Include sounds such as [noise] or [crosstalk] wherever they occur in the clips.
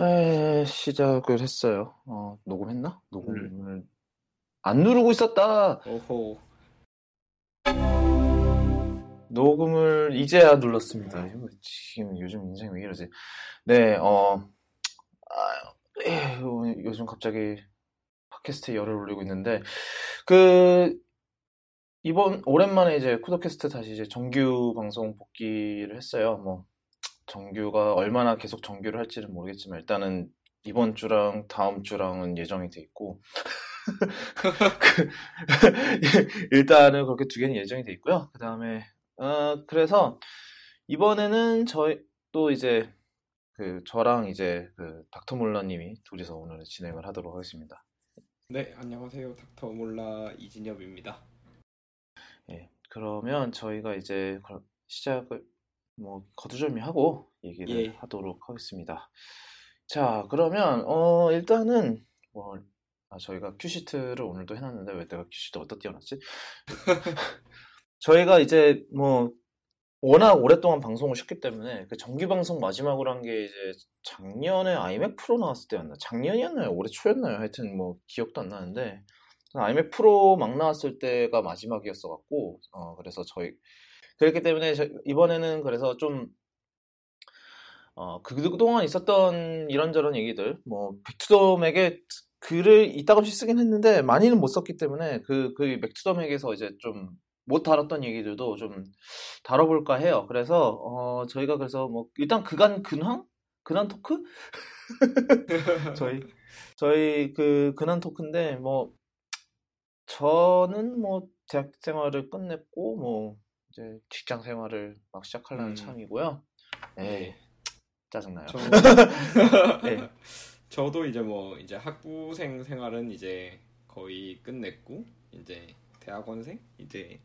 에, 시작을 했어요. 어, 녹음했나? 녹음을 안 누르고 있었다. 오호. 녹음을 이제야 눌렀습니다. 이거 지금 요즘 인생이 왜 이러지? 네, 어, 아, 예, 요즘 갑자기 팟캐스트에 열을 올리고 있는데, 그, 이번, 오랜만에 이제 쿠더캐스트 다시 이제 정규 방송 복귀를 했어요. 뭐, 정규가 얼마나 계속 정규를 할지는 모르겠지만, 일단은 이번 주랑 다음 주랑은 예정이 돼 있고, [laughs] 그, [laughs] 일단은 그렇게 두 개는 예정이 돼 있고요. 그 다음에, 어, 그래서 이번에는 저희 또 이제 그 저랑 이제 그 닥터 몰라님이 둘이서 오늘 진행을 하도록 하겠습니다. 네, 안녕하세요. 닥터 몰라 이진엽입니다. 예, 그러면 저희가 이제 시작을 뭐 거두절미 하고 얘기를 예. 하도록 하겠습니다. 자, 그러면 어 일단은 뭐 아, 저희가 큐시트를 오늘도 해놨는데 왜 내가 큐시트 어디다 띄워놨지? [laughs] 저희가 이제 뭐 워낙 오랫동안 방송을 쉬었기 때문에 그 정규 방송 마지막으로 한 게 이제 작년에 iMac Pro 나왔을 때였나? 작년이었나요? 올해 초였나요? 하여튼 뭐 기억도 안 나는데 iMac Pro 막 나왔을 때가 마지막이었어 갖고 어 그래서 저희 그렇기 때문에 저, 이번에는 그래서 좀 어, 그동안 있었던 이런저런 얘기들, 뭐, 백투더맥의 글을 이따금씩 쓰긴 했는데, 많이는 못 썼기 때문에, 그, 그 맥투더맥에서 이제 좀 못 다뤘던 얘기들도 좀 다뤄볼까 해요. 그래서, 어, 저희가 그래서 뭐, 일단 그간 근황? 근황 토크? [laughs] 저희, 저희 그 근황 토크인데, 뭐, 저는 뭐, 대학 생활을 끝냈고, 뭐, 이제 직장 생활을 막 시작하려는 음. 참이고요. 에이, 짜증나요. 저, [laughs] 네. 저도 이제 뭐 이제 학부생 생활은 이제 거의 끝냈고 이제 대학원생 이제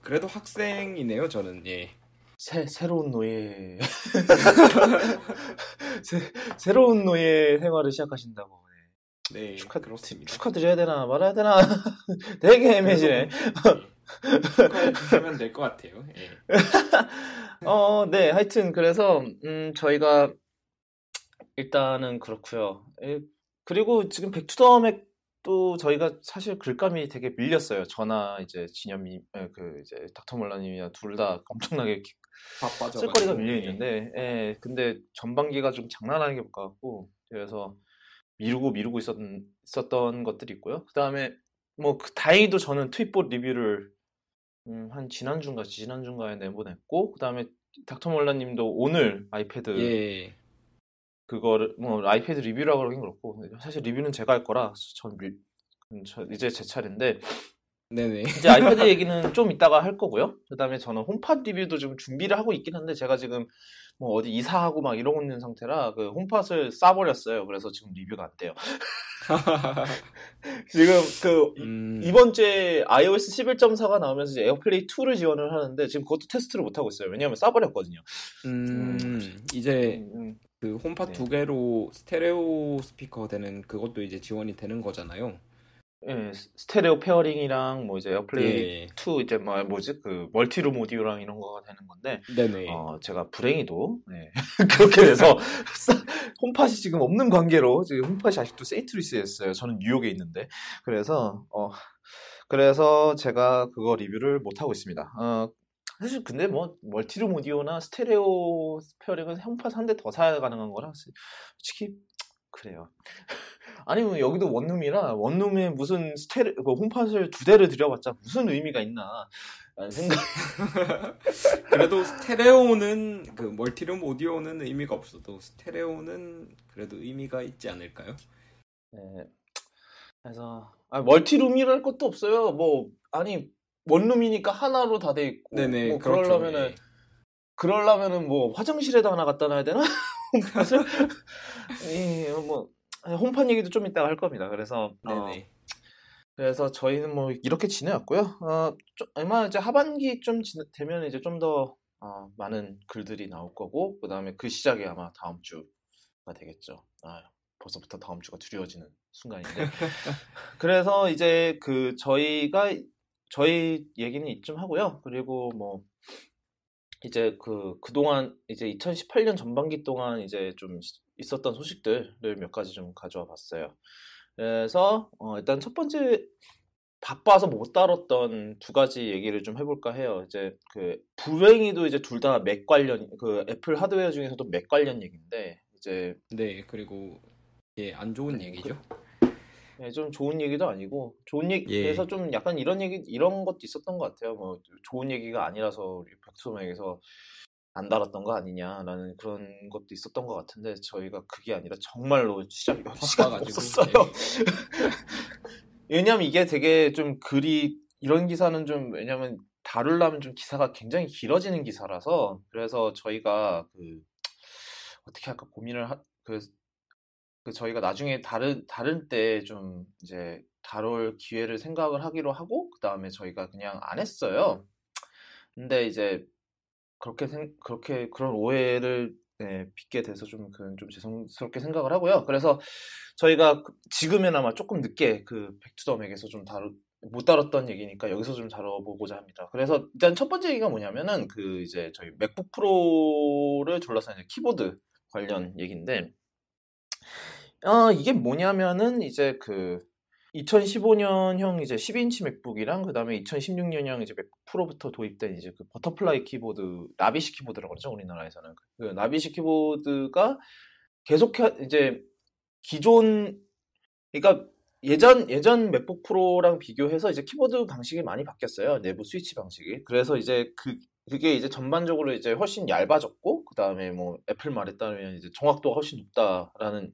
그래도 학생이네요. 저는 예. 새, 새로운 노예. [laughs] 새, 로운 노예 생활을 시작하신다고. 네, 축하, 그렇습니다. 축하드려야 되나 말아야 되나 [laughs] 되게 애매지네. 축하해주시면 될 것 같아요. 예. [laughs] 어, 네, 하여튼 그래서 음, 저희가 일단은 그렇고요. 에, 그리고 지금 백투더맥도 저희가 사실 글감이 되게 밀렸어요. 저나 이제 진현미, 에, 그 이제 닥터 몰라님이나 둘 다 엄청나게 바빠져. 쓸거리가 밀려 있는데, 예, 근데 전반기가 좀 장난 아니게 못 가고 그래서 미루고 미루고 있었, 있었 던 것들이 있고요. 그 다음에 뭐 그, 다행히도 저는 Tweetbot 리뷰를 음, 한 지난주인가 지난주인가에 내보냈고 그 다음에 닥터 몰라님도 오늘 iPad 예. 그거를 뭐 iPad 리뷰라고 그러긴 그렇고 사실 리뷰는 제가 할 거라 전 리, 저, 이제 제 차례인데 네네. 이제 아이패드 [laughs] 얘기는 좀 이따가 할 거고요. 그다음에 저는 홈팟 리뷰도 지금 준비를 하고 있긴 한데 제가 지금 뭐 어디 이사하고 막 이러고 있는 상태라 그 홈팟을 싸버렸어요. 그래서 지금 리뷰가 안 돼요. [laughs] [laughs] 지금 그 음, 이번 주에 iOS 11.4가 나오면서 이제 에어플레이 2를 지원을 하는데 지금 그것도 테스트를 못 하고 있어요. 왜냐하면 싸버렸거든요. 음, 이제 음, 음. 그 홈팟 네. 두 개로 스테레오 스피커 되는 그것도 이제 지원이 되는 거잖아요. 예, 스테레오 pairing이랑 뭐 이제 에어플레이 예. 2 이제 뭐 뭐지 그 multi-room 오디오랑 이런 거가 되는 건데 네네. 어 제가 불행히도 네, [laughs] 그렇게 돼서 싸- 홈팟이 지금 없는 관계로 지금 홈팟이 아직도 세인트루이스에 있어요. 저는 뉴욕에 있는데 그래서 어 그래서 제가 그거 리뷰를 못 하고 있습니다. 어 사실 근데 뭐 multi-room 오디오나 스테레오 pairing은 홈팟 한 대 더 사야 가능한 거라 솔직히 그래요. 아니면 여기도 원룸이라 원룸에 무슨 스테레 그 홈팟을 두 대를 들여봤자 무슨 의미가 있나 생각. [laughs] 그래도 스테레오는 그 멀티룸 오디오는 의미가 없어도 스테레오는 그래도 의미가 있지 않을까요? 네. 그래서 아, 멀티룸이랄 것도 없어요. 뭐 아니 원룸이니까 하나로 다 돼 있고 네네. 뭐 그렇죠. 그러려면은 그러려면은 뭐 화장실에다 하나 갖다 놔야 되나? [laughs] 예, [laughs] 뭐 홈팟 얘기도 좀 이따가 할 겁니다. 그래서 예. 어. 그래서 저희는 뭐 이렇게 지내왔고요. 어, 좀, 아마 이제 하반기 좀 지- 되면 이제 좀더 어, 많은 글들이 나올 거고 그 다음에 그 시작이 아마 다음 주가 되겠죠. 아, 벌써부터 다음 주가 두려워지는 순간인데. [laughs] 그래서 이제 그 저희가 저희 얘기는 이쯤 하고요. 그리고 뭐 이제 그 그동안 이제 2018년 전반기 동안 이제 좀 있었던 소식들을 몇 가지 좀 가져와 봤어요. 그래서 어, 일단 첫 번째 바빠서 못 다뤘던 두 가지 얘기를 좀 해볼까 해요. 이제 그 불행히도 이제 둘 다 맥 관련 그 애플 하드웨어 중에서도 맥 관련 얘기인데 이제 네 그리고 예안 좋은 네, 얘기죠. 예, 좀 좋은 얘기도 아니고 좋은 얘기 예. 그래서 좀 약간 이런 얘기 이런 것도 있었던 것 같아요. 뭐 좋은 얘기가 아니라서 백소명에서 안 달았던 거 아니냐라는 그런 것도 있었던 것 같은데 저희가 그게 아니라 정말로 진짜 시간 없었어요. 예. [laughs] 왜냐면 이게 되게 좀 글이 이런 기사는 좀 왜냐면 다루려면 좀 기사가 굉장히 길어지는 기사라서 그래서 저희가 그 어떻게 할까 고민을 하, 그, 그 저희가 나중에 다른 다른 때 좀 이제 다룰 기회를 생각을 하기로 하고 그 다음에 저희가 그냥 안 했어요. 근데 이제 그렇게 생, 그렇게 그런 오해를 네, 빚게 돼서 좀, 그건 좀 죄송스럽게 생각을 하고요. 그래서 저희가 그- 지금에나마 조금 늦게 그 백투더맥에서 좀 다루, 못 다뤘던 얘기니까 여기서 좀 다뤄보고자 합니다. 그래서 일단 첫 번째 얘기가 뭐냐면은 그 이제 저희 맥북 프로를 둘러싼 이제 키보드 관련 얘기인데, 어, 이게 뭐냐면은 이제 그 2015년형 이제 12인치 맥북이랑 그다음에 2016년형 이제 맥북 프로부터 도입된 이제 그 butterfly 키보드, 나비식 키보드라고 그러죠, 우리나라에서는. 그 나비식 키보드가 계속 해- 이제 기존 그러니까 예전 예전 맥북 프로랑 비교해서 이제 키보드 방식이 많이 바뀌었어요. 내부 스위치 방식이. 그래서 이제 그 그게 이제 전반적으로 이제 훨씬 얇아졌고 그 다음에 뭐 애플 말에 따르면 이제 정확도가 훨씬 높다라는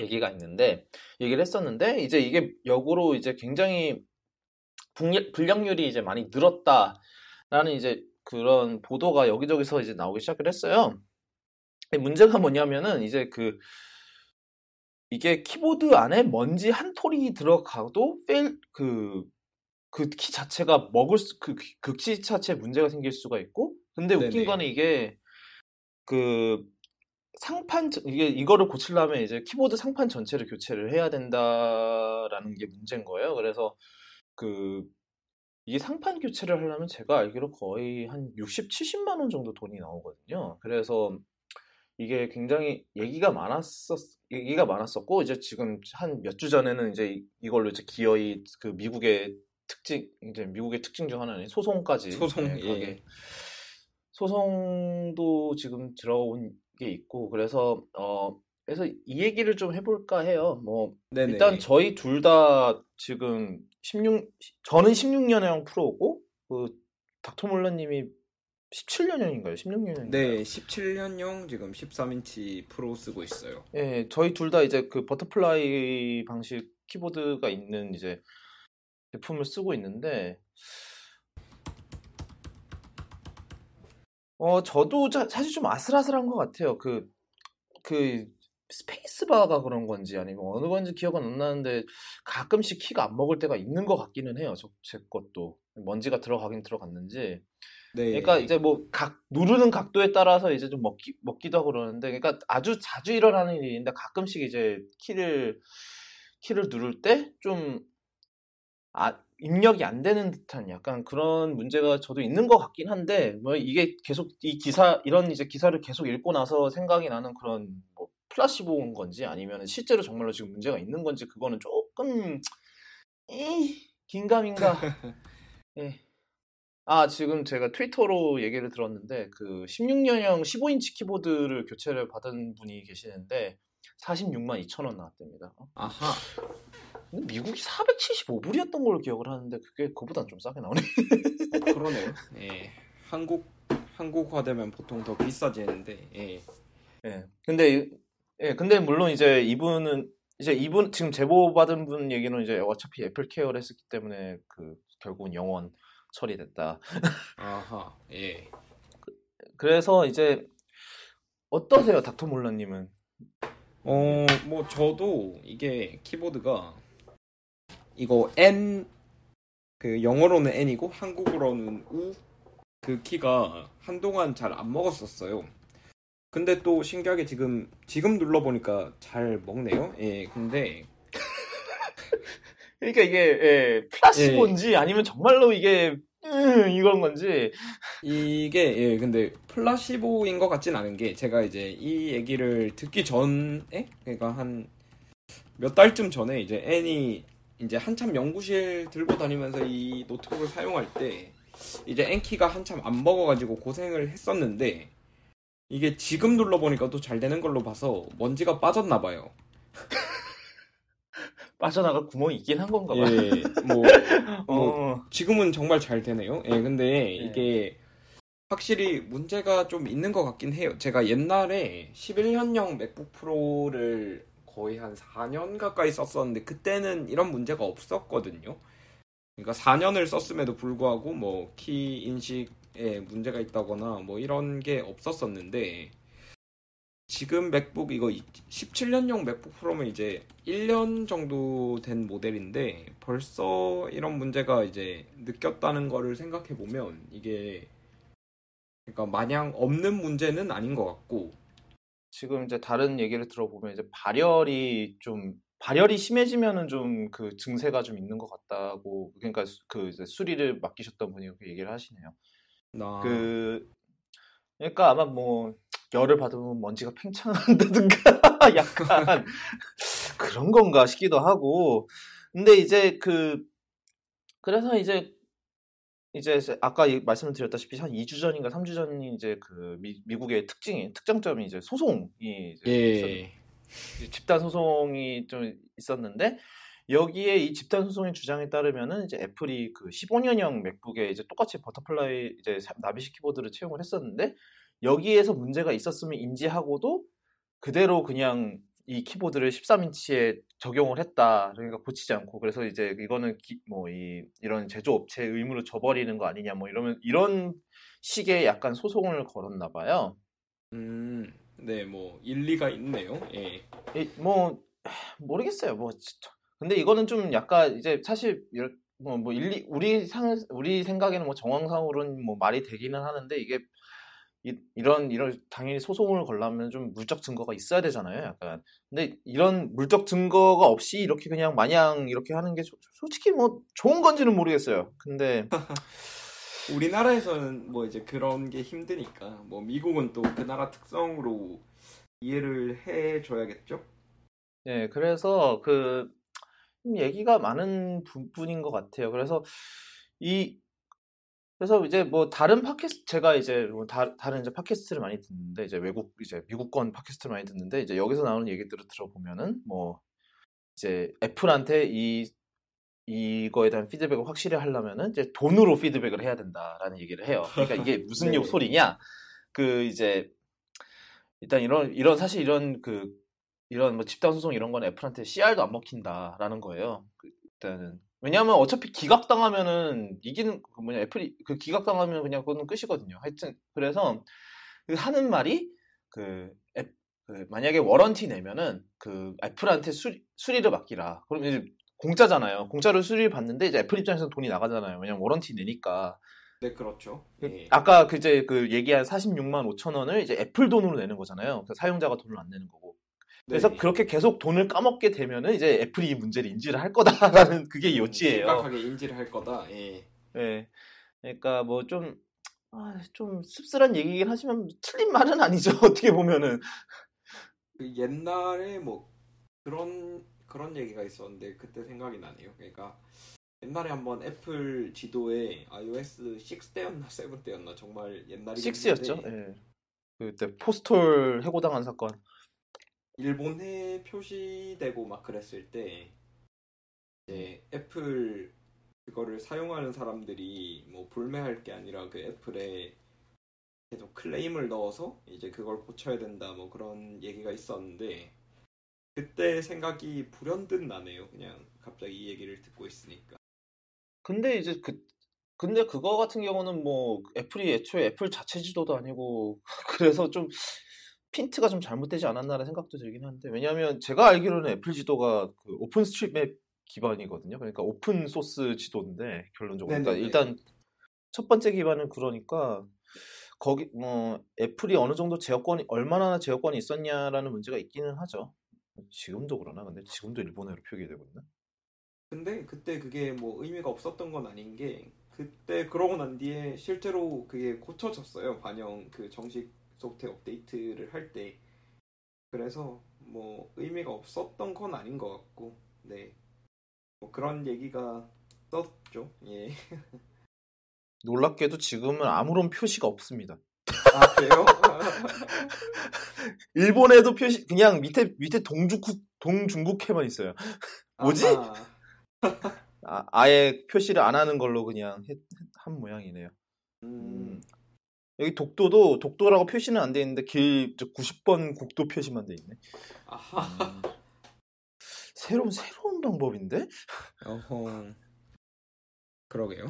얘기가 있는데 얘기를 했었는데 이제 이게 역으로 이제 굉장히 불량- 불량률이 이제 많이 늘었다라는 이제 그런 보도가 여기저기서 이제 나오기 시작을 했어요. 문제가 뭐냐면은 이제 그 이게 키보드 안에 먼지 한 톨이 들어가도 fail 그 그 키 자체가 먹을 수, 그, 그키 자체에 문제가 생길 수가 있고 근데 웃긴 네네. 거는 이게 그 상판 전- 이게 이거를 고치려면 이제 키보드 상판 전체를 교체를 해야 된다라는 게 문제인 거예요. 그래서 그 이게 상판 교체를 하려면 제가 알기로 거의 한 60, 70만 원 정도 돈이 나오거든요. 그래서 이게 굉장히 얘기가 많았었 얘기가 많았었고 이제 지금 한 몇 주 전에는 이제 이- 이걸로 이제 기어이 그 미국의 특징 이제 미국의 특징 중 하나는 소송까지 소송, 네, 가게 예. 소송도 지금 들어온 게 있고 그래서 어 그래서 이 얘기를 좀 해볼까 해요. 뭐 네네. 일단 저희 둘 다 지금 16 저는 16년형 프로고 그 닥터몰라님이 17년형인가요? 16년형인가요? 네 17년형 지금 13인치 프로 쓰고 있어요. 예, 저희 둘 다 이제 그 butterfly 방식 키보드가 있는 이제 제품을 쓰고 있는데, 어, 저도 자- 사실 좀 아슬아슬한 것 같아요. 그, 그, 스페이스바가 그런 건지 아니면 어느 건지 기억은 안 나는데 가끔씩 키가 안 먹을 때가 있는 것 같기는 해요. 저, 제 것도. 먼지가 들어가긴 들어갔는지. 네. 그러니까 이제 뭐 각 누르는 각도에 따라서 이제 좀 먹기 먹기도 하고 그러는데 그러니까 아주 자주 일어나는 일인데 가끔씩 이제 키를 키를 누를 때 좀 아, 입력이 안 되는 듯한 약간 그런 문제가 저도 있는 것 같긴 한데 뭐 이게 계속 이 기사 이런 이제 기사를 계속 읽고 나서 생각이 나는 그런 뭐 플라시보인 건지 아니면 실제로 정말로 지금 문제가 있는 건지 그거는 조금 이 긴가민가 [laughs] 예. 아, 지금 제가 트위터로 얘기를 들었는데, 그 16년형 15인치 키보드를 교체를 받은 분이 계시는데, 46만 2천 원 나왔답니다. 어? 아하. 근데 미국이 475불이었던 걸로 기억을 하는데, 그게 그보단 좀 싸게 나오네. 그러네요. 예. 한국 한국화되면 보통 더 비싸지는데 예. 예. 근데, 이- 예, 근데 물론 이제 이분은, 이제 이분, 지금 제보 받은 분 얘기는 이제 어차피 애플 케어를 했었기 때문에, 그, 결국은 영원 처리됐다. 아하. 예. 그 래서 이제, 어떠세요, 닥터몰라님은? 어, 뭐 저도 이게 키보드가 이거 N 그 영어로는 N이고 한국어로는 U 그 키가 한동안 잘 안 먹었었어요. 근데 또 신기하게 지금 지금 눌러 보니까 잘 먹네요. 예. 근데 [laughs] 그러니까 이게 예, 플라시본지 아니면 정말로 이게 음, [laughs] 이건 건지 이게 예 근데 플라시보인 것 같진 않은 게 제가 이제 이 얘기를 듣기 전에 그러니까 한 몇 달쯤 전에 이제 애니 이제 한참 연구실 들고 다니면서 이 노트북을 사용할 때 이제 N키가 한참 안 먹어가지고 고생을 했었는데 이게 지금 눌러보니까 또 잘 되는 걸로 봐서 먼지가 빠졌나 봐요. 빠져나갈 구멍이 있긴 한 건가 봐. 예, 뭐, [laughs] 뭐 어, 지금은 정말 잘 되네요. 예, 근데 네. 이게 확실히 문제가 좀 있는 것 같긴 해요. 제가 옛날에 11년형 맥북 프로를 거의 한 4년 가까이 썼었는데 그때는 이런 문제가 없었거든요. 그러니까 4년을 썼음에도 불구하고 뭐 키 인식에 문제가 있다거나 뭐 이런 게 없었었는데 지금 맥북 이거 17년용 맥북 프로면 이제 1년 정도 된 모델인데 벌써 이런 문제가 이제 느꼈다는 거를 생각해 보면 이게 그러니까 마냥 없는 문제는 아닌 것 같고 지금 이제 다른 얘기를 들어보면 이제 발열이 좀 발열이 심해지면은 좀 그 증세가 좀 있는 것 같다고 그러니까 수- 그 이제 수리를 맡기셨던 분이 그렇게 얘기를 하시네요. 나그 그러니까 아마 뭐 열을 받으면 먼지가 팽창한다든가 [laughs] 약간 그런 건가 싶기도 하고 근데 이제 그 그래서 이제 이제 아까 이- 말씀을 드렸다시피 한 2주 전인가 3주 전이 이제 그 미, 미국의 특징이 특장점이 이제 소송이 이제 예. 집단 소송이 좀 있었는데 여기에 이 집단 소송의 주장에 따르면은 이제 애플이 그 15년형 맥북에 이제 똑같이 butterfly 이제 사- 나비식 키보드를 채용을 했었는데 여기에서 문제가 있었음을 인지하고도 그대로 그냥 이 키보드를 13인치에 적용을 했다. 그러니까 고치지 않고 그래서 이제 이거는 뭐 이 이런 제조업체의 의무를 져버리는 거 아니냐 뭐 이러면 이런 식의 약간 소송을 걸었나 봐요. 음, 네, 뭐 일리가 있네요. 예. 이, 뭐 하, 모르겠어요. 뭐 진짜. 근데 이거는 좀 약간 이제 사실 뭐, 뭐 일리 우리 상 우리 생각에는 뭐 정황상으로는 뭐 말이 되기는 하는데 이게 이, 이런 이런 당연히 소송을 걸려면 좀 물적 증거가 있어야 되잖아요. 약간. 근데 이런 물적 증거가 없이 이렇게 그냥 마냥 이렇게 하는 게 소- 솔직히 뭐 좋은 건지는 모르겠어요. 근데 [laughs] 우리나라에서는 뭐 이제 그런 게 힘드니까 뭐 미국은 또 그 나라 특성으로 이해를 해줘야겠죠. 네, 그래서 그좀 얘기가 많은 부분인 것 같아요. 그래서 이 그래서 이제 뭐 다른 팟캐스트 제가 이제 뭐 다, 다른 이제 팟캐스트를 많이 듣는데 이제 외국 이제 미국권 팟캐스트를 많이 듣는데 이제 여기서 나오는 얘기들을 들어보면은 뭐 이제 애플한테 이 이거에 대한 피드백을 확실히 하려면은 이제 돈으로 피드백을 해야 된다라는 얘기를 해요. 그러니까 이게 [laughs] 무슨 네. 소리냐? 그 이제 일단 이런 이런 사실 이런 그 이런 뭐 집단 소송 이런 건 애플한테 CR도 안 먹힌다라는 거예요. 그 일단은 왜냐하면 어차피 기각당하면은 이기는 그 뭐냐 애플이 그 기각당하면 그냥 그거는 끝이거든요. 하여튼 그래서 그 하는 말이 그, 애, 그 만약에 warranty 내면은 그 애플한테 수리, 수리를 맡기라. 그럼 이제 공짜잖아요. 공짜로 수리를 받는데 이제 애플 입장에서는 돈이 나가잖아요. 왜냐면 warranty 내니까. 네, 그렇죠. 예. 아까 그 이제 그 얘기한 46만 5천 원을 이제 애플 돈으로 내는 거잖아요. 그 사용자가 돈을 안 내는 거고. 그래서 네. 그렇게 계속 돈을 까먹게 되면은 이제 애플이 이 문제를 인지를 할 거다라는 [laughs] 그게 요지예요. 심각하게 인지를 할 거다. 예. 예. 그러니까 뭐 좀, 아, 좀 씁쓸한 얘기긴 하지만 틀린 말은 아니죠. [laughs] 어떻게 보면은. 그 옛날에 뭐 그런 그런 얘기가 있었는데 그때 생각이 나네요. 그러니까 옛날에 한번 애플 지도에 iOS 6대였나 7대였나 정말 옛날이 6였죠. 예. 그때 포스톨 해고당한 사건. 일본에 표시되고 막 그랬을 때 이제 애플 그거를 사용하는 사람들이 뭐 불매할 게 아니라 그 애플에 계속 클레임을 넣어서 이제 그걸 고쳐야 된다 뭐 그런 얘기가 있었는데 그때 생각이 불현듯 나네요. 그냥 갑자기 이 얘기를 듣고 있으니까. 근데 이제 그, 근데 그거 같은 경우는 뭐 애플이 애초에 애플 자체 지도도 아니고 [laughs] 그래서 좀 핀트가 좀 잘못되지 않았나라는 생각도 들긴 한데 왜냐하면 제가 알기로는 애플 지도가 그 오픈 스트릿맵 기반이거든요. 그러니까 오픈 소스 지도인데 결론적으로 그러니까. 일단 첫 번째 기반은 그러니까 거기 뭐 애플이 어느 정도 제어권이 얼마나 제어권이 있었냐라는 문제가 있기는 하죠. 지금도 그러나 근데 지금도 일본어로 표기 되고 있나? 근데 그때 그게 뭐 의미가 없었던 건 아닌 게 그때 그러고 난 뒤에 실제로 그게 고쳐졌어요. 반영 그 정식 소프트웨어 업데이트를 할 때. 그래서 뭐 의미가 없었던 건 아닌 것 같고, 네. 뭐 그런 얘기가 썼죠. 예. [laughs] 놀랍게도 지금은 아무런 표시가 없습니다. 아 그래요? [laughs] 일본에도 표시 그냥 밑에 밑에 동중국 동중국해만 있어요. [laughs] 뭐지? 아, 아예 표시를 안 하는 걸로 그냥 했, 한 모양이네요. 음. 음. 여기 독도도 독도라고 표시는 안 돼 있는데 길 90번 국도 표시만 돼 있네. 아하. 음. 새로운 새로운 방법인데? 어허. 그러게요.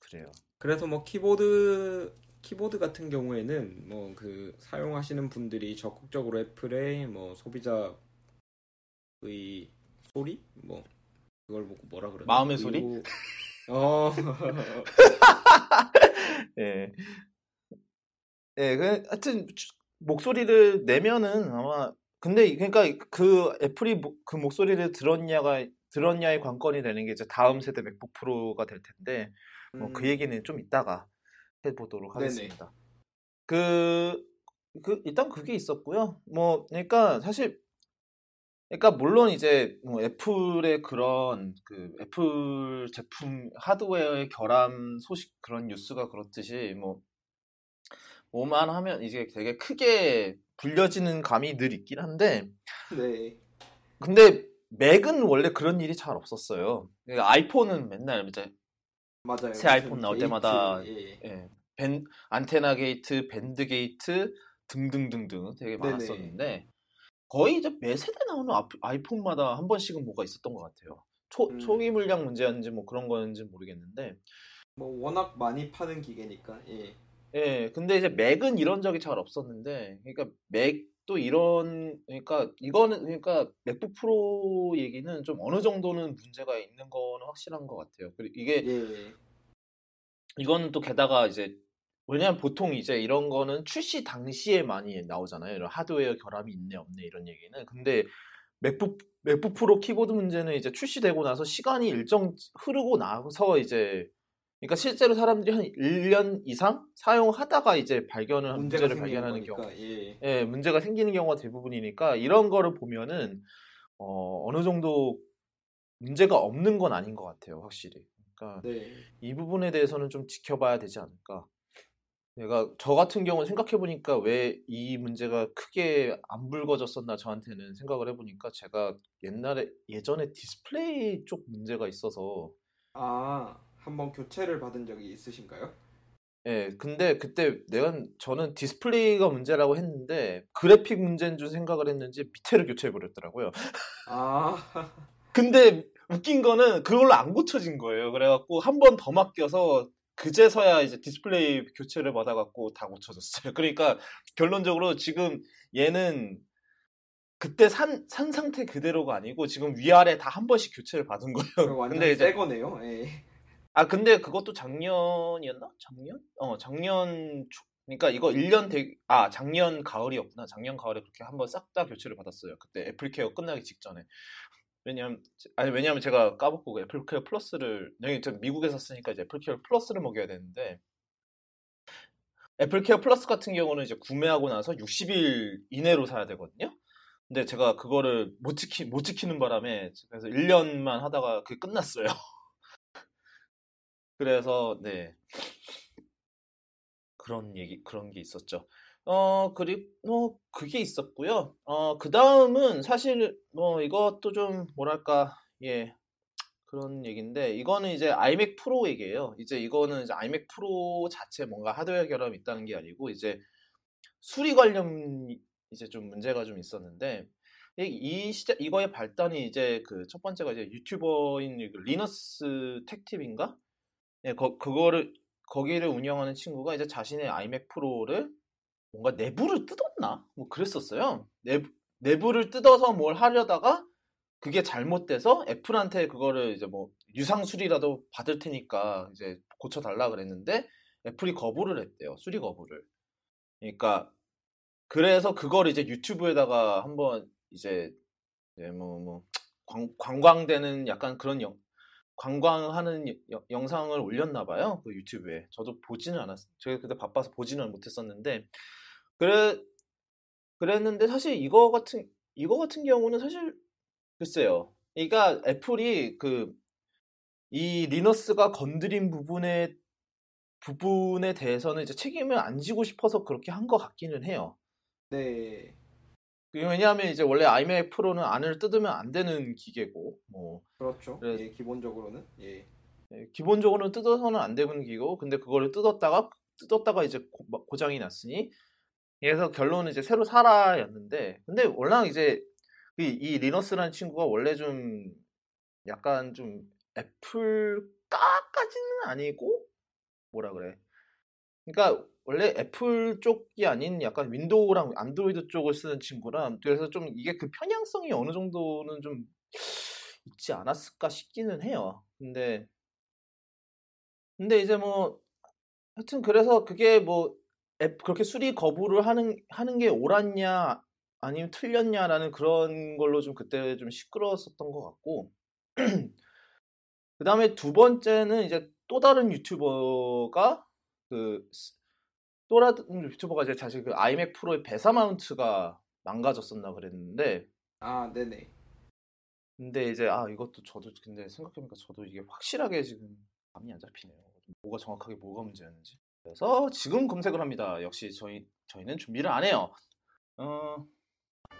그래요. 그래서 뭐 키보드 키보드 같은 경우에는 뭐 그 사용하시는 분들이 적극적으로 애플의 뭐 소비자의 소리 뭐 그걸 보고 뭐라 그러나 마음의 소리? 어. [laughs] [laughs] 예. 예, 그 하여튼 목소리를 내면은 아마 근데 그러니까 그 애플이 그 목소리를 들었냐가 들었냐의 관건이 되는 게 이제 다음 세대 맥북 프로가 될 텐데 뭐그 음. 얘기는 좀 이따가 해보도록 하겠습니다. 그, 그, 일단 그게 있었고요. 뭐, 그러니까 사실, 그러니까 물론 이제 뭐 애플의 그런 그 애플 제품 하드웨어의 결함 소식 그런 뉴스가 그렇듯이 뭐 뭐만 하면 이제 되게 크게 불려지는 감이 늘 있긴 한데 네. 근데 맥은 원래 그런 일이 잘 없었어요. 그러니까 아이폰은 맨날 이제 맞아요. 새 아이폰 나올 때마다 예. 예. 밴, 안테나 게이트, bend gate 등등등등 되게 많았었는데 네네. 거의 이제 매 세대 나오는 아이폰마다 한 번씩은 뭐가 있었던 것 같아요. 초, 음. 초기 불량 문제였는지 뭐 그런 거였는지 모르겠는데 뭐 워낙 많이 파는 기계니까 예. 예, 근데 이제 맥은 이런 적이 잘 없었는데 그러니까 맥도 이런 그러니까 이거는 그러니까 맥북 프로 얘기는 좀 어느 정도는 문제가 있는 거는 확실한 것 같아요. 그리고 이게 예. 이거는 또 게다가 이제 왜냐면 보통 이제 이런 거는 출시 당시에 많이 나오잖아요. 이런 하드웨어 결함이 있네 없네 이런 얘기는. 근데 맥북 맥북 프로 키보드 문제는 이제 출시되고 나서 시간이 일정 흐르고 나서 이제 그러니까 실제로 사람들이 한 1년 이상 사용하다가 이제 발견을 문제를 발견하는 거니까, 경우, 예. 예. 문제가 생기는 경우가 대부분이니까 이런 거를 보면은 어, 어느 정도 문제가 없는 건 아닌 것 같아요, 확실히. 그러니까 네. 이 부분에 대해서는 좀 지켜봐야 되지 않을까. 내가 저 같은 경우는 생각해 보니까 왜 이 문제가 크게 안 불거졌었나 저한테는 생각을 해보니까 제가 옛날에 예전에 디스플레이 쪽 문제가 있어서 아 한번 교체를 받은 적이 있으신가요? 예, 근데 그때 내가 저는 디스플레이가 문제라고 했는데 그래픽 문제인 줄 생각을 했는지 밑에를 교체해 버렸더라고요. 아. [laughs] 근데 웃긴 거는 그걸로 안 고쳐진 거예요. 그래갖고 한 번 더 맡겨서 그제서야 이제 디스플레이 교체를 받아갖고 다 고쳐졌어요. [laughs] 그러니까 결론적으로 지금 얘는 그때 산, 산 상태 그대로가 아니고 지금 위아래 다 한 번씩 교체를 받은 거예요. [laughs] 완전 근데 이제 거네요. 예. 아 근데 그것도 작년이었나? 작년? 어 작년 초, 그러니까 이거 1년 되, 아 작년 가을이었구나. 작년 가을에 그렇게 한 번 싹 다 교체를 받았어요. 그때 애플케어 끝나기 직전에. 왜냐면 아니 왜냐면 제가 까먹고 애플케어 플러스를 여기 저 미국에서 쓰니까 이제 애플케어 플러스를 먹여야 되는데 애플케어 플러스 같은 경우는 이제 구매하고 나서 60일 이내로 사야 되거든요. 근데 제가 그거를 못 지키 못 지키는 바람에 그래서 1년만 하다가 그게 끝났어요. [laughs] 그래서 네 그런 얘기 그런 게 있었죠. 어, 그리고, 뭐, 그게 있었고요. 어, 그 다음은 사실, 뭐, 이것도 좀, 뭐랄까, 예, 그런 얘기인데, 이거는 이제 아이맥 프로 얘기예요. 이제 이거는 이제 아이맥 프로 자체 뭔가 하드웨어 결함이 있다는 게 아니고, 이제 수리 관련 이제 좀 문제가 좀 있었는데, 이 시작, 이거의 발단이 이제 그 첫 번째가 이제 유튜버인 그 리너스 택팁인가? 예, 거, 그거를, 거기를 운영하는 친구가 이제 자신의 아이맥 프로를 뭔가 내부를 뜯었나? 뭐 그랬었어요. 내부, 내부를 뜯어서 뭘 하려다가 그게 잘못돼서 애플한테 그거를 이제 뭐 유상 수리라도 받을 테니까 이제 고쳐달라 그랬는데 애플이 거부를 했대요. 수리 거부를. 그러니까 그래서 그걸 이제 유튜브에다가 한번 이제, 이제 뭐, 뭐, 광, 관광되는 약간 그런 영, 관광하는 여- 영상을 올렸나 봐요. 그 유튜브에. 저도 보지는 않았어요. 제가 그때 바빠서 보지는 못했었는데 그래 그랬는데 사실 이거 같은 이거 같은 경우는 사실 글쎄요. 그러니까 애플이 그 이 리너스가 건드린 부분에 부분에 대해서는 이제 책임을 안 지고 싶어서 그렇게 한 것 같기는 해요. 네. 그 왜냐하면 이제 원래 아이맥 프로는 안을 뜯으면 안 되는 기계고 뭐 그렇죠. 그래- 예, 기본적으로는 예. 예, 기본적으로는 뜯어서는 안 되는 기계고 근데 그거를 뜯었다가 뜯었다가 이제 고, 장이 났으니 그래서 결론은 이제 새로 사라였는데 근데 워낙 이제 이, 이 리너스라는 친구가 원래 좀 약간 좀 애플까까지는 아니고 뭐라 그래 그러니까 원래 애플 쪽이 아닌 약간 윈도우랑 안드로이드 쪽을 쓰는 친구라 그래서 좀 이게 그 편향성이 어느 정도는 좀 있지 않았을까 싶기는 해요. 근데 근데 이제 뭐 하여튼 그래서 그게 뭐 앱- 그렇게 수리 거부를 하는 하는 게 옳았냐 아니면 틀렸냐라는 그런 걸로 좀 그때 좀 시끄러웠었던 것 같고 [clears throat] 그 다음에 두 번째는 이제 또 다른 유튜버가 그 또 다른 유튜버가 이제 사실 그 아이맥 프로의 배사 마운트가 망가졌었나 그랬는데 아, 네네. 근데 이제 아 이것도 저도 근데 생각해보니까 저도 이게 확실하게 지금 감이 안 잡히네요. 뭐가 정확하게 뭐가 문제였는지. 그래서 지금 검색을 합니다. 역시 저희 저희는 준비를 안 해요. 어,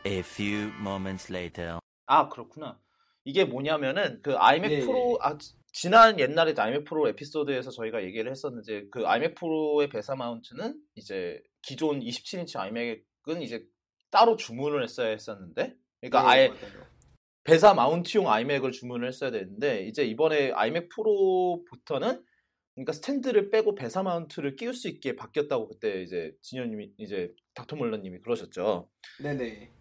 A few moments later. 아 그렇구나. 이게 뭐냐면은 그 아이맥 예, 프로 아 지- 지난 옛날에 아이맥 프로 에피소드에서 저희가 얘기를 했었는데 그 아이맥 프로의 배사 마운트는 이제 기존 27인치 아이맥은 이제 따로 주문을 했어야 했었는데 그러니까 예, 아예 맞아요. 배사 마운트용 아이맥을 주문을 했어야 되는데 이제 이번에 아이맥 프로부터는 그러니까 스탠드를 빼고 배사 마운트를 끼울 수 있게 바뀌었다고 그때 이제 진현님이 이제 닥터 몰러님이 그러셨죠. 네네.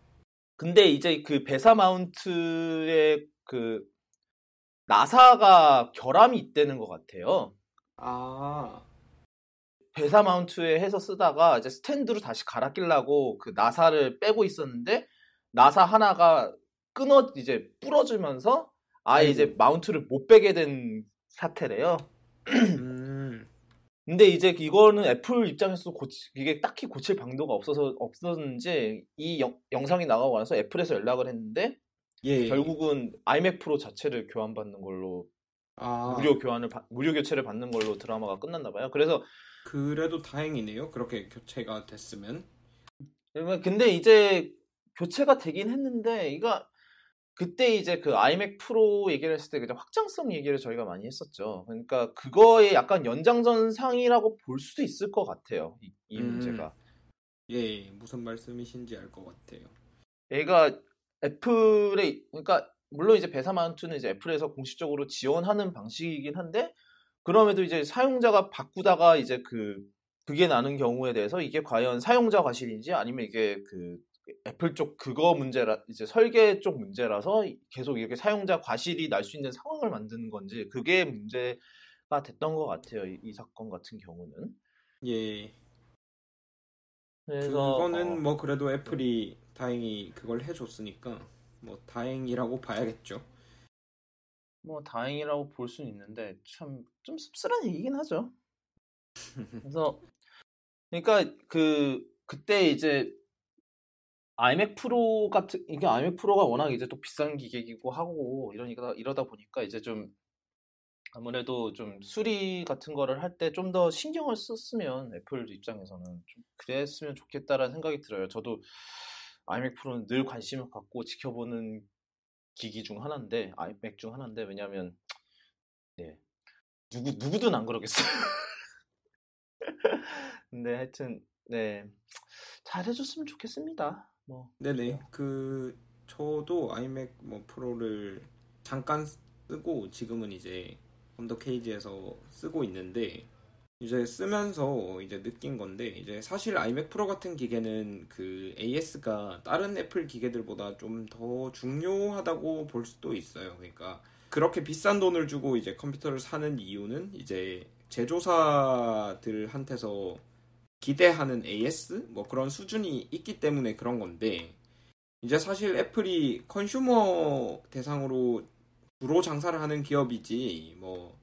근데 이제 그 배사 마운트의 그 나사가 결함이 있다는 것 같아요. 아, 배사 마운트에 해서 쓰다가 이제 스탠드로 다시 갈아 끼려고 그 나사를 빼고 있었는데 나사 하나가 끊어 이제 부러지면서 아예 아이고. 이제 마운트를 못 빼게 된 사태래요. 음, 근데 이제 이거는 애플 입장에서 고치, 이게 딱히 고칠 방도가 없어서 없었는지 이 영, 영상이 나가고 나서 애플에서 연락을 했는데 예. 결국은 아이맥 프로 자체를 교환받는 걸로 아, 무료 교환을 받- 무료 교체를 받는 걸로 드라마가 끝났나 봐요. 그래서 그래도 다행이네요. 그렇게 교체가 됐으면. 그러면 근데 이제 교체가 되긴 했는데 이거 그때 이제 그 아이맥 프로 얘기를 했을 때 그냥 확장성 얘기를 저희가 많이 했었죠. 그러니까 그거의 약간 연장선상이라고 볼 수도 있을 것 같아요. 이, 이 음. 문제가. 예, 무슨 말씀이신지 알 것 같아요. 얘가 애플의 그러니까 물론 이제 배사 마운트는 이제 애플에서 공식적으로 지원하는 방식이긴 한데 그럼에도 이제 사용자가 바꾸다가 이제 그 그게 나는 경우에 대해서 이게 과연 사용자 과실인지 아니면 이게 그 애플 쪽 그거 문제라 이제 설계 쪽 문제라서 계속 이렇게 사용자 과실이 날 수 있는 상황을 만드는 건지 그게 문제가 됐던 것 같아요 이, 이 사건 같은 경우는 예. 그래서 그거는 어, 뭐 그래도 애플이 다행히 그걸 해줬으니까 뭐 다행이라고 봐야겠죠. 뭐 다행이라고 볼 수는 있는데 참 좀 씁쓸한 얘기긴 하죠. [laughs] 그래서 그러니까 그 그때 이제 아이맥 프로 같은 이게 아이맥 프로가 워낙 이제 또 비싼 기계이고 하고 이러니까 이러다 보니까 이제 좀 아무래도 좀 수리 같은 거를 할 때 좀 더 신경을 썼으면 애플 입장에서는 좀 그랬으면 좋겠다라는 생각이 들어요. 저도 아이맥 프로는 늘 관심을 갖고 지켜보는 기기 중 하나인데 아이맥 중 하나인데 왜냐하면 네 누구 누구든 안 그러겠어요. [laughs] 근데 하여튼 네 잘해줬으면 좋겠습니다. 뭐 네네. 그 저도 아이맥 뭐 프로를 잠깐 쓰고 지금은 이제 UnderKG에서 쓰고 있는데 이제 쓰면서 이제 느낀 건데 이제 사실 아이맥 프로 같은 기계는 그 AS가 다른 애플 기계들보다 좀 더 중요하다고 볼 수도 있어요. 그러니까 그렇게 비싼 돈을 주고 이제 컴퓨터를 사는 이유는 이제 제조사들한테서 기대하는 AS 뭐 그런 수준이 있기 때문에 그런 건데 이제 사실 애플이 컨슈머 대상으로 주로 장사를 하는 기업이지 뭐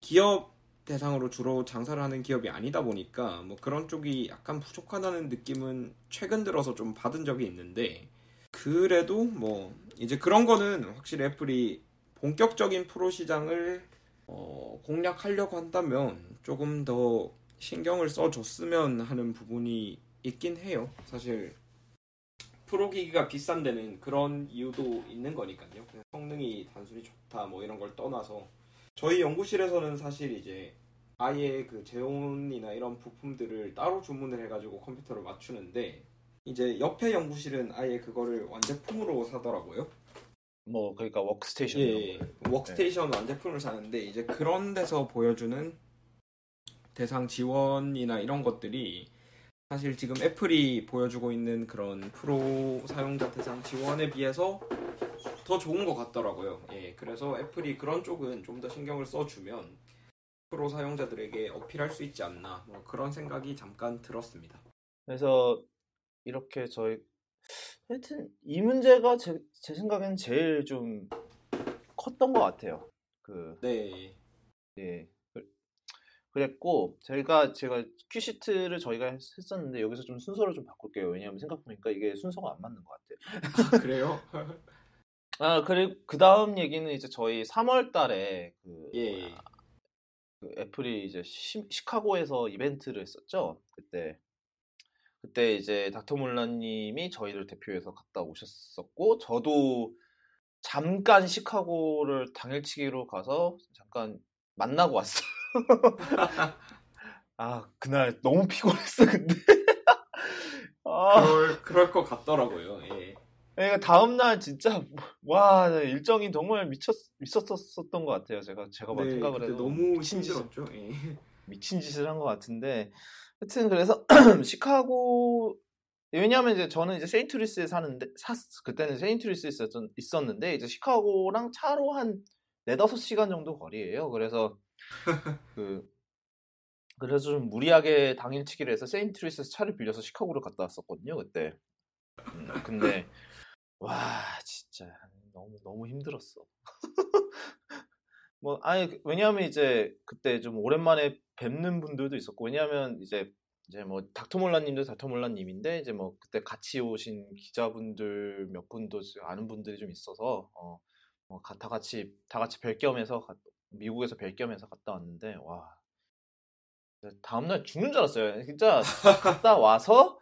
기업 대상으로 주로 장사를 하는 기업이 아니다 보니까 뭐 그런 쪽이 약간 부족하다는 느낌은 최근 들어서 좀 받은 적이 있는데 그래도 뭐 이제 그런 거는 확실히 애플이 본격적인 프로 시장을 어, 공략하려고 한다면 조금 더 신경을 써줬으면 하는 부분이 있긴 해요. 사실 프로 기기가 비싼 데는 그런 이유도 있는 거니까요. 성능이 단순히 좋다 뭐 이런 걸 떠나서 저희 연구실에서는 사실 이제 아예 그 제온이나 이런 부품들을 따로 주문을 해가지고 컴퓨터를 맞추는데 이제 옆에 연구실은 아예 그거를 완제품으로 사더라고요. 뭐 그러니까 워크스테이션 예, 거. 워크스테이션 완제품을 사는데 이제 그런 데서 보여주는 대상 지원이나 이런 것들이 사실 지금 애플이 보여주고 있는 그런 프로 사용자 대상 지원에 비해서 더 좋은 것 같더라고요. 예, 그래서 애플이 그런 쪽은 좀 더 신경을 써주면 프로 사용자들에게 어필할 수 있지 않나 뭐 그런 생각이 잠깐 들었습니다. 그래서 이렇게 저희 하여튼 이 문제가 제, 제 생각엔 제일 좀 컸던 것 같아요. 그 네, 예. 그- 그랬고 제가 제가 큐시트를 저희가 했- 했었는데 여기서 좀 순서를 좀 바꿀게요. 왜냐하면 생각해보니까 이게 순서가 안 맞는 것 같아요. 그래요? [laughs] 아 그리고 그 다음 얘기는 이제 저희 3월 달에 그, 예. 그 애플이 이제 시, 시카고에서 이벤트를 했었죠. 그때 그때 이제 닥터 몰라님이 저희를 대표해서 갔다 오셨었고 저도 잠깐 시카고를 당일치기로 가서 잠깐 만나고 왔어요. [laughs] 아 그날 너무 피곤했어 근데. [laughs] 아. 그럴 그럴 것 같더라고요. 예. 그러니까 다음 날 진짜 와 일정이 정말 미쳤 미쳤었던 것 같아요. 제가 제가 막 네, 생각을 해도 너무 힘들었죠. 예. 미친 짓을 한 것 같은데 하여튼 그래서 [clears throat] 시카고 왜냐하면 이제 저는 이제 세인트루이스에 사는데 샀 그때는 세인트루이스에 있었, 있었는데 이제 시카고랑 차로 한 네다섯 시간 정도 거리예요. 그래서 그 그래서 좀 무리하게 당일치기를 해서 세인트루이스에서 차를 빌려서 시카고를 갔다 왔었거든요. 그때. 음, 근데 와 진짜 너무 너무 힘들었어. 뭐 아니 그- 왜냐하면 이제 그때 좀 오랜만에 뵙는 분들도 있었고 왜냐하면 이제 이제 뭐 닥터몰라님도 닥터몰라님인데 이제 뭐 그때 같이 오신 기자분들 몇 분도 아는 분들이 좀 있어서 어, 뭐 가- 다 같이 다 같이 뵐 겸해서 가- 미국에서 뵐 겸해서 갔다 왔는데 와 다음날 죽는 줄 알았어요. 진짜 갔다 [laughs] 와서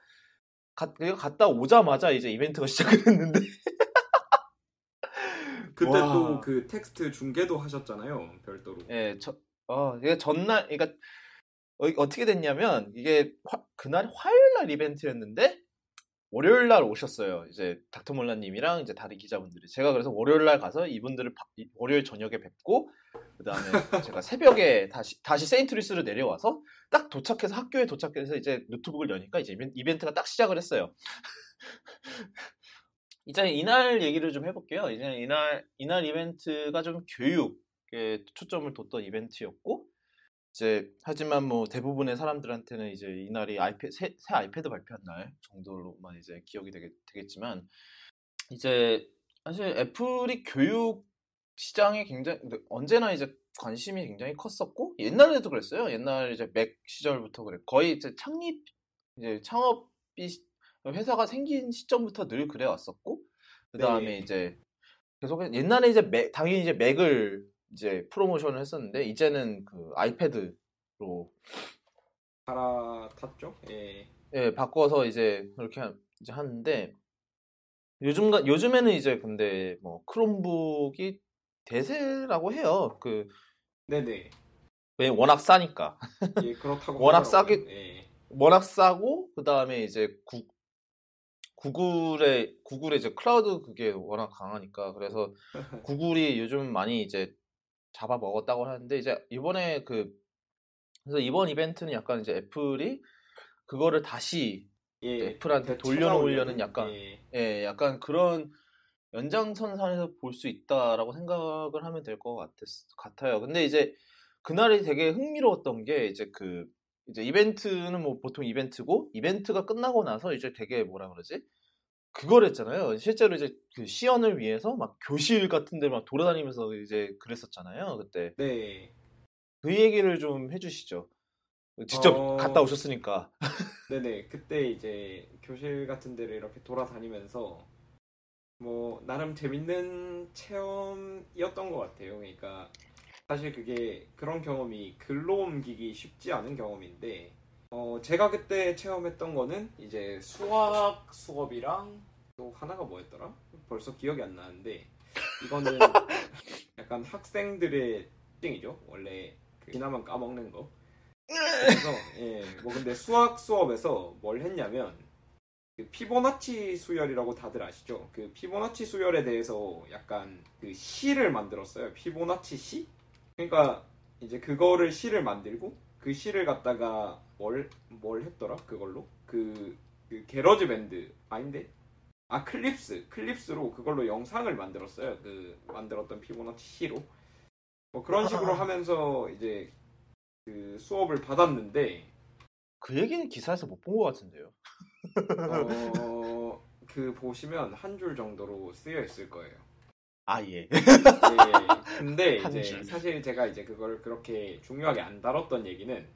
가, 갔다 오자마자 이제 이벤트가 [laughs] 시작을 했는데 그때 와. 또그 텍스트 중계도 하셨잖아요. 별도로. 예, 저, 어, 이게 전날, 그러니까 어, 떻게 됐냐면 이게 화- 그날 화요일 날 이벤트였는데 월요일 날 오셨어요. 이제 닥터몰라님이랑 이제 다른 기자분들이. 제가 그래서 월요일 날 가서 이분들을 바- 이- 월요일 저녁에 뵙고 그 다음에 [laughs] 제가 새벽에 다시 다시 세인트루이스로 내려와서 딱 도착해서 학교에 도착해서 이제 노트북을 여니까 이제 이벤- 이벤트가 딱 시작을 했어요. [laughs] 이제 이날 얘기를 좀 해볼게요. 이제 이날 이날 이벤트가 좀 교육에 초점을 뒀던 이벤트였고 이제 하지만 뭐 대부분의 사람들한테는 이제 이날이 아이패 새, 새 아이패드 발표한 날 정도로만 이제 기억이 되겠, 되겠지만 이제 사실 애플이 교육 시장에 굉장히 언제나 이제 관심이 굉장히 컸었고 옛날에도 그랬어요. 옛날 이제 맥 시절부터 그래 거의 이제 창립 이제 창업이 시- 회사가 생긴 시점부터 늘 그래 왔었고 그 다음에 네. 이제 계속 옛날에 이제 맥 당연히 이제 맥을 이제 프로모션을 했었는데 이제는 그 아이패드로 갈아탔죠. 예. 예, 바꿔서 이제 그렇게 하- 이제 하는데 요즘 요즘에는 이제 근데 뭐 크롬북이 대세라고 해요. 그 네네. 왜 워낙 싸니까 예, 그렇다고. [laughs] 워낙. 싸게- 예. 워낙 싸고 그 다음에 이제 구, 구글의 구글의 이제 클라우드 그게 워낙 강하니까 그래서 [laughs] 구글이 요즘 많이 이제 잡아 먹었다고 하는데 이제 이번에 그 그래서 이번 이벤트는 약간 이제 애플이 그거를 다시 예. 애플한테 그 돌려놓으려는 약간 예. 예, 약간 그런 연장선상에서 볼 수 있다라고 생각을 하면 될 것 같아요. 근데 이제 그날이 되게 흥미로웠던 게 이제 그 이제 이벤트는 뭐 보통 이벤트고 이벤트가 끝나고 나서 이제 되게 뭐라 그러지? 그걸 했잖아요. 실제로 이제 그 시연을 위해서 막 교실 같은 데 막 돌아다니면서 이제 그랬었잖아요. 그때. 네. 그 얘기를 좀 해주시죠. 직접 어. 갔다 오셨으니까. [laughs] 네네. 그때 이제 교실 같은 데를 이렇게 돌아다니면서 뭐 나름 재밌는 체험이었던 것 같아요. 그러니까 사실 그게 그런 경험이 글로 옮기기 쉽지 않은 경험인데 어 제가 그때 체험했던 거는 이제 수학 수업이랑 또 하나가 뭐였더라? 벌써 기억이 안 나는데 이거는 [laughs] 약간 학생들의 특징이죠. 원래 그 지나만 까먹는 거. 그래서 예, 뭐 근데 수학 수업에서 뭘 했냐면 그 피보나치 수열이라고 다들 아시죠? 그 피보나치 수열에 대해서 약간 그 시를 만들었어요. 피보나치 시? 그러니까 이제 그거를 시를 만들고 그 시를 갖다가 뭘 뭘 했더라? 그걸로 그, 그 GarageBand 아닌데 아 Clips Clips로 그걸로 영상을 만들었어요. 그 만들었던 피보나치 시로 뭐 그런 식으로 하면서 이제 그 수업을 받았는데 그 얘기는 기사에서 못 본 것 같은데요. 어, 그 보시면 한 줄 정도로 쓰여 있을 거예요. 아, 예. 예, 근데 [laughs] 한 이제 줄. 사실 제가 이제 그걸 그렇게 중요하게 안 다뤘던 얘기는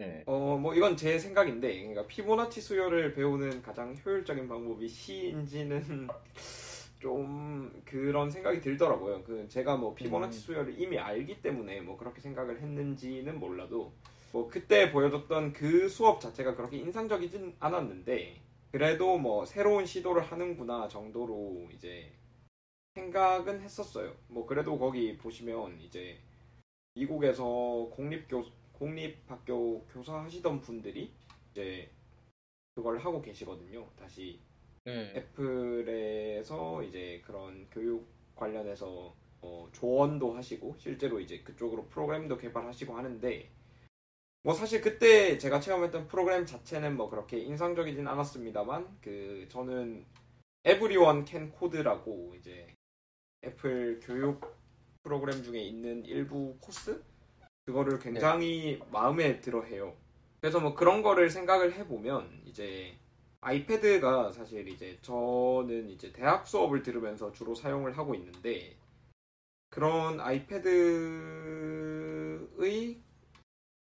예. 어뭐 이건 제 생각인데 그러니까 피보나치 수열을 배우는 가장 효율적인 방법이 시인지는 [laughs] 좀 그런 생각이 들더라고요. 그 제가 뭐 피보나치 음. 수열을 이미 알기 때문에 뭐 그렇게 생각을 했는지는 몰라도 뭐 그때 보여줬던 그 수업 자체가 그렇게 인상적이진 않았는데 그래도 뭐 새로운 시도를 하는구나 정도로 이제 생각은 했었어요. 뭐 그래도 거기 보시면 이제 미국에서 공립교 공립학교 교사 하시던 분들이 이제 그걸 하고 계시거든요. 다시 예. 애플에서 이제 그런 교육 관련해서 어, 조언도 하시고 실제로 이제 그쪽으로 프로그램도 개발하시고 하는데 뭐 사실 그때 제가 체험했던 프로그램 자체는 뭐 그렇게 인상적이진 않았습니다만 그 저는 Everyone Can Code라고 이제 애플 교육 프로그램 중에 있는 일부 코스 그거를 굉장히 마음에 들어 해요. 그래서 뭐 그런 거를 생각을 해보면 이제 아이패드가 사실 이제 저는 이제 대학 수업을 들으면서 주로 사용을 하고 있는데 그런 아이패드의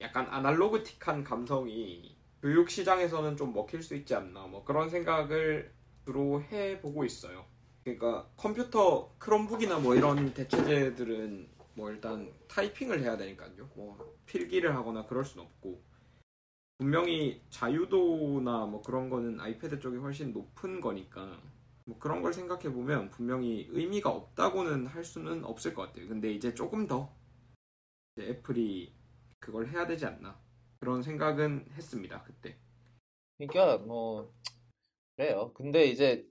약간 아날로그틱한 감성이 교육 시장에서는 좀 먹힐 수 있지 않나 뭐 그런 생각을 주로 해보고 있어요. 그러니까 컴퓨터 크롬북이나 뭐 이런 대체제들은 뭐 일단 타이핑을 해야 되니까요. 뭐 필기를 하거나 그럴 순 없고 분명히 자유도나 뭐 그런 거는 아이패드 쪽이 훨씬 높은 거니까 뭐 그런 걸 생각해 보면 분명히 의미가 없다고는 할 수는 없을 것 같아요. 근데 이제 조금 더 이제 애플이 그걸 해야 되지 않나 그런 생각은 했습니다 그때. 그러니까 뭐 그래요. 근데 이제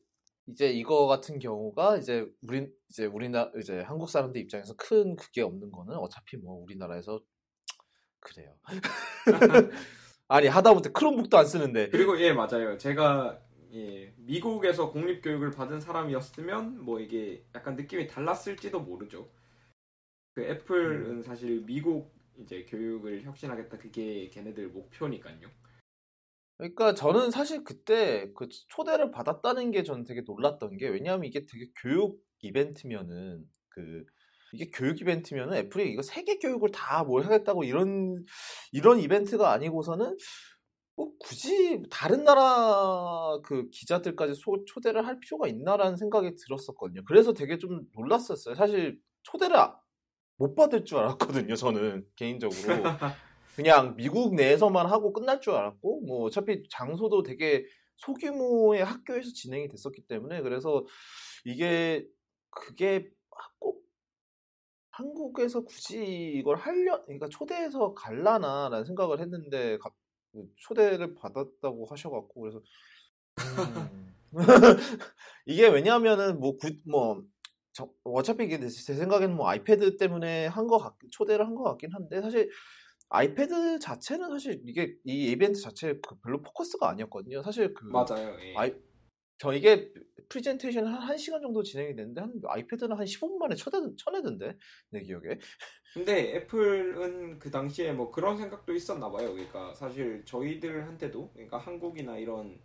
이제 이거 같은 경우가 이제 우리 이제 우리나 이제 한국 사람들 입장에서 큰 그게 없는 거는 어차피 뭐 우리나라에서 [tsk] 그래요. [laughs] 아니 하다못해 크롬북도 안 쓰는데 그리고 예 맞아요. 제가 예, 미국에서 공립 교육을 받은 사람이었으면 뭐 이게 약간 느낌이 달랐을지도 모르죠. 그 애플은 사실 미국 이제 교육을 혁신하겠다 그게 걔네들 목표니까요. 그러니까 저는 사실 그때 그 초대를 받았다는 게 저는 되게 놀랐던 게 왜냐하면 이게 되게 교육 이벤트면은 그 이게 교육 이벤트면은 애플이 이거 세계 교육을 다 뭘 하겠다고 이런 이런 이벤트가 아니고서는 뭐 굳이 다른 나라 그 기자들까지 소- 초대를 할 필요가 있나라는 생각이 들었었거든요. 그래서 되게 좀 놀랐었어요. 사실 초대를 아- 못 받을 줄 알았거든요. 저는 개인적으로. 그냥 미국 내에서만 하고 끝날 줄 알았고 뭐 어차피 장소도 되게 소규모의 학교에서 진행이 됐었기 때문에 그래서 이게 그게 꼭 한국에서 굳이 이걸 하려 그러니까 초대해서 갈라나라는 생각을 했는데 가- 그 초대를 받았다고 하셔갖고 그래서 음. [laughs] 이게 왜냐하면은 뭐, 구- 뭐 저- 어차피 이게 제 생각에는 뭐 아이패드 때문에 한 거 같, 초대를 한것 같긴 한데 사실 아이패드 자체는 사실 이게 이 이벤트 자체 그 별로 포커스가 아니었거든요. 사실 그 맞아요. 예. 아이 저 이게 프레젠테이션 한 1시간 정도 진행이 됐는데 한 아이패드는 한 15분 만에 쳐내, 쳐내던데 내 기억에. 근데 애플은 그 당시에 뭐 그런 생각도 있었나 봐요. 그러니까 사실 저희들한테도 그러니까 한국이나 이런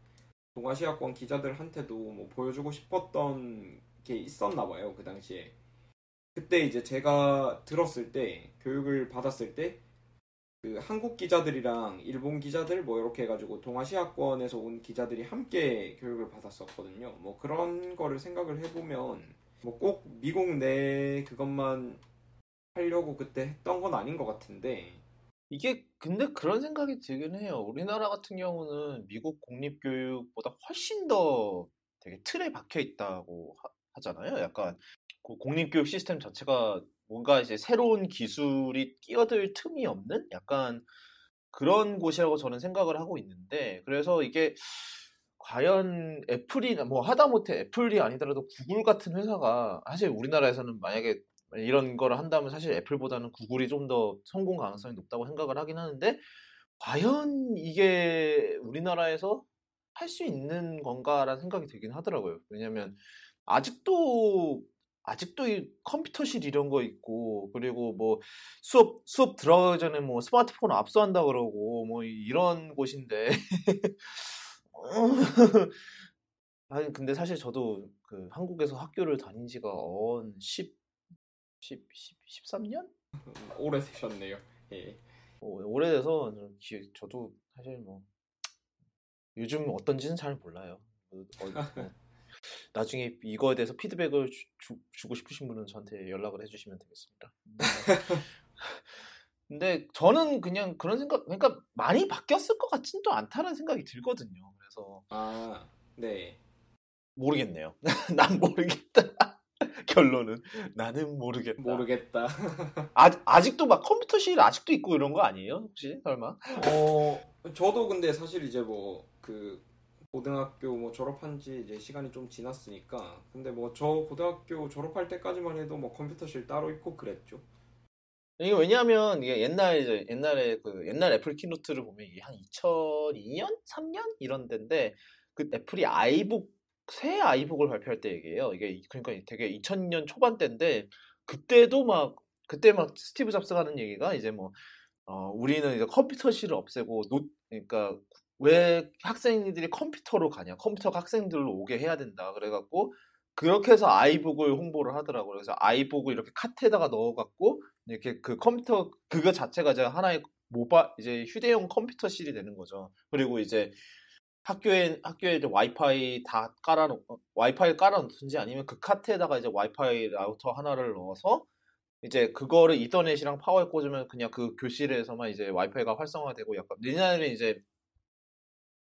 동아시아권 기자들한테도 뭐 보여주고 싶었던 게 있었나 봐요 그 당시에 그때 이제 제가 들었을 때 교육을 받았을 때 그 한국 기자들이랑 일본 기자들 뭐 이렇게 해가지고 동아시아권에서 온 기자들이 함께 교육을 받았었거든요. 뭐 그런 거를 생각을 해보면 뭐 꼭 미국 내 그것만 하려고 그때 했던 건 아닌 것 같은데 이게 근데 그런 생각이 들긴 해요. 우리나라 같은 경우는 미국 공립교육보다 훨씬 더 되게 틀에 박혀 있다고 하, 하잖아요. 약간 그 공립교육 시스템 자체가 뭔가 이제 새로운 기술이 끼어들 틈이 없는 약간 그런 곳이라고 저는 생각을 하고 있는데 그래서 이게 과연 애플이나 뭐 하다못해 애플이 아니더라도 구글 같은 회사가 사실 우리나라에서는 만약에 이런 거를 한다면 사실 애플보다는 구글이 좀 더 성공 가능성이 높다고 생각을 하긴 하는데 과연 이게 우리나라에서 할 수 있는 건가라는 생각이 들긴 하더라고요. 왜냐면 아직도 아직도 이 컴퓨터실 이런 거 있고 그리고 뭐 수업 수업 들어가기 전에 뭐 스마트폰 압수한다 그러고 뭐 이런 곳인데 [laughs] 아니 근데 사실 저도 그 한국에서 학교를 다닌 지가 언 10, 10, 10 13년? 오래 되셨네요. 예. 어, 오래돼서 저도 사실 뭐 요즘 어떤지는 잘 몰라요. 뭐, 어, 뭐 나중에 이거에 대해서 피드백을 주, 고 싶으신 분은 저한테 연락을 해주시면 되겠습니다. [laughs] 근데 저는 그냥 그런 생각, 그러니까 많이 바뀌었을 것 같진 또 않다는 생각이 들거든요. 그래서 아, 네. 모르겠네요. [laughs] 난 모르겠다. [laughs] 결론은 나는 모르겠다. 모르겠다. 아, 아직도 막 컴퓨터실 아직도 있고 이런 거 아니에요? 혹시 설마? 어, 저도 근데 사실 이제 뭐 그 고등학교 뭐 졸업한 지 이제 시간이 좀 지났으니까 근데 뭐 저 고등학교 졸업할 때까지만 해도 뭐 컴퓨터실 따로 있고 그랬죠. 이게 왜냐하면 이게 옛날 이제 옛날에 그 옛날 애플 키노트를 보면 이게 한 2002년, 3년 이런 데인데 그 애플이 아이북 새 아이북을 발표할 때 얘기해요. 이게 그러니까 되게 2000년 초반 때인데 그때도 막 그때 막 스티브 잡스가 하는 얘기가 이제 뭐 어, 우리는 이제 컴퓨터실을 없애고 노 그러니까 왜 학생들이 컴퓨터로 가냐? 컴퓨터가 학생들로 오게 해야 된다. 그래갖고 그렇게 해서 아이북을 홍보를 하더라고요. 그래서 아이북을 이렇게 카트에다가 넣어갖고 이렇게 그 컴퓨터 그거 자체가 이제 하나의 모바 이제 휴대용 컴퓨터 실이 되는 거죠. 그리고 이제 학교에 학교에 이제 와이파이 다 깔아놓 와이파이 깔아놓든지 아니면 그 카트에다가 이제 와이파이 라우터 하나를 넣어서 이제 그거를 이더넷이랑 파워에 꽂으면 그냥 그 교실에서만 이제 와이파이가 활성화되고 약간 옛날에 이제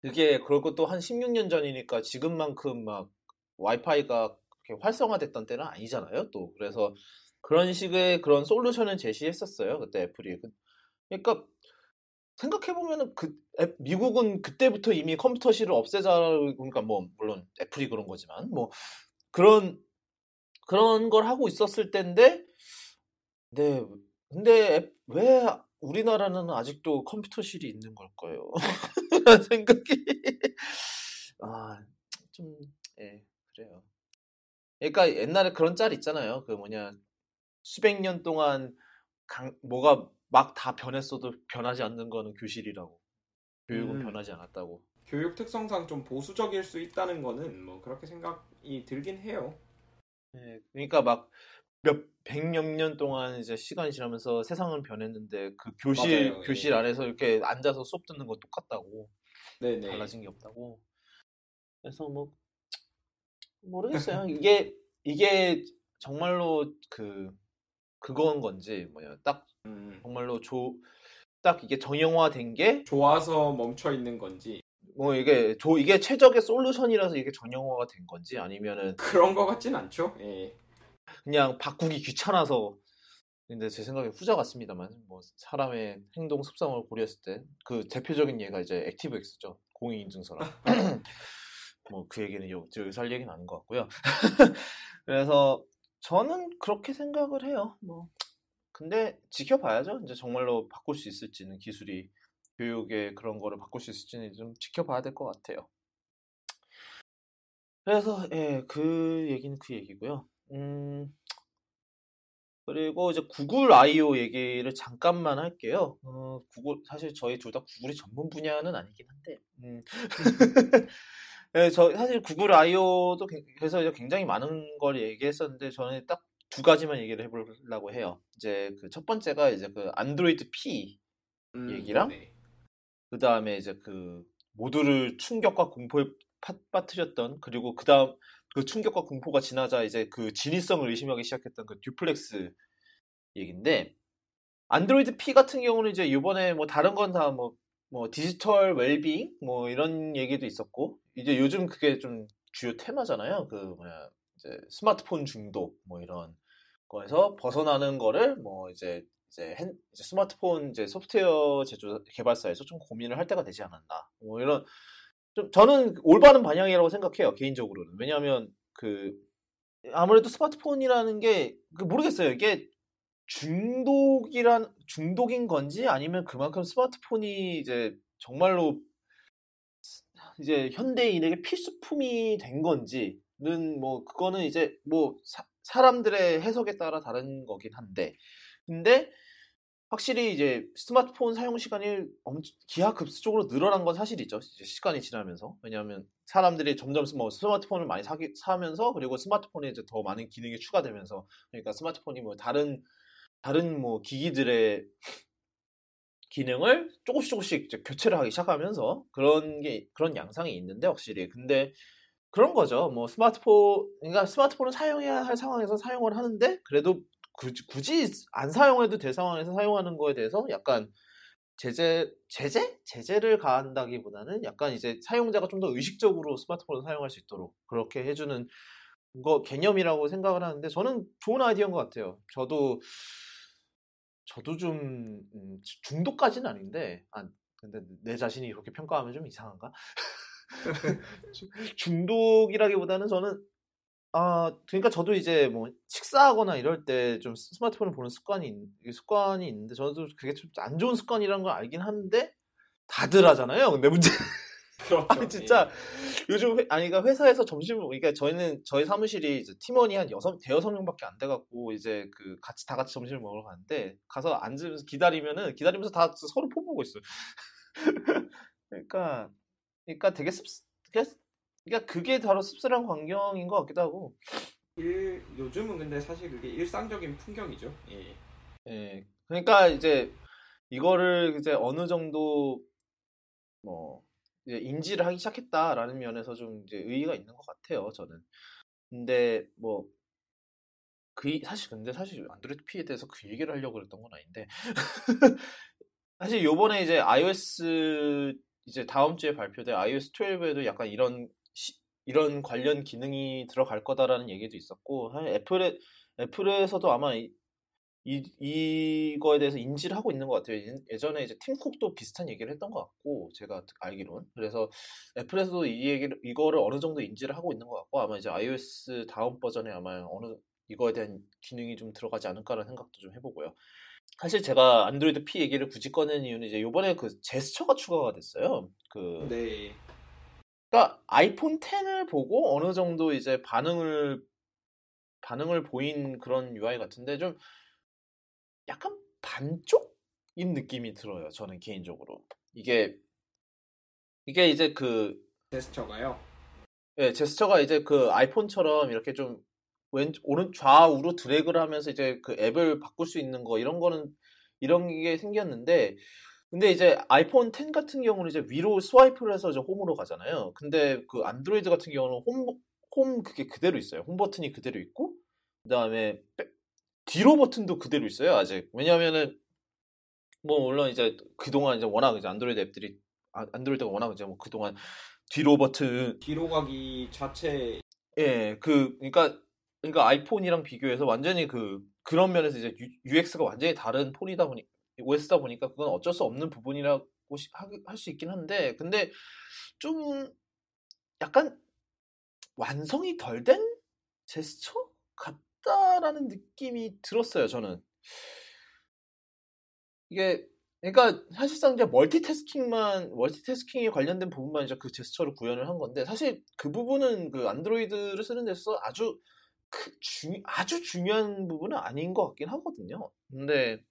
그게 그럴 것도 한 16년 전이니까 지금만큼 막 와이파이가 활성화됐던 때는 아니잖아요. 또 그래서 그런 식의 그런 솔루션을 제시했었어요. 그때 애플이. 그러니까 생각해보면은 그 애- 미국은 그때부터 이미 컴퓨터실을 없애자 그러니까 뭐 물론 애플이 그런 거지만 뭐 그런 그런 걸 하고 있었을 때인데 네 근데 애- 왜 우리나라는 아직도 컴퓨터실이 있는 걸까요? [laughs] 생각이 아좀 예 그래요. 그러니까 옛날에 그런 짤 있잖아요. 그 뭐냐 수백 년 동안 강, 뭐가 막 다 변했어도 변하지 않는 거는 교실이라고. 교육은 음. 변하지 않았다고. 교육 특성상 좀 보수적일 수 있다는 거는 뭐 그렇게 생각이 들긴 해요. 예, 그러니까 막 몇 백몇 년 동안 이제 시간이 지나면서 세상은 변했는데 그 교실 맞아요, 예. 교실 안에서 이렇게 앉아서 수업 듣는 건 똑같다고 네네. 달라진 게 없다고. 그래서 뭐 모르겠어요. 이게 이게 정말로 그 그건 건지 뭐냐 딱 음, 정말로 조 딱 이게 정형화된 게 좋아서 멈춰 있는 건지 뭐 이게 조 이게 최적의 솔루션이라서 이게 정형화가 된 건지 아니면은 그런 거 같진 않죠. 예. 그냥 바꾸기 귀찮아서 근데 제 생각에 후자 같습니다만 뭐 사람의 행동 습성을 고려했을 때 그 대표적인 예가 이제 액티브엑스죠. 공인인증서랑. [clears throat] 뭐 그 얘기는 여- 여기서 할 얘기는 아닌 것 같고요. [laughs] 그래서 저는 그렇게 생각을 해요. 뭐 근데 지켜봐야죠. 이제 정말로 바꿀 수 있을지는 기술이 교육에 그런 거를 바꿀 수 있을지는 좀 지켜봐야 될 것 같아요. 그래서 예, 그 얘기는 그 얘기고요. 음, 그리고 이제 구글 I/O 얘기를 잠깐만 할게요. 어, 구글 사실 저희 둘 다 구글이 전문 분야는 아니긴 한데, 음, [laughs] 네, 저 사실 구글 I/O도 굉- 그래서 이제 굉장히 많은 걸 얘기했었는데 저는 딱 두 가지만 얘기를 해보려고 해요. 이제 그 첫 번째가 이제 그 안드로이드 P 음, 얘기랑? 네네. 그 다음에 이제 그 모두를 충격과 공포에 파- 빠뜨렸던 그리고 그 다음 그 충격과 공포가 지나자 이제 그 진위성을 의심하기 시작했던 그 듀플렉스 얘기인데 안드로이드 P 같은 경우는 이제 이번에 뭐 다른 건 다 뭐 뭐 디지털 웰빙 뭐 이런 얘기도 있었고 이제 요즘 그게 좀 주요 테마잖아요. 그 뭐야 이제 스마트폰 중독 뭐 이런 거에서 벗어나는 거를 뭐 이제 이제, 핸- 이제 스마트폰 이제 소프트웨어 제조 개발사에서 좀 고민을 할 때가 되지 않았나. 뭐 이런 좀 저는 올바른 방향이라고 생각해요 개인적으로는. 왜냐하면 그 아무래도 스마트폰이라는 게그 모르겠어요. 이게 중독이란 중독인 건지 아니면 그만큼 스마트폰이 이제 정말로 이제 현대인에게 필수품이 된 건지는 뭐 그거는 이제 뭐 사, 람들의 해석에 따라 다른 거긴 한데 근데 확실히 이제 스마트폰 사용 시간이 엄- 기하급수적으로 늘어난 건 사실이죠. 시간이 지나면서 왜냐하면 사람들이 점점 뭐 스마트폰을 많이 사기, 사면서 그리고 스마트폰에 이제 더 많은 기능이 추가되면서 그러니까 스마트폰이 뭐 다른 다른 뭐 기기들의 기능을 조금씩 조금씩 이제 교체를 하기 시작하면서 그런 게 그런 양상이 있는데 확실히 근데 그런 거죠. 뭐 스마트폰 그러니까 스마트폰을 사용해야 할 상황에서 사용을 하는데 그래도 굳이, 굳이 안 사용해도 될 상황에서 사용하는 거에 대해서 약간 제재 제재 제재를 가한다기보다는 약간 이제 사용자가 좀 더 의식적으로 스마트폰을 사용할 수 있도록 그렇게 해주는 거 개념이라고 생각을 하는데 저는 좋은 아이디어인 것 같아요. 저도 저도 좀 음, 중독까지는 아닌데 아 근데 내 자신이 이렇게 평가하면 좀 이상한가? 주- [laughs] [laughs] 중독이라기보다는 저는 아 그러니까 저도 이제 뭐 식사하거나 이럴 때 좀 스마트폰을 보는 습관이 있- 습관이 있는데 저도 그게 좀 안 좋은 습관이라는 걸 알긴 하는데 다들 하잖아요. 근데 문제 [laughs] 그렇죠. 아 진짜 요즘 회, 아니 그러니까 회사에서 점심 그러니까 저희는 저희 사무실이 이제 팀원이 한 여섯 대여섯 명밖에 안 돼갖고 이제 그 같이 다 같이 점심을 먹으러 가는데 가서 앉으면서 기다리면은 기다리면서 다 서로 폰 보고 있어요. [laughs] 그러니까 그러니까 되게 씁 그게 그러니까 그게 바로 씁쓸한 광경인 것 같기도 하고. 일, 요즘은 근데 사실 그게 일상적인 풍경이죠. 예. 예. 그러니까 이제 이거를 이제 어느 정도 뭐 인지를 하기 시작했다라는 면에서 좀 이제 의의가 있는 것 같아요. 저는. 근데 뭐 그 사실 근데 사실 안드로이드 P에 대해서 그 얘기를 하려고 그랬던 건 아닌데 [laughs] 사실 요번에 이제 iOS 이제 다음 주에 발표될 iOS 12에도 약간 이런 시- 이런 관련 기능이 들어갈 거다라는 얘기도 있었고 애플에 애플에서도 아마 이, 이 이거에 대해서 인지를 하고 있는 것 같아요. 예- 예전에 이제 팀쿡도 비슷한 얘기를 했던 것 같고 제가 알기론 그래서 애플에서도 이 얘기를 이거를 어느 정도 인지를 하고 있는 것 같고 아마 이제 iOS 다음 버전에 아마 어느 이거에 대한 기능이 좀 들어가지 않을까라는 생각도 좀 해보고요. 사실 제가 안드로이드 P 얘기를 굳이 꺼낸 이유는 이제 요번에 그 제스처가 추가가 됐어요. 그 네. 그러니까 아이폰 10을 보고 어느 정도 이제 반응을 반응을 보인 그런 UI 같은데 좀 약간 반쪽인 느낌이 들어요. 저는 개인적으로 이게 이게 이제 그 제스처가요. 예, 제스처가 이제 그 아이폰처럼 이렇게 좀 왼, 오른 좌우로 드래그를 하면서 이제 그 앱을 바꿀 수 있는 거 이런 거는 이런 게 생겼는데 근데 이제 아이폰 10 같은 경우는 이제 위로 스와이프를 해서 이제 홈으로 가잖아요. 근데 그 안드로이드 같은 경우는 홈, 홈 그게 그대로 있어요. 홈 버튼이 그대로 있고 그 다음에 백- 뒤로 버튼도 그대로 있어요. 아직. 왜냐면은 뭐 물론 이제 그동안 이제 워낙 이제 안드로이드 앱들이 아, 안드로이드가 워낙 이제 뭐 그동안 뒤로 버튼 뒤로 가기 자체 예, 그, 그러니까, 그러니까 아이폰이랑 비교해서 완전히 그, 그런 면에서 이제 UX가 완전히 다른 폰이다 보니, OS다 보니까 그건 어쩔 수 없는 부분이라고 할 수 있긴 한데, 근데 좀 약간 완성이 덜 된 제스처 같다라는 느낌이 들었어요, 저는. 이게, 그러니까 사실상 이제 멀티태스킹만, 멀티태스킹에 관련된 부분만 이제 그 제스처를 구현을 한 건데, 사실 그 부분은 그 안드로이드를 쓰는 데 있어서 아주 그 중, 아주 중요한 부분은 아닌 것 같긴 하거든요. 근데,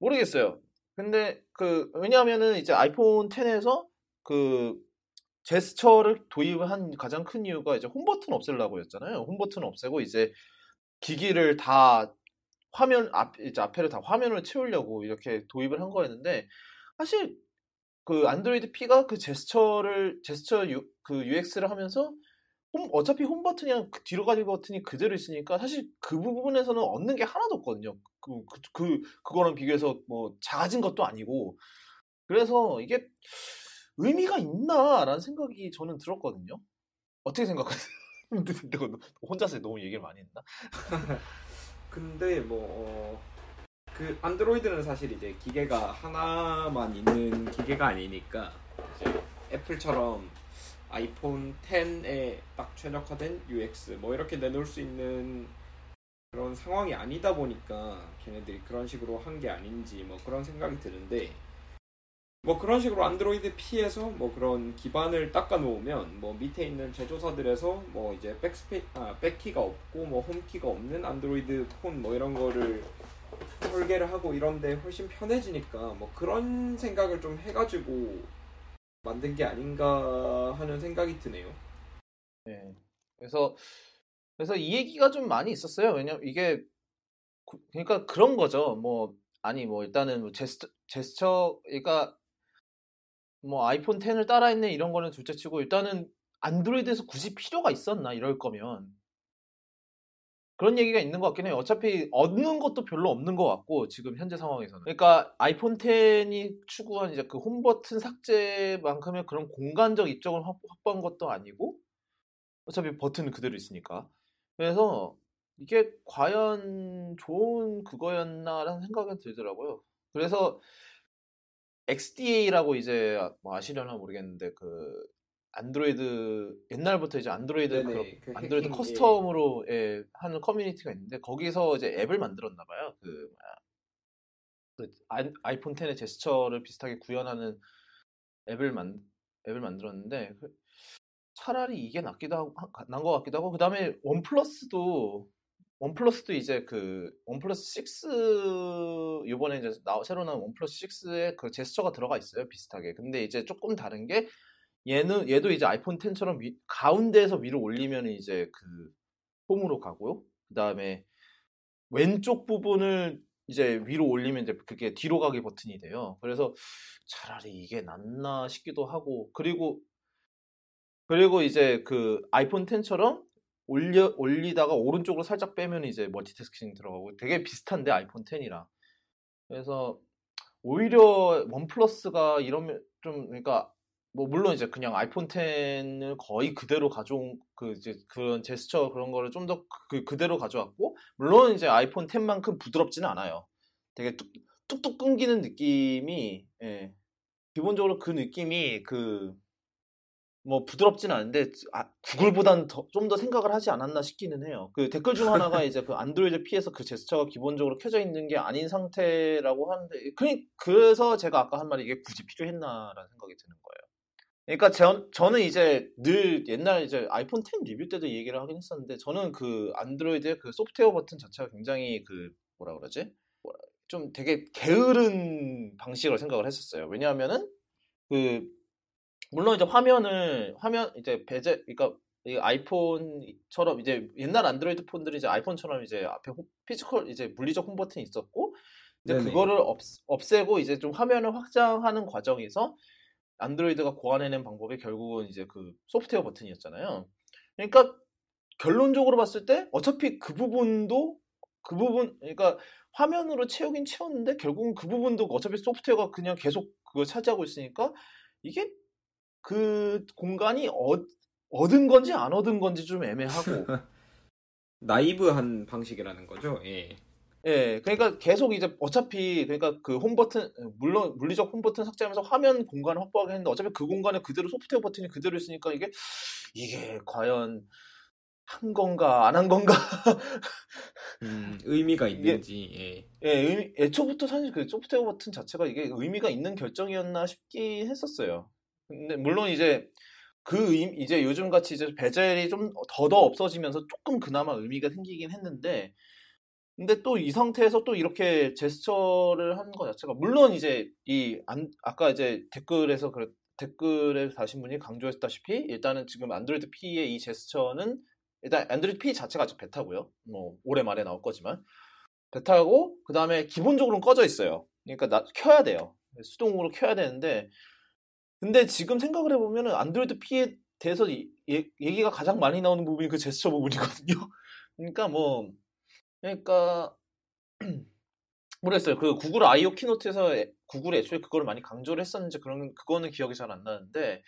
모르겠어요. 근데, 그, 왜냐하면은 이제 아이폰 10에서 그, 제스처를 도입을 한 가장 큰 이유가 이제 홈 버튼 없애려고였잖아요. 홈 버튼 없애고 이제 기기를 다 화면 앞 이제 앞에를 다 화면으로 채우려고 이렇게 도입을 한 거였는데 사실 그 안드로이드 P가 그 제스처를 제스처 유, 그 UX를 하면서 홈, 어차피 홈 버튼이랑 그 뒤로 가기 버튼이 그대로 있으니까 사실 그 부분에서는 얻는 게 하나도 없거든요. 그, 그, 그 그거랑 비교해서 뭐 작아진 것도 아니고 그래서 이게 의미가 있나라는 생각이 저는 들었거든요. 어떻게 생각하세요? [laughs] 혼자서 너무 얘기를 많이 했나? [laughs] 근데 뭐 어, 그 안드로이드는 사실 이제 기계가 하나만 있는 기계가 아니니까 이제 애플처럼 아이폰 10에 딱 최적화된 UX 뭐 이렇게 내놓을 수 있는 그런 상황이 아니다 보니까 걔네들이 그런 식으로 한 게 아닌지 뭐 그런 생각이 드는데 뭐 그런 식으로 안드로이드 P에서 뭐 그런 기반을 닦아 놓으면 뭐 밑에 있는 제조사들에서 뭐 이제 백스페 아 백키가 없고 뭐 홈키가 없는 안드로이드 폰 뭐 이런 거를 설계를 하고 이런데 훨씬 편해지니까 뭐 그런 생각을 좀 해가지고 만든 게 아닌가 하는 생각이 드네요. 네. 그래서 그래서 이 얘기가 좀 많이 있었어요. 왜냐면 이게 그러니까 그런 거죠. 뭐 아니 뭐 일단은 뭐 제스처 제스처 그러니까 뭐 아이폰 10을 따라 있네 이런 거는 둘째치고 일단은 안드로이드에서 굳이 필요가 있었나 이럴 거면 그런 얘기가 있는 것 같긴 해요. 어차피 얻는 것도 별로 없는 것 같고 지금 현재 상황에서는. 그러니까 아이폰 10이 추구한 이제 그 홈 버튼 삭제만큼의 그런 공간적 입적을 확보한 것도 아니고 어차피 버튼은 그대로 있으니까. 그래서 이게 과연 좋은 그거였나라는 생각이 들더라고요. 그래서 XDA라고 이제 뭐 아시려나 모르겠는데 그 안드로이드 옛날부터 이제 안드로이드 네네, 그그 안드로이드 해킹, 커스텀으로 예, 하는 커뮤니티가 있는데 거기서 이제 앱을 만들었나 봐요. 그, 그 아이, 아이폰 10의 제스처를 비슷하게 구현하는 앱을 만 앱을 만들었는데 그 차라리 이게 낫기도 하고 난 것 같기도 하고 그다음에 OnePlus도 OnePlus도 이제 그 OnePlus 6 이번에 이제 나, 새로 나온 OnePlus 6에 그 제스처가 들어가 있어요 비슷하게. 근데 이제 조금 다른 게 얘는 얘도 이제 아이폰 10처럼 위, 가운데에서 위로 올리면 이제 그 홈으로 가고요. 그 다음에 왼쪽 부분을 이제 위로 올리면 이제 그게 뒤로 가기 버튼이 돼요. 그래서 차라리 이게 낫나 싶기도 하고 그리고 그리고 이제 그 아이폰 10처럼 올려 올리다가 오른쪽으로 살짝 빼면 이제 멀티태스킹 들어가고 되게 비슷한데 아이폰 10이랑. 그래서 오히려 원 플러스가 이러면 좀 그러니까 뭐 물론 이제 그냥 아이폰 10을 거의 그대로 가져온 그 이제 그런 제스처 그런 거를 좀 더 그 그대로 가져왔고 물론 이제 아이폰 10만큼 부드럽지는 않아요. 되게 뚝, 뚝뚝 끊기는 느낌이 예. 기본적으로 그 느낌이 그 뭐 부드럽진 않은데 아, 구글보다는 좀더 생각을 하지 않았나 싶기는 해요. 그 댓글 중 하나가 [laughs] 이제 그 안드로이드 P에서 그 제스처가 기본적으로 켜져 있는 게 아닌 상태라고 하는데 그, 그래서 제가 아까 한 말이 이게 굳이 필요했나라는 생각이 드는 거예요. 그러니까 저, 저는 이제 늘 옛날 이제 아이폰 10 리뷰 때도 얘기를 하긴 했었는데 저는 그 안드로이드의 그 소프트웨어 버튼 자체가 굉장히 그 뭐라 그러지? 좀 되게 게으른 방식으로 생각을 했었어요. 왜냐하면은 그 물론 이제 화면을 화면 이제 배제 그러니까 이 아이폰처럼 이제 옛날 안드로이드 폰들이 이제 아이폰처럼 이제 앞에 호, physical 이제 물리적 홈 버튼이 있었고 이제 네네. 그거를 없, 없애고 이제 좀 화면을 확장하는 과정에서 안드로이드가 고안해낸 방법이 결국은 이제 그 소프트웨어 버튼이었잖아요. 그러니까 결론적으로 봤을 때 어차피 그 부분도 그 부분 그러니까 화면으로 채우긴 채웠는데 결국은 그 부분도 어차피 소프트웨어가 그냥 계속 그걸 차지하고 있으니까 이게 그 공간이 어, 얻은 건지 안 얻은 건지 좀 애매하고 [laughs] 나이브한 방식이라는 거죠. 예. 예, 그러니까 계속 이제 어차피 그러니까 그 홈 버튼 물론 물리적 홈 버튼 삭제하면서 화면 공간을 확보하게 했는데 어차피 그 공간에 그대로 소프트웨어 버튼이 그대로 있으니까 이게 이게 과연 한 건가 안 한 건가 [laughs] 음, 의미가 있는지 예, 예 의미, 애초부터 사실 그 소프트웨어 버튼 자체가 이게 의미가 있는 결정이었나 싶긴 했었어요. 근데 물론 이제 그 의, 이제 요즘 같이 이제 베젤이 좀 더더 없어지면서 조금 그나마 의미가 생기긴 했는데 근데 또 이 상태에서 또 이렇게 제스처를 하는 것 자체가 물론 이제 이 안, 아까 이제 댓글에서 그 댓글에 다신 분이 강조했다시피 일단은 지금 안드로이드 P의 이 제스처는 일단 안드로이드 P 자체가 아직 베타고요. 뭐 올해 말에 나올 거지만 베타고 그 다음에 기본적으로는 꺼져 있어요. 그러니까 나, 켜야 돼요. 수동으로 켜야 되는데 근데 지금 생각을 해보면은 안드로이드 P에 대해서 이, 예, 얘기가 가장 많이 나오는 부분이 그 제스처 부분이거든요. [laughs] 그러니까 뭐 그러니까 [clears throat] 모르겠어요. 그 구글 I.O. 키노트에서 애- 구글이 애초에 그걸 많이 강조를 했었는지 그런 그거는 기억이 잘 안 나는데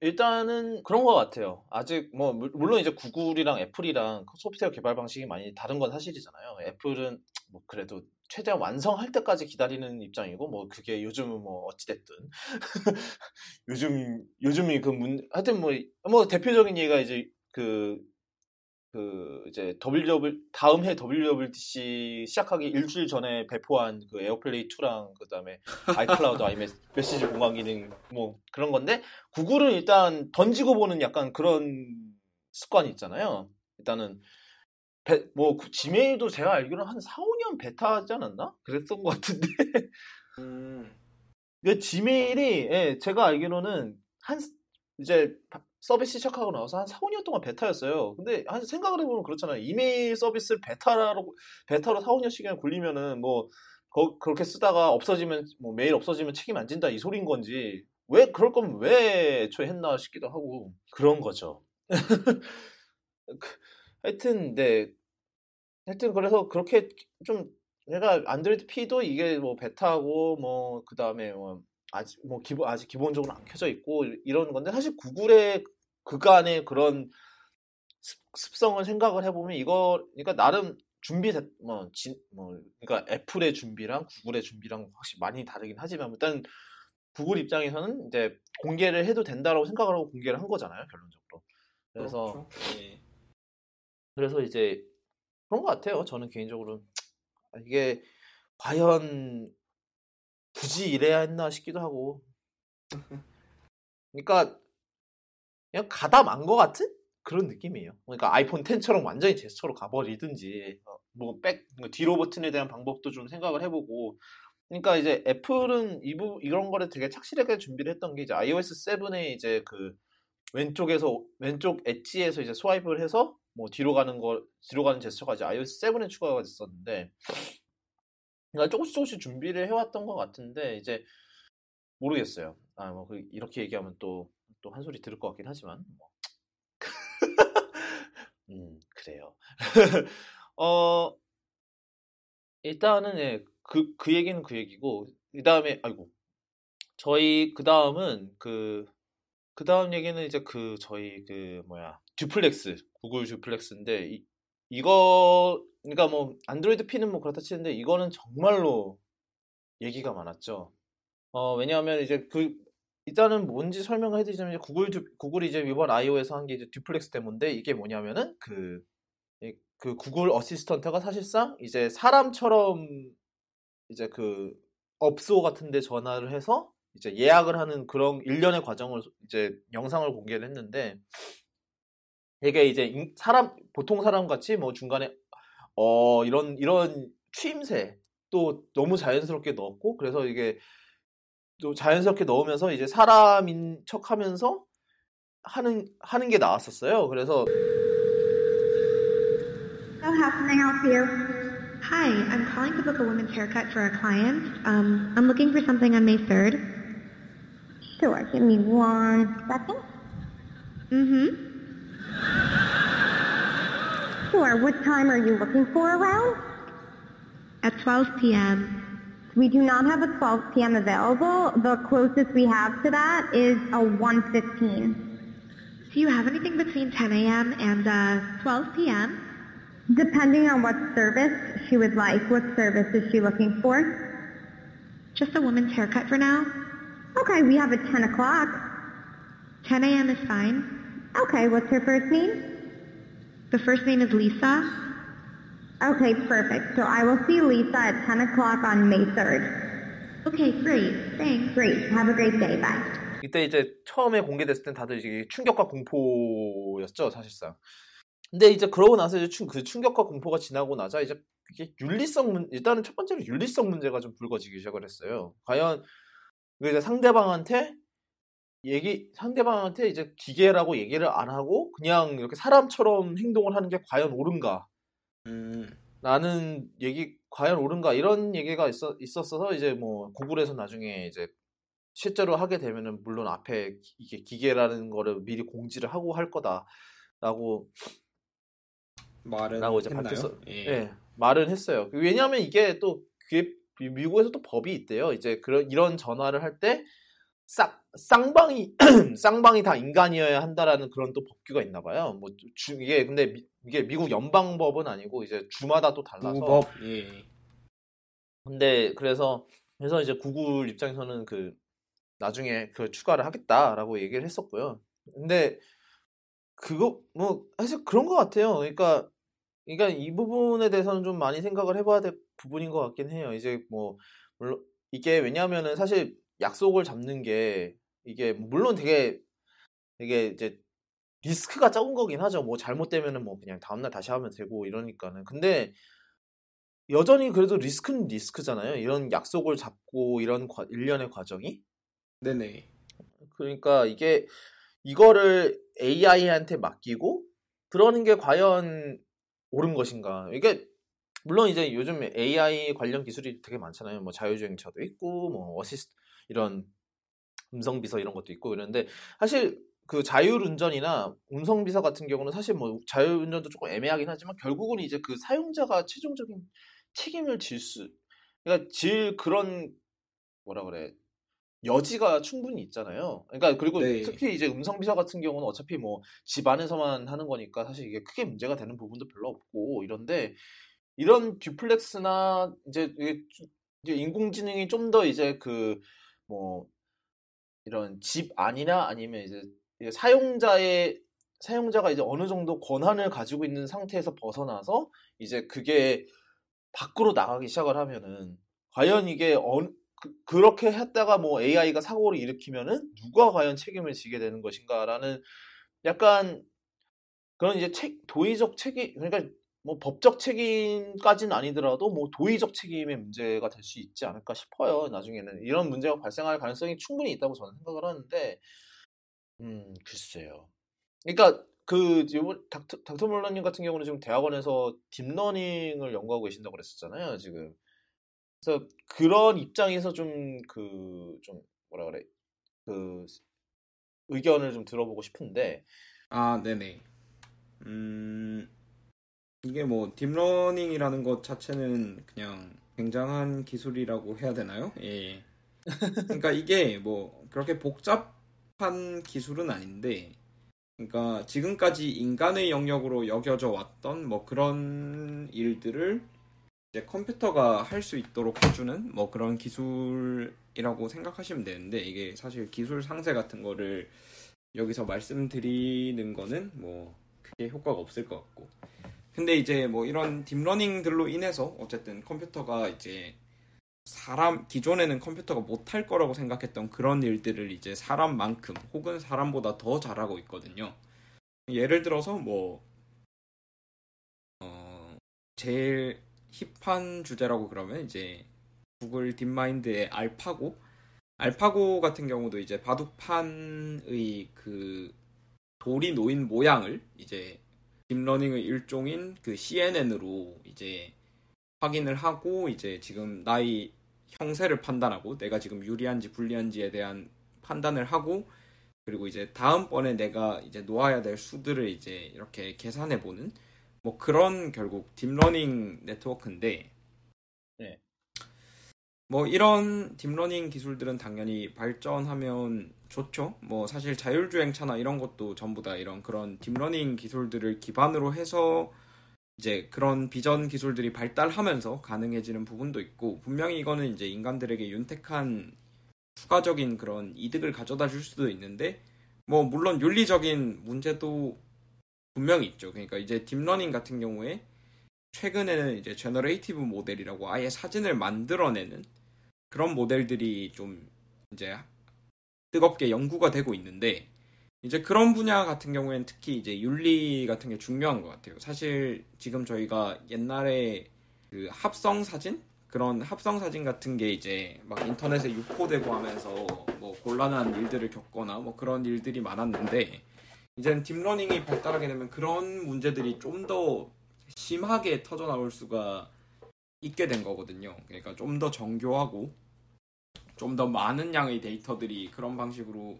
일단은 그런 것 같아요. 아직 뭐 물- 물론 이제 구글이랑 애플이랑 소프트웨어 개발 방식이 많이 다른 건 사실이잖아요. 애플은 뭐 그래도 최대한 완성할 때까지 기다리는 입장이고 뭐 그게 요즘은 뭐 어찌됐든 [laughs] 요즘 요즘이 그 문 하여튼 뭐뭐 대표적인 예가 이제 그 그 이제 WW 다음 해 WWDC 시작하기 일주일 전에 배포한 그 에어플레이 2랑 그다음에 아이클라우드 [laughs] 아이 메시지 공간 기능 뭐 그런 건데 구글은 일단 던지고 보는 약간 그런 습관이 있잖아요. 일단은 배- 뭐그 지메일도 제가 알기로는 한 4, 5년 베타 하지 않았나? 그랬던 것 같은데 [laughs] 음. 근데 지메일이 예, 제가 알기로는 한 이제 바- 서비스 시작하고 나서 한 4, 5년 동안 베타였어요. 근데 한 생각을 해보면 그렇잖아요. 이메일 서비스를 베타로 베타로 4, 5년씩이나 굴리면은 뭐 거- 그렇게 쓰다가 없어지면 뭐 메일 없어지면 책임 안 진다 이 소린 건지 왜 그럴 거면 왜 애초에 했나 싶기도 하고 그런 거죠. [laughs] 그, 하여튼 네 하여튼 그래서 그렇게 좀 내가 안드로이드 P도 이게 뭐 베타고 뭐 그 다음에 뭐 아직 뭐 기본 아직 기본적으로 안 켜져 있고 이런 건데 사실 구글의 그간의 그런 습, 습성을 생각을 해보면 이거 그러니까 나름 준비 뭐, 진, 뭐 그러니까 애플의 준비랑 구글의 준비랑 확실히 많이 다르긴 하지만 일단 구글 입장에서는 이제 공개를 해도 된다라고 생각을 하고 공개를 한 거잖아요 결론적으로 그래서 그렇죠. 예. 그래서 이제 그런 것 같아요. 저는 개인적으로 아, 이게 과연 굳이 이래야 했나 싶기도 하고. [laughs] 그러니까 그냥 가다 만 것 같은 그런 느낌이에요. 그러니까 아이폰 10처럼 완전히 제스처로 가버리든지 어, 뭐백 뒤로 버튼에 대한 방법도 좀 생각을 해보고. 그러니까 이제 애플은 이부 이런 거를 되게 착실하게 준비를 했던 게 이제 iOS 7에 이제 그 왼쪽에서 왼쪽 엣지에서 이제 스와이프를 해서 뭐 뒤로 가는 거 뒤로 가는 제스처가 이제 iOS 7에 추가가 됐었는데 그러니까 조금씩 조금씩 준비를 해왔던 것 같은데 이제 모르겠어요. 아 뭐 이렇게 얘기하면 또 또 한 소리 들을 것 같긴 하지만 뭐. [laughs] 음 그래요. [laughs] 어 일단은 예, 그, 그 얘기는 그 얘기고 그 다음에 아이고 저희 그 다음은 그 그 다음 얘기는 이제 그 저희 그 뭐야 듀플렉스 구글 듀플렉스인데 이, 이거 그러니까 뭐 안드로이드 P는 뭐 그렇다 치는데 이거는 정말로 얘기가 많았죠. 어 왜냐하면 이제 그 일단은 뭔지 설명을 해드리자면 구글 듀, 구글이 이제 이번 I/O에서 한 게 이제 Duplex 데모인데 이게 뭐냐면은 그, 이- 그 구글 Assistant가 사실상 이제 사람처럼 이제 그 업소 같은데 전화를 해서 이제 예약을 하는 그런 일련의 과정을 이제 영상을 공개를 했는데 이게 이제 인- 사람 보통 사람 같이 뭐 중간에 어 이런 이런 추임새 또 너무 자연스럽게 넣었고 그래서 이게 또 자연스럽게 넣으면서 이제 사람인 척하면서 하는 하는 게 나왔었어요. 그래서 So how can I help you? Hi, I'm calling to book a women's haircut for a client. Um, I'm looking for something on May 3rd. Sure, give me one second. Mm-hmm. Sure, what time are you looking for around? At 12 p.m. We do not have a 12 p.m. available. The closest we have to that is a 1.15. Do you have anything between 10 a.m. and uh, 12 p.m.? Depending on what service she would like. What service is she looking for? Just a woman's haircut for now. Okay, we have a 10 o'clock. 10 a.m. is fine. Okay, what's her first name? The first name is Lisa. Okay, perfect. So I will see Lisa at 10 o'clock on May 3rd. Okay, great. Thanks. Great. Have a great day. Bye. 이때 이제 처음에 공개됐을 땐 다들 이게 충격과 공포였죠, 사실상. 근데 이제 그러고 나서 이제 충, 그 충격과 공포가 지나고 나자 이제 이게 윤리성 문, 일단은 첫 번째로 윤리성 문제가 좀 불거지기 시작을 했어요. 과연 이제 상대방한테 얘기 상대방한테 이제 기계라고 얘기를 안 하고 그냥 이렇게 사람처럼 행동을 하는 게 과연 옳은가? 음, 라는 얘기 과연 옳은가 이런 얘기가 있어, 있었어서 이제 뭐 구글에서 나중에 이제 실제로 하게 되면은 물론 앞에 기- 이게 기계라는 거를 미리 공지를 하고 할 거다라고 말은 라고 이제 했나요? 밝혔어. 예. 예, 말은 했어요. 왜냐하면 이게 또 미국에서 또 법이 있대요. 이제 그런 이런 전화를 할 때 쌍, 쌍방이 [clears throat] 쌍방이 다 인간이어야 한다라는 그런 또 법규가 있나 봐요. 뭐 주, 이게 근데 미, 이게 미국 연방 법은 아니고 이제 주마다 또 달라서 구법 예. 근데 그래서 그래서 이제 구글 입장에서는 그 나중에 그 추가를 하겠다라고 얘기를 했었고요. 근데 그거 뭐 사실 그런 것 같아요. 그러니까 그러니까 이 부분에 대해서는 좀 많이 생각을 해봐야 될 부분인 것 같긴 해요. 이제 뭐 물론 이게 왜냐하면은 사실 약속을 잡는 게 이게 물론 되게 되게 이제 리스크가 적은 거긴 하죠. 뭐 잘못되면은 뭐 그냥 다음날 다시 하면 되고 이러니까는. 근데 여전히 그래도 리스크는 리스크잖아요. 이런 약속을 잡고 이런 과- 일련의 과정이. 네네. 그러니까 이게 이거를 AI한테 맡기고 그러는 게 과연 옳은 것인가? 이게 물론 이제 요즘 AI 관련 기술이 되게 많잖아요. 뭐 자율주행차도 있고 뭐 어시스트 이런 음성 비서 이런 것도 있고 이런데 사실 그 자율운전이나 음성 비서 같은 경우는 사실 뭐 자율운전도 조금 애매하긴 하지만 결국은 이제 그 사용자가 최종적인 책임을 질 수, 그러니까 질 그런 뭐라 그래 여지가 충분히 있잖아요. 그러니까 그리고 네. 특히 이제 음성 비서 같은 경우는 어차피 뭐 집 안에서만 하는 거니까 사실 이게 크게 문제가 되는 부분도 별로 없고 이런데 이런 듀플렉스나 이제 이게 이제 인공지능이 좀 더 이제 그 뭐 이런 집 안이나 아니면 이제 사용자의 사용자가 이제 어느 정도 권한을 가지고 있는 상태에서 벗어나서 이제 그게 밖으로 나가기 시작을 하면은 과연 이게 어, 그, 렇게 했다가 뭐 AI가 사고를 일으키면은 누가 과연 책임을 지게 되는 것인가라는 약간 그런 이제 책 도의적 책임 그러니까 뭐 법적 책임까지는 아니더라도 뭐 도의적 책임의 문제가 될 수 있지 않을까 싶어요. 나중에는 이런 문제가 발생할 가능성이 충분히 있다고 저는 생각을 하는데 음 글쎄요. 그러니까 그 이번 닥터, 닥터 몰라님 같은 경우는 지금 대학원에서 deep learning을 연구하고 계신다고 그랬었잖아요. 지금 그래서 그런 입장에서 좀 그 좀 뭐라 그래 그 의견을 좀 들어보고 싶은데 아, 네네. 음, 이게 뭐 deep learning이라는 것 자체는 그냥 굉장한 기술이라고 해야 되나요? 예. 그러니까 이게 뭐 그렇게 복잡한 기술은 아닌데, 그러니까 지금까지 인간의 영역으로 여겨져 왔던 뭐 그런 일들을 이제 컴퓨터가 할 수 있도록 해주는 뭐 그런 기술이라고 생각하시면 되는데 이게 사실 기술 상세 같은 거를 여기서 말씀드리는 거는 뭐 크게 효과가 없을 것 같고 근데 이제 뭐 이런 deep learning들로 인해서 어쨌든 컴퓨터가 이제 사람 기존에는 컴퓨터가 못할 거라고 생각했던 그런 일들을 이제 사람만큼 혹은 사람보다 더 잘하고 있거든요. 예를 들어서 뭐 어, 제일 hip한 주제라고 그러면 이제 구글 DeepMind의 알파고 알파고 같은 경우도 이제 바둑판의 그 돌이 놓인 모양을 이제 deep learning의 일종인 그 CNN으로 이제 확인을 하고 이제 지금 나의 형세를 판단하고 내가 지금 유리한지 불리한지에 대한 판단을 하고 그리고 이제 다음번에 내가 이제 놓아야 될 수들을 이제 이렇게 계산해 보는 뭐 그런 결국 deep learning 네트워크인데 네. 뭐 이런 deep learning 기술들은 당연히 발전하면 좋죠. 뭐 사실 자율주행차나 이런 것도 전부 다 이런 그런 deep learning 기술들을 기반으로 해서 이제 그런 비전 기술들이 발달하면서 가능해지는 부분도 있고 분명히 이거는 이제 인간들에게 윤택한 추가적인 그런 이득을 가져다 줄 수도 있는데 뭐 물론 윤리적인 문제도 분명히 있죠. 그러니까 이제 deep learning 같은 경우에 최근에는 이제 generative 모델이라고 아예 사진을 만들어내는 그런 모델들이 좀 이제 뜨겁게 연구가 되고 있는데 이제 그런 분야 같은 경우에는 특히 이제 윤리 같은 게 중요한 것 같아요. 사실 지금 저희가 옛날에 그 합성 사진 그런 합성 사진 같은 게 이제 막 인터넷에 유포되고 하면서 뭐 곤란한 일들을 겪거나 뭐 그런 일들이 많았는데 이제는 deep learning이 발달하게 되면 그런 문제들이 좀 더 심하게 터져 나올 수가 있게 된 거거든요. 그러니까 좀 더 정교하고 좀 더 많은 양의 데이터들이 그런 방식으로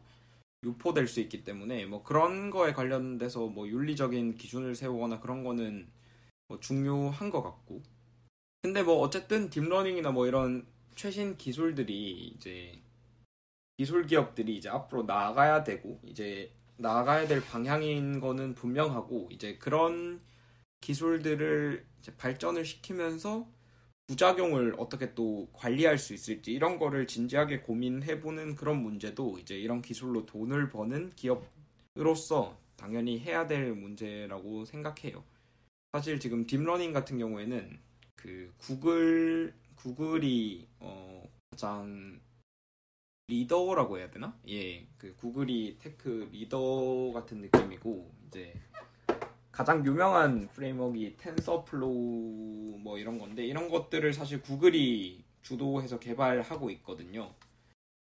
유포될 수 있기 때문에 뭐 그런 거에 관련돼서 뭐 윤리적인 기준을 세우거나 그런 거는 뭐 중요한 것 같고 근데 뭐 어쨌든 deep learning이나 뭐 이런 최신 기술들이 이제 기술 기업들이 이제 앞으로 나아가야 되고 이제 나아가야 될 방향인 거는 분명하고 이제 그런 기술들을 발전을 시키면서 부작용을 어떻게 또 관리할 수 있을지 이런 거를 진지하게 고민해보는 그런 문제도 이제 이런 기술로 돈을 버는 기업으로서 당연히 해야 될 문제라고 생각해요. 사실 지금 deep learning 같은 경우에는 그 구글 구글이 어 가장 리더라고 해야 되나? 예, 그 구글이 tech 리더 같은 느낌이고 이제 가장 유명한 framework이 TensorFlow 뭐 이런 건데 이런 것들을 사실 구글이 주도해서 개발하고 있거든요.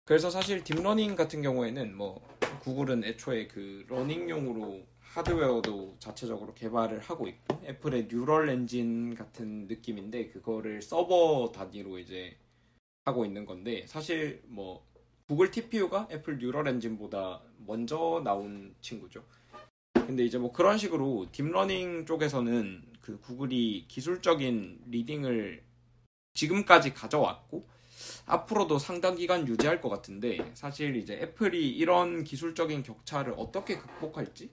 그래서 사실 deep learning 같은 경우에는 뭐 구글은 애초에 그 learning용으로 하드웨어도 자체적으로 개발을 하고 있고 애플의 Neural Engine 같은 느낌인데 그거를 서버 단위로 이제 하고 있는 건데 사실 뭐 구글 TPU가 애플 뉴럴 엔진보다 먼저 나온 친구죠. 근데 이제 뭐 그런 식으로 deep learning 쪽에서는 그 Google이 기술적인 leading을 지금까지 가져왔고 앞으로도 상당 기간 유지할 것 같은데 사실 이제 Apple이 이런 기술적인 격차를 어떻게 극복할지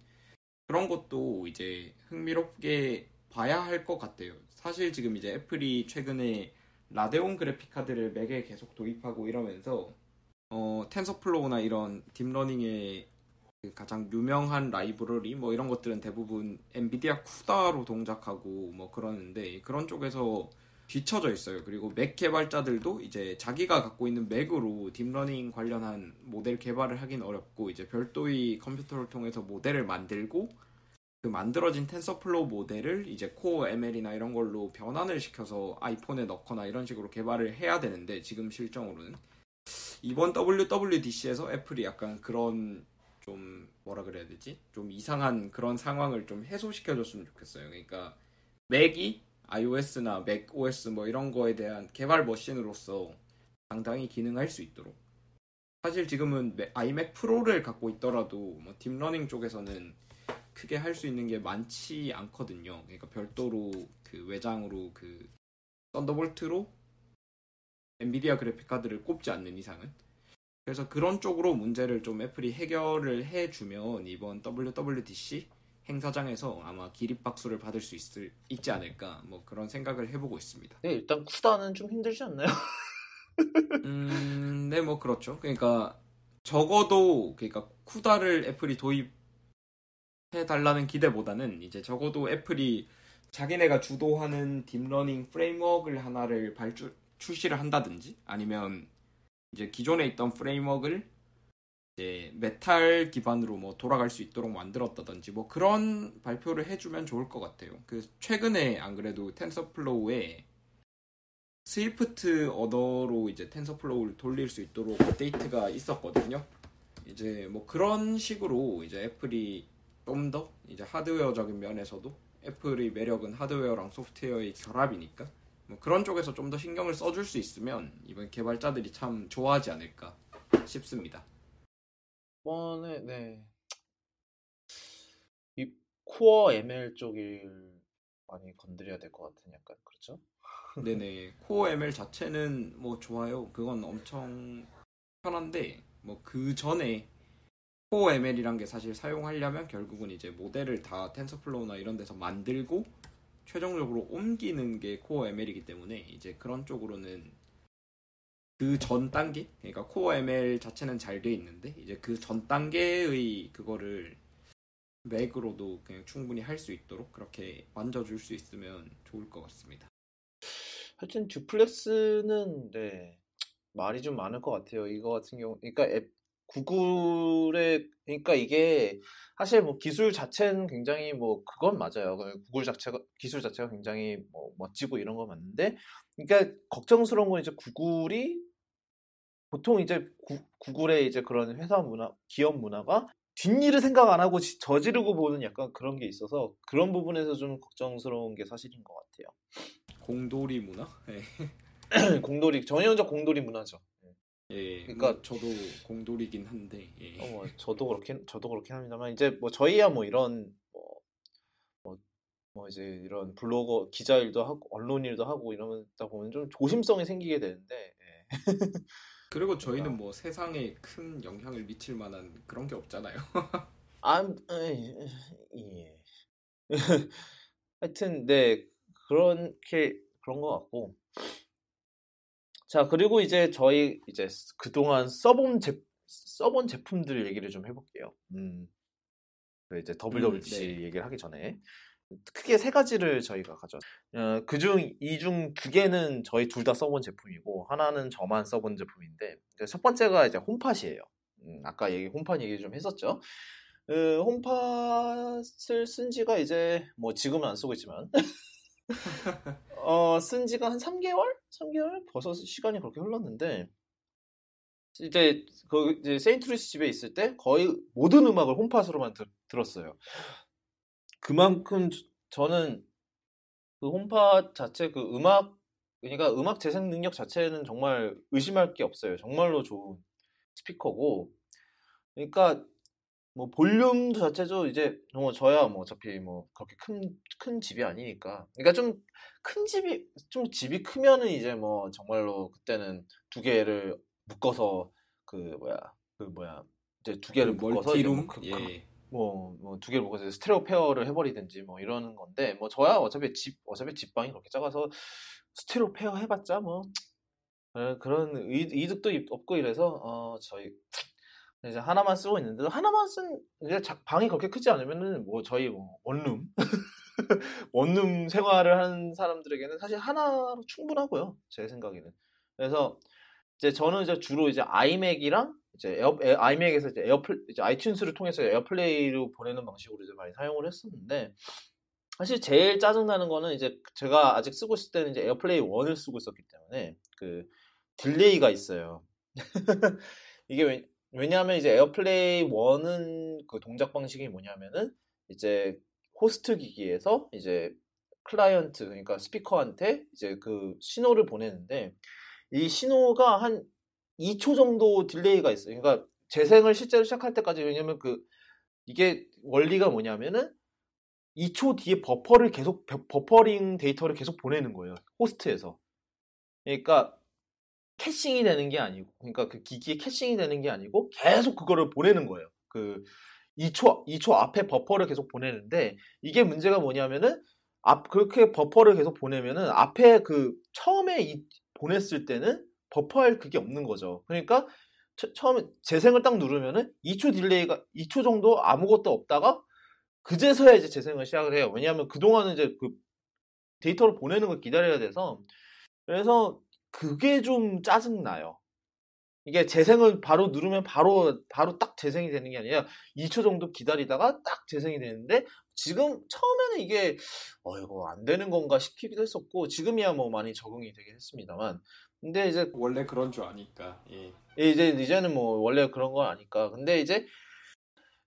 그런 것도 이제 흥미롭게 봐야 할 것 같아요. 사실 지금 이제 Apple이 최근에 Radeon 그래픽 카드를 Mac에 계속 도입하고 이러면서 어, TensorFlow나 이런 deep learning의 그 가장 유명한 라이브러리 뭐 이런 것들은 대부분 NVIDIA CUDA로 동작하고 뭐 그러는데 그런 쪽에서 뒤쳐져 있어요. 그리고 Mac 개발자들도 이제 자기가 갖고 있는 Mac으로 deep learning 관련한 모델 개발을 하긴 어렵고 이제 별도의 컴퓨터를 통해서 모델을 만들고 그 만들어진 TensorFlow 모델을 이제 Core ML이나 이런 걸로 변환을 시켜서 iPhone에 넣거나 이런 식으로 개발을 해야 되는데 지금 실정으로는 이번 WWDC에서 Apple이 약간 그런 좀 뭐라 그래야 되지? 좀 이상한 그런 상황을 좀 해소시켜줬으면 좋겠어요. 그러니까 맥이 iOS나 macOS 뭐 이런 거에 대한 개발 machine으로서 상당히 기능할 수 있도록 사실 지금은 iMac Pro를 갖고 있더라도 뭐 deep learning 쪽에서는 크게 할 수 있는 게 많지 않거든요. 그러니까 별도로 그 외장으로 그 썬더볼트로 엔비디아 그래픽 카드를 꼽지 않는 이상은 그래서 그런 쪽으로 문제를 좀 애플이 해결을 해주면 이번 WWDC 행사장에서 아마 기립박수를 받을 수 있을, 있지 않을까 뭐 그런 생각을 해보고 있습니다. 네, 일단 쿠다는 좀 힘들지 않나요? [laughs] 음, 네, 뭐 그렇죠. 그러니까 적어도 그러니까 쿠다를 애플이 도입해 달라는 기대보다는 이제 적어도 애플이 자기네가 주도하는 deep learning framework를 하나를 발주 출시를 한다든지 아니면 이제 기존에 있던 framework를 이제 메탈 기반으로 뭐 돌아갈 수 있도록 만들었다든지 뭐 그런 발표를 해주면 좋을 것 같아요. 그 최근에 안 그래도 TensorFlow에 Swift 언어로 이제 TensorFlow를 돌릴 수 있도록 업데이트가 있었거든요. 이제 뭐 그런 식으로 이제 Apple이 좀 더 이제 하드웨어적인 면에서도 애플의 매력은 하드웨어랑 소프트웨어의 결합이니까 뭐 그런 쪽에서 좀 더 신경을 써줄 수 있으면 이번 개발자들이 참 좋아하지 않을까 싶습니다. 이번에 네. 이 코어 ML 쪽을 많이 건드려야 될 것 같은 약간 그렇죠? 네네 코어 ML 자체는 뭐 좋아요. 그건 엄청 편한데 뭐 그 전에 Core ML이란 게 사실 사용하려면 결국은 이제 모델을 다 TensorFlow나 이런 데서 만들고 최종적으로 옮기는 게 Core ML이기 때문에 이제 그런 쪽으로는 그 전 단계 그러니까 Core ML 자체는 잘 돼 있는데 이제 그 전 단계의 그거를 Mac으로도 그냥 충분히 할 수 있도록 그렇게 만져줄 수 있으면 좋을 것 같습니다. 하여튼 듀플렉스는 네 말이 좀 많을 것 같아요. 이거 같은 경우, 그러니까 앱, 구글의 그러니까 이게 사실 뭐 기술 자체는 굉장히 뭐 그건 맞아요. 그 구글 자체가 기술 자체가 굉장히 뭐 멋지고 이런 거 맞는데, 그러니까 걱정스러운 건 이제 구글이 보통 이제 구, 구글의 이제 그런 회사 문화, 기업 문화가 뒷일을 생각 안 하고 지- 저지르고 보는 약간 그런 게 있어서 그런 부분에서 좀 걱정스러운 게 사실인 것 같아요. 공돌이 문화? 예. [clears throat] 공돌이 전형적 공돌이 문화죠. 예. 그러니까- 뭐 저도 공돌이긴 한데. 예. 어, 뭐 저도 그렇긴 저도 그렇긴 합니다만 이제 뭐 저희야 뭐 이런 뭐, 뭐, 뭐 이제 이런 블로거 기자 일도 하고 언론 일도 하고 이러다 보면 좀 조심성이 생기게 되는데 예. [laughs] 그리고 저희는 뭐 세상에 큰 영향을 미칠 만한 그런 게 없잖아요. [laughs] 아, 예. [laughs] 하여튼 네 그렇게 그런 것 같고 자 그리고 이제 저희 이제 그동안 써본 제 써본 제품들 얘기를 좀 해볼게요. 음, 그 이제 WWDC 네. 얘기를 하기 전에 크게 세 가지를 저희가 가져. 어, 그중 이 중 두 개는 저희 둘 다 써본 제품이고 하나는 저만 써본 제품인데 첫 번째가 이제 홈팟이에요. 음, 아까 얘기 HomePod 얘기 좀 했었죠. 그 HomePod을 쓴 지가 이제 뭐 지금은 안 쓰고 있지만 어, 쓴 지가 한 3개월? 3개월? 벌써 시간이 그렇게 흘렀는데 이제 그 이제 세인트루이스 집에 있을 때 거의 모든 음악을 HomePod으로만 들, 들었어요. 그만큼 저- 저는 그 HomePod 자체 그 음악 그러니까 음악 재생 능력 자체는 정말 의심할 게 없어요. 정말로 좋은 스피커고 그러니까 뭐 볼륨 자체도 이제 뭐 저야 뭐 어차피 뭐 그렇게 큰 큰 집이 아니니까 그러니까 좀 큰 집이 좀 집이 크면은 이제 뭐 정말로 그때는 두 개를 묶어서 그 뭐야 그 뭐야 이제 두 개를 그 묶어서 이제 뭐 multi-room? 그- 그- 예. 뭐, 뭐, 두 개를 묶어서 stereo pair를 해버리든지 뭐 이러는 건데, 뭐, 저야 어차피 집, 어차피 집방이 그렇게 작아서 stereo pair 해봤자 뭐, 어, 그런 의, 이득도 입- 없고 이래서, 어, 저희, 이제 하나만 쓰고 있는데, 하나만 쓴, 이제 자- 방이 그렇게 크지 않으면은 뭐, 저희 뭐, 원룸, [laughs] 원룸 생활을 하는 사람들에게는 사실 하나로 충분하고요. 제 생각에는. 그래서, 이제 저는 이제 주로 이제 iMac이랑 이제 에어, 에- iMac에서 이제 에어플 이제 iTunes를 통해서 AirPlay로 보내는 방식으로 이제 많이 사용을 했었는데 사실 제일 짜증 나는 거는 이제 제가 아직 쓰고 있을 때는 이제 AirPlay 1을 쓰고 있었기 때문에 그 delay가 있어요. [laughs] 이게 왜, 왜냐하면 이제 AirPlay 1은 그 동작 방식이 뭐냐면은 이제 호스트 기기에서 이제 클라이언트 그러니까 스피커한테 이제 그 신호를 보내는데 이 신호가 한 2초 정도 delay가 있어요. 그러니까 재생을 실제로 시작할 때까지 왜냐면 그 이게 원리가 뭐냐면은 2초 뒤에 버퍼를 계속 버- 버퍼링 데이터를 계속 보내는 거예요. 호스트에서. 그러니까 caching이 되는 게 아니고 그러니까 그 기기에 caching이 되는 게 아니고 계속 그거를 보내는 거예요. 그 2초 2초 앞에 버퍼를 계속 보내는데 이게 문제가 뭐냐면은 앞 그렇게 버퍼를 계속 보내면은 앞에 그 처음에 이- 보냈을 때는 버퍼할 그게 없는 거죠. 그러니까 처, 처음에 재생을 딱 누르면은 2초 delay가 2초 정도 아무것도 없다가 그제서야 이제 재생을 시작을 해요. 왜냐하면 그동안은 이제 그 데이터를 보내는 걸 기다려야 돼서 그래서 그게 좀 짜증 나요. 이게 재생을 바로 누르면 바로 바로 딱 재생이 되는 게 아니라 2초 정도 기다리다가 딱 재생이 되는데 지금 처음에는 이게 어 이거 안 되는 건가 싶기도 했었고 지금이야 뭐 많이 적응이 되긴 했습니다만 근데 이제 원래 그런 줄 아니까. 예. 이제 이제는 뭐 원래 그런 건 아니까 근데 이제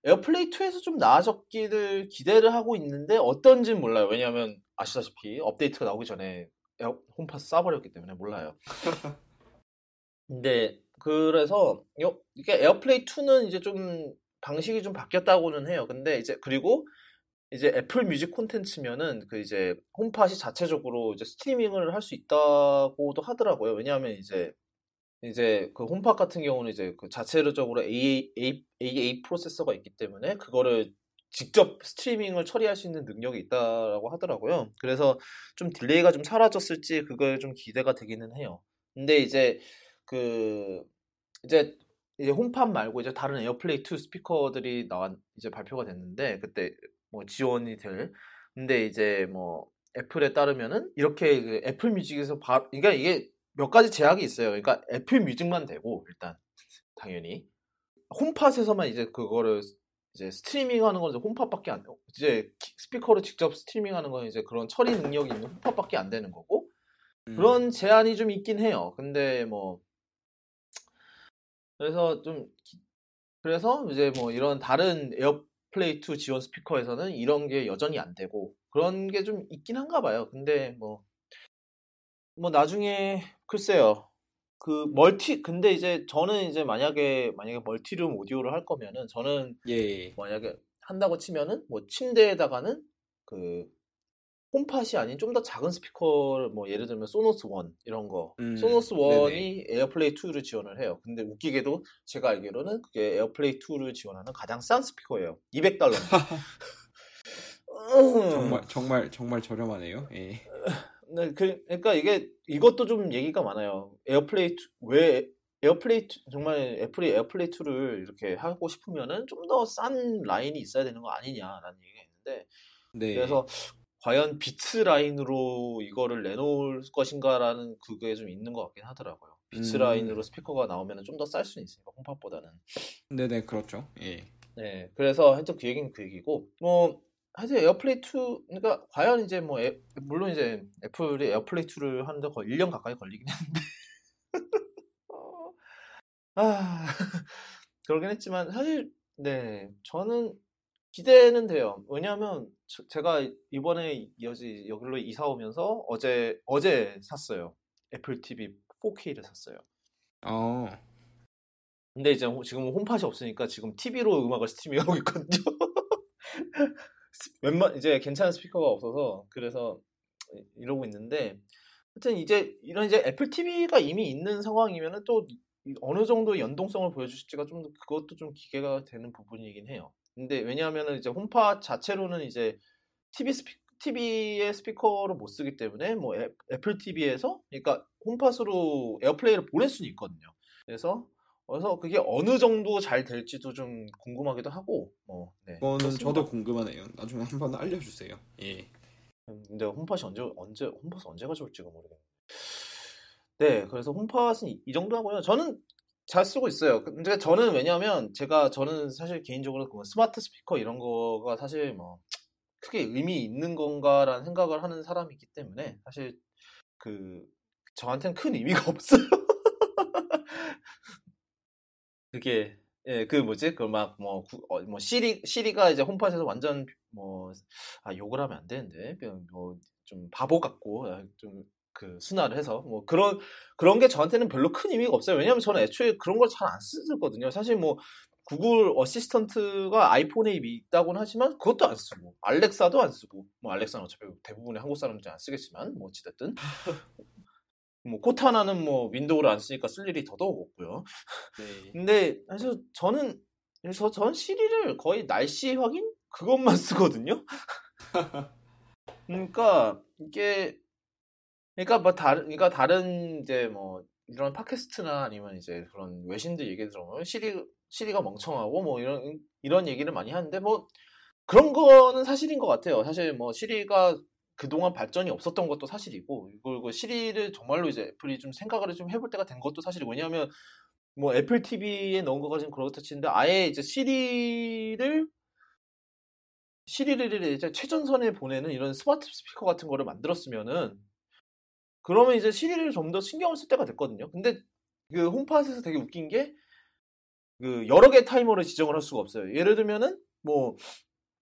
AirPlay 2에서 좀 나아졌기를 기대를 하고 있는데 어떤지는 몰라요 왜냐하면 아시다시피 업데이트가 나오기 전에 홈팟 싸버렸기 때문에 몰라요. 근데 [laughs] 그래서 요- 이게 에어플레이 2는 이제 좀 방식이 좀 바뀌었다고는 해요. 근데 이제 그리고 이제 애플 뮤직 콘텐츠면은 그 이제 홈팟이 자체적으로 이제 스트리밍을 할 수 있다고도 하더라고요. 왜냐하면 이제 이제 그 홈팟 같은 경우는 이제 그 자체적으로 A8, A8 프로세서가 있기 때문에 그거를 직접 스트리밍을 처리할 수 있는 능력이 있다라고 하더라고요. 그래서 좀 딜레이가 좀 사라졌을지 그거에 좀 기대가 되기는 해요. 근데 이제 그 이제 이제 홈팟 말고 이제 다른 에어플레이 2 스피커들이 나왔 이제 발표가 됐는데 그때 뭐 지원이 될 근데 이제 뭐 애플에 따르면은 이렇게 그 애플 뮤직에서 바 그러니까 이게 몇 가지 제약이 있어요. 그러니까 애플 뮤직만 되고 일단 당연히 홈팟에서만 이제 그거를 이제 스트리밍하는 건 이제 홈팟밖에 안 이제 키- 스피커로 직접 스트리밍하는 건 이제 그런 처리 능력이 있는 홈팟밖에 안 되는 거고 음. 그런 제한이 좀 있긴 해요. 근데 뭐 그래서 좀 기- 그래서 이제 뭐 이런 다른 에어플레이 2 지원 스피커에서는 이런 게 여전히 안 되고 그런 게 좀 있긴 한가 봐요. 근데 뭐뭐 나중에 글쎄요. 그 멀티 근데 이제 저는 이제 만약에 만약에 멀티룸 오디오를 할 거면은 저는 예. 만약에 한다고 치면은 뭐 침대에다가는 그 홈팟이 아닌 좀 더 작은 스피커를 뭐 예를 들면 소노스 1 이런 거 음, 소노스 네네. 1이 에어플레이 2를 지원을 해요. 근데 웃기게도 제가 알기로는 그게 에어플레이 2를 지원하는 가장 싼 스피커예요. 200달러입니다. [laughs] 정말 정말 정말 저렴하네요. 예. [laughs] 네, 그, 러니까 이게 이것도 좀 얘기가 많아요. 에어플레이 2, 왜 에어플레이 2, 정말 애플이 에어플레이 2를 이렇게 하고 싶으면은 좀 더 싼 라인이 있어야 되는 거 아니냐라는 얘기가 있는데 네. 그래서 과연 비츠 라인으로 이거를 내놓을 것인가라는 그게 좀 있는 것 같긴 하더라고요. 비츠 음. 라인으로 스피커가 나오면 좀 더 쌀 수는 있으니까 홈팟보다는. 네네 그렇죠. 예. 네, 그래서 하여튼 그 얘기는 그 얘기고 뭐 하여튼 에어플레이 2 그러니까 과연 이제 뭐 애- 물론 이제 애플이 에어플레이 2를 하는데 거의 1년 가까이 걸리긴 [laughs] 했는데 어, 아 [laughs] 그러긴 했지만 사실 네 저는 기대는 돼요. 왜냐하면 저- 제가 이번에 여지 여기로 이사 오면서 어제 어제 샀어요. 애플 TV 4K를 샀어요. 어. 근데 이제 호- 지금 홈팟이 없으니까 지금 TV로 음악을 스트리밍하고 있거든요. [laughs] 스- 웬만 이제 괜찮은 스피커가 없어서 그래서 이러고 있는데 하여튼 이제 이런 이제 애플 TV가 이미 있는 상황이면은 또 이- 어느 정도 연동성을 보여줄지가 좀 더- 그것도 좀 기대가 되는 부분이긴 해요. 근데 왜냐하면은 이제 홈팟 자체로는 이제 TV 스피 TV의 스피커로 못 쓰기 때문에 뭐 애, 애플 TV에서 그러니까 홈팟으로 에어플레이를 보낼 수는 있거든요. 그래서 그래서 그게 어느 정도 잘 될지도 좀 궁금하기도 하고 뭐 네. 그거는. 저도 궁금하네요. 나중에 한번 알려주세요. 예. 음, 근데 홈팟이 언제 언제 홈팟 언제 가져올지가 모르겠네. 네, 그래서 홈팟은 이, 이 정도 하고요. 저는 잘 쓰고 있어요. 근데 저는 왜냐하면 제가 저는 사실 개인적으로 그 스마트 스피커 이런 거가 사실 뭐 크게 의미 있는 건가라는 생각을 하는 사람이기 때문에 사실 그 저한테는 큰 의미가 [laughs] 없어요. 그게 예, 그 뭐지? 그 막뭐뭐 시리 시리가 이제 홈팟에서 완전 뭐 아, 욕을 하면 안 되는데 뭐 좀 바보 같고 아, 좀그 순화를 해서 뭐 그런 그런 게 저한테는 별로 큰 의미가 없어요. 왜냐하면 저는 애초에 그런 걸 잘 안 쓰거든요. 사실 뭐 구글 어시스턴트가 아이폰에 있다고는 하지만 그것도 안 쓰고 알렉사도 안 쓰고 뭐 알렉사는 어차피 대부분의 한국 사람들이 안 쓰겠지만 뭐 어찌됐든 뭐 코타나는 뭐 윈도우를 안 쓰니까 쓸 일이 더더욱 없고요. 네. [laughs] 근데 사실 저는 그래서 전 시리를 거의 날씨 확인 그것만 [laughs] 쓰거든요. 그러니까 이게 그러니까 뭐 다른 그러니까 다른 이제 뭐 이런 팟캐스트나 아니면 이제 그런 외신들 얘기 들어보면 시리 시리가 멍청하고 뭐 이런 이런 얘기를 많이 하는데 뭐 그런 거는 사실인 것 같아요. 사실 뭐 시리가 그동안 발전이 없었던 것도 사실이고 그리고 시리를 정말로 이제 애플이 좀 생각을 좀 해볼 때가 된 것도 사실이고 왜냐하면 뭐 애플 TV에 넣은 거까지는 그렇다 치는데 아예 이제 시리를 시리를 이제 최전선에 보내는 이런 스마트 스피커 같은 거를 만들었으면은 그러면 이제 시리를 좀 더 신경을 쓸 때가 됐거든요. 근데 그 홈팟에서 되게 웃긴 게 그 여러 개의 타이머를 지정을 할 수가 없어요. 예를 들면은 뭐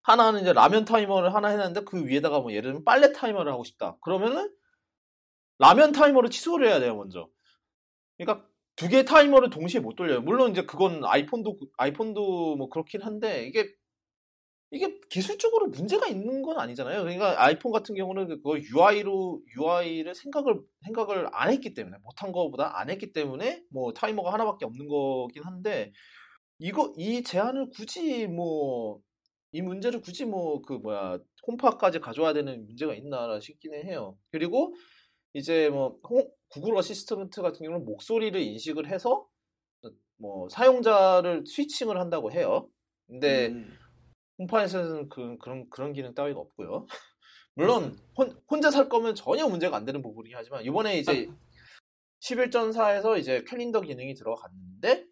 하나는 이제 라면 타이머를 하나 해놨는데 그 위에다가 뭐 예를 들면 빨래 타이머를 하고 싶다. 그러면은 라면 타이머를 취소를 해야 돼요 먼저. 그러니까 두 개의 타이머를 동시에 못 돌려요. 물론 이제 그건 아이폰도 아이폰도 뭐 그렇긴 한데 이게 이게 기술적으로 문제가 있는 건 아니잖아요. 그러니까 아이폰 같은 경우는 그거 UI로 UI를 생각을 생각을 안 했기 때문에 못한 거보다 안 했기 때문에 뭐 타이머가 하나밖에 없는 거긴 한데 이거 이 제한을 굳이 뭐 이 문제를 굳이 뭐 그 뭐야 홈팟까지 가져와야 되는 문제가 있나 싶기는 해요. 그리고 이제 뭐 홈- 구글 어시스턴트 같은 경우는 목소리를 인식을 해서 뭐 사용자를 스위칭을 한다고 해요. 근데 음, 홈팟에서는 그, 그런 그런 기능 따위가 없고요. [laughs] 물론 혼, 혼자 살 거면 전혀 문제가 안 되는 부분이긴 하지만 이번에 이제 11.4에서 이제 캘린더 기능이 들어갔는데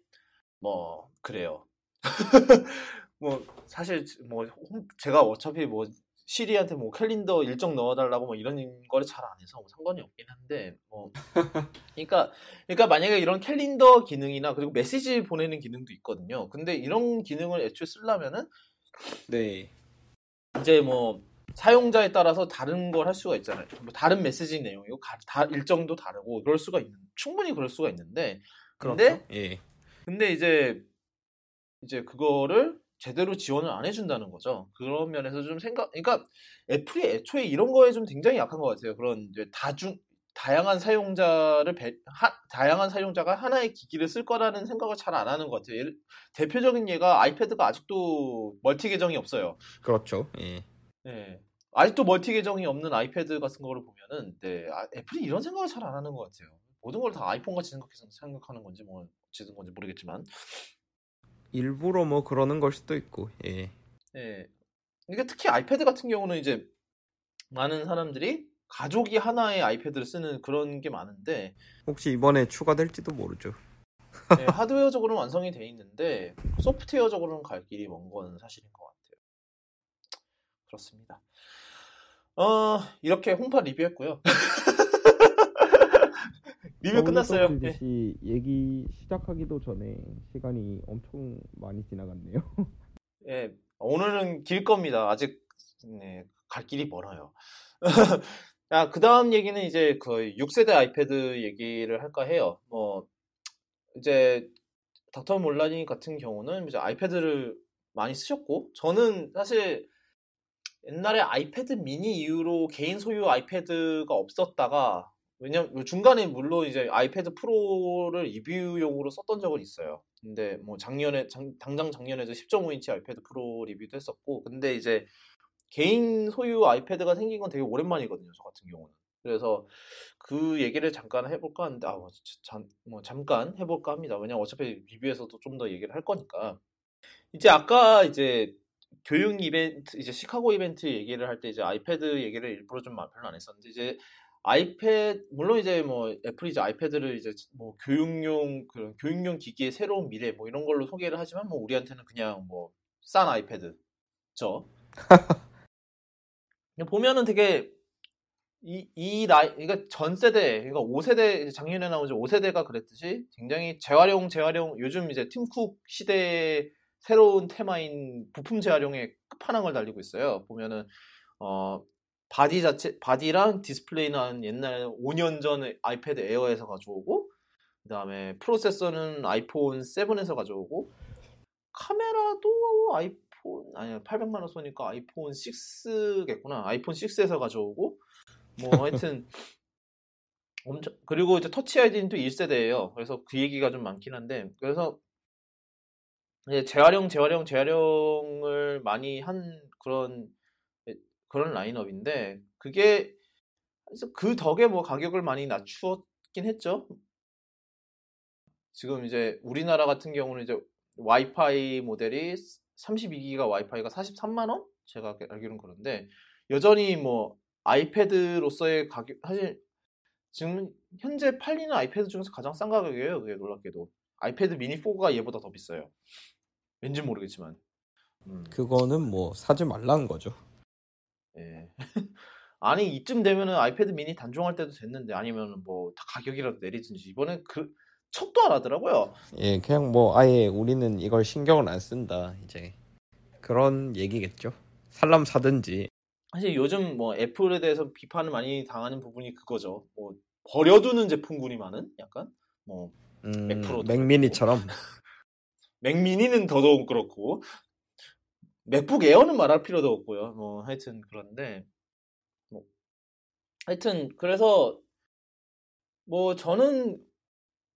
뭐 그래요. [laughs] 뭐 사실 뭐 홈- 제가 어차피 뭐 시리한테 뭐 캘린더 일정 넣어달라고 뭐 이런 거를 잘 안 해서 뭐 상관이 없긴 한데 뭐 [laughs] 그러니까 그러니까 만약에 이런 캘린더 기능이나 그리고 메시지 보내는 기능도 있거든요. 근데 이런 기능을 애초에 쓰려면은 네. 이제 뭐 사용자에 따라서 다른 걸 할 수가 있잖아요. 뭐 다른 메시지 내용이고 가- 다 일정도 다르고 그럴 수가 있는 충분히 그럴 수가 있는데 근데 그렇죠. 예. 근데 이제 이제 그거를 제대로 지원을 안 해준다는 거죠. 그런 면에서 좀 생각, 그러니까 애플이 애초에 이런 거에 좀 굉장히 약한 것 같아요. 그런 이제 다중 다양한 사용자를 배, 하, 다양한 사용자가 하나의 기기를 쓸 거라는 생각을 잘 안 하는 것 같아요. 예를- 대표적인 예가 아이패드가 아직도 멀티 계정이 없어요. 그렇죠. 예. 네. 아직도 멀티 계정이 없는 아이패드 같은 거를 보면은 네, 아, 애플이 이런 생각을 잘 안 하는 것 같아요. 모든 걸 다 아이폰 같이 생각해서 생각하는 건지 뭐 어찌든 건지 모르겠지만 일부러 뭐 그러는 걸 수도 있고. 예. 예. 그러니까 특히 아이패드 같은 경우는 이제 많은 사람들이 가족이 하나의 아이패드를 쓰는 그런 게 많은데 혹시 이번에 추가될지도 모르죠. 예, 하드웨어적으로는 완성이 돼 있는데 소프트웨어적으로는 갈 길이 먼 건 사실인 것 같아요. 그렇습니다. 어 이렇게 홈팟 리뷰했고요. [laughs] 리뷰 끝났어요. 예. 듯이 얘기 시작하기도 전에 시간이 엄청 많이 지나갔네요. 예, 오늘은 길 겁니다. 아직 네, 갈 길이 멀어요. 야, [laughs] 그 다음 얘기는 이제 그 6세대 아이패드 얘기를 할까 해요. 뭐 이제 닥터 몰라니 같은 경우는 이제 아이패드를 많이 쓰셨고 저는 사실 옛날에 아이패드 미니 이후로 개인 소유 아이패드가 없었다가 왜냐면 중간에 물론 이제 아이패드 프로를 리뷰용으로 썼던 적은 있어요. 근데 뭐 작년에 장- 당장 작년에도 10.5인치 아이패드 프로 리뷰도 했었고 근데 이제 개인 소유 아이패드가 생긴 건 되게 오랜만이거든요. 저 같은 경우는. 그래서 그 얘기를 잠깐 해볼까 하는데 아, 뭐, 잠, 뭐 잠깐 해볼까 합니다. 왜냐면 어차피 리뷰에서도 좀 더 얘기를 할 거니까. 이제 아까 이제 교육 이벤트 이제 시카고 이벤트 얘기를 할 때 이제 아이패드 얘기를 일부러 좀 별로 안 했었는데 이제 아이패드 물론 이제 뭐 애플이 이제 아이패드를 이제 뭐 교육용 그런 교육용 기기의 새로운 미래 뭐 이런 걸로 소개를 하지만 뭐 우리한테는 그냥 뭐 싼 아이패드죠. 그냥 보면은 되게 이, 이 나이, 그러니까 전 세대, 그러니까 5세대, 작년에 이제 5세대가 그랬듯이 굉장히 재활용, 재활용, 요즘 이제 팀쿡 시대의 새로운 테마인 부품 재활용의 끝판왕을 달리고 있어요. 보면은, 어, 바디 자체, 바디랑 디스플레이는 옛날 5년 전에 아이패드 에어에서 가져오고, 그 다음에 프로세서는 아이폰 7에서 가져오고, 카메라도 아이폰, 아니야, 800만 원 쏘니까 아이폰 6겠구나. 아이폰 6에서 가져오고, 뭐 하여튼 [laughs] 엄청 그리고 이제 터치 아이디는 또 1세대예요. 그래서 그 얘기가 좀 많긴 한데 그래서 재활용 재활용 재활용을 많이 한 그런 그런 라인업인데 그게 그래서 그 덕에 뭐 가격을 많이 낮추었긴 했죠. 지금 이제 우리나라 같은 경우는 이제 와이파이 모델이 32기가 와이파이가 43만 원? 제가 알기로는 그런데 여전히 뭐 아이패드로서의 가격 사실 지금 현재 팔리는 아이패드 중에서 가장 싼 가격이에요. 그게 놀랍게도 아이패드 미니 4가 얘보다 더 비싸요. 왠지 모르겠지만. 음, 그거는 뭐 사지 말라는 거죠. 예. 아니 이쯤 되면은 아이패드 미니 단종할 때도 됐는데 아니면 뭐 다 가격이라도 내리든지 이번에 그 척도 안 하더라고요. 예, 그냥 뭐 아예 우리는 이걸 신경을 안 쓴다. 이제 그런 얘기겠죠. 살람 사든지. 사실 요즘 뭐 애플에 대해서 비판을 많이 당하는 부분이 그거죠. 뭐 버려두는 제품군이 많은 약간 뭐 음, 맥프로도 맥미니처럼. [laughs] 맥미니는 더더욱 그렇고 맥북 에어는 말할 필요도 없고요. 뭐 하여튼 그런데 뭐 하여튼 그래서 뭐 저는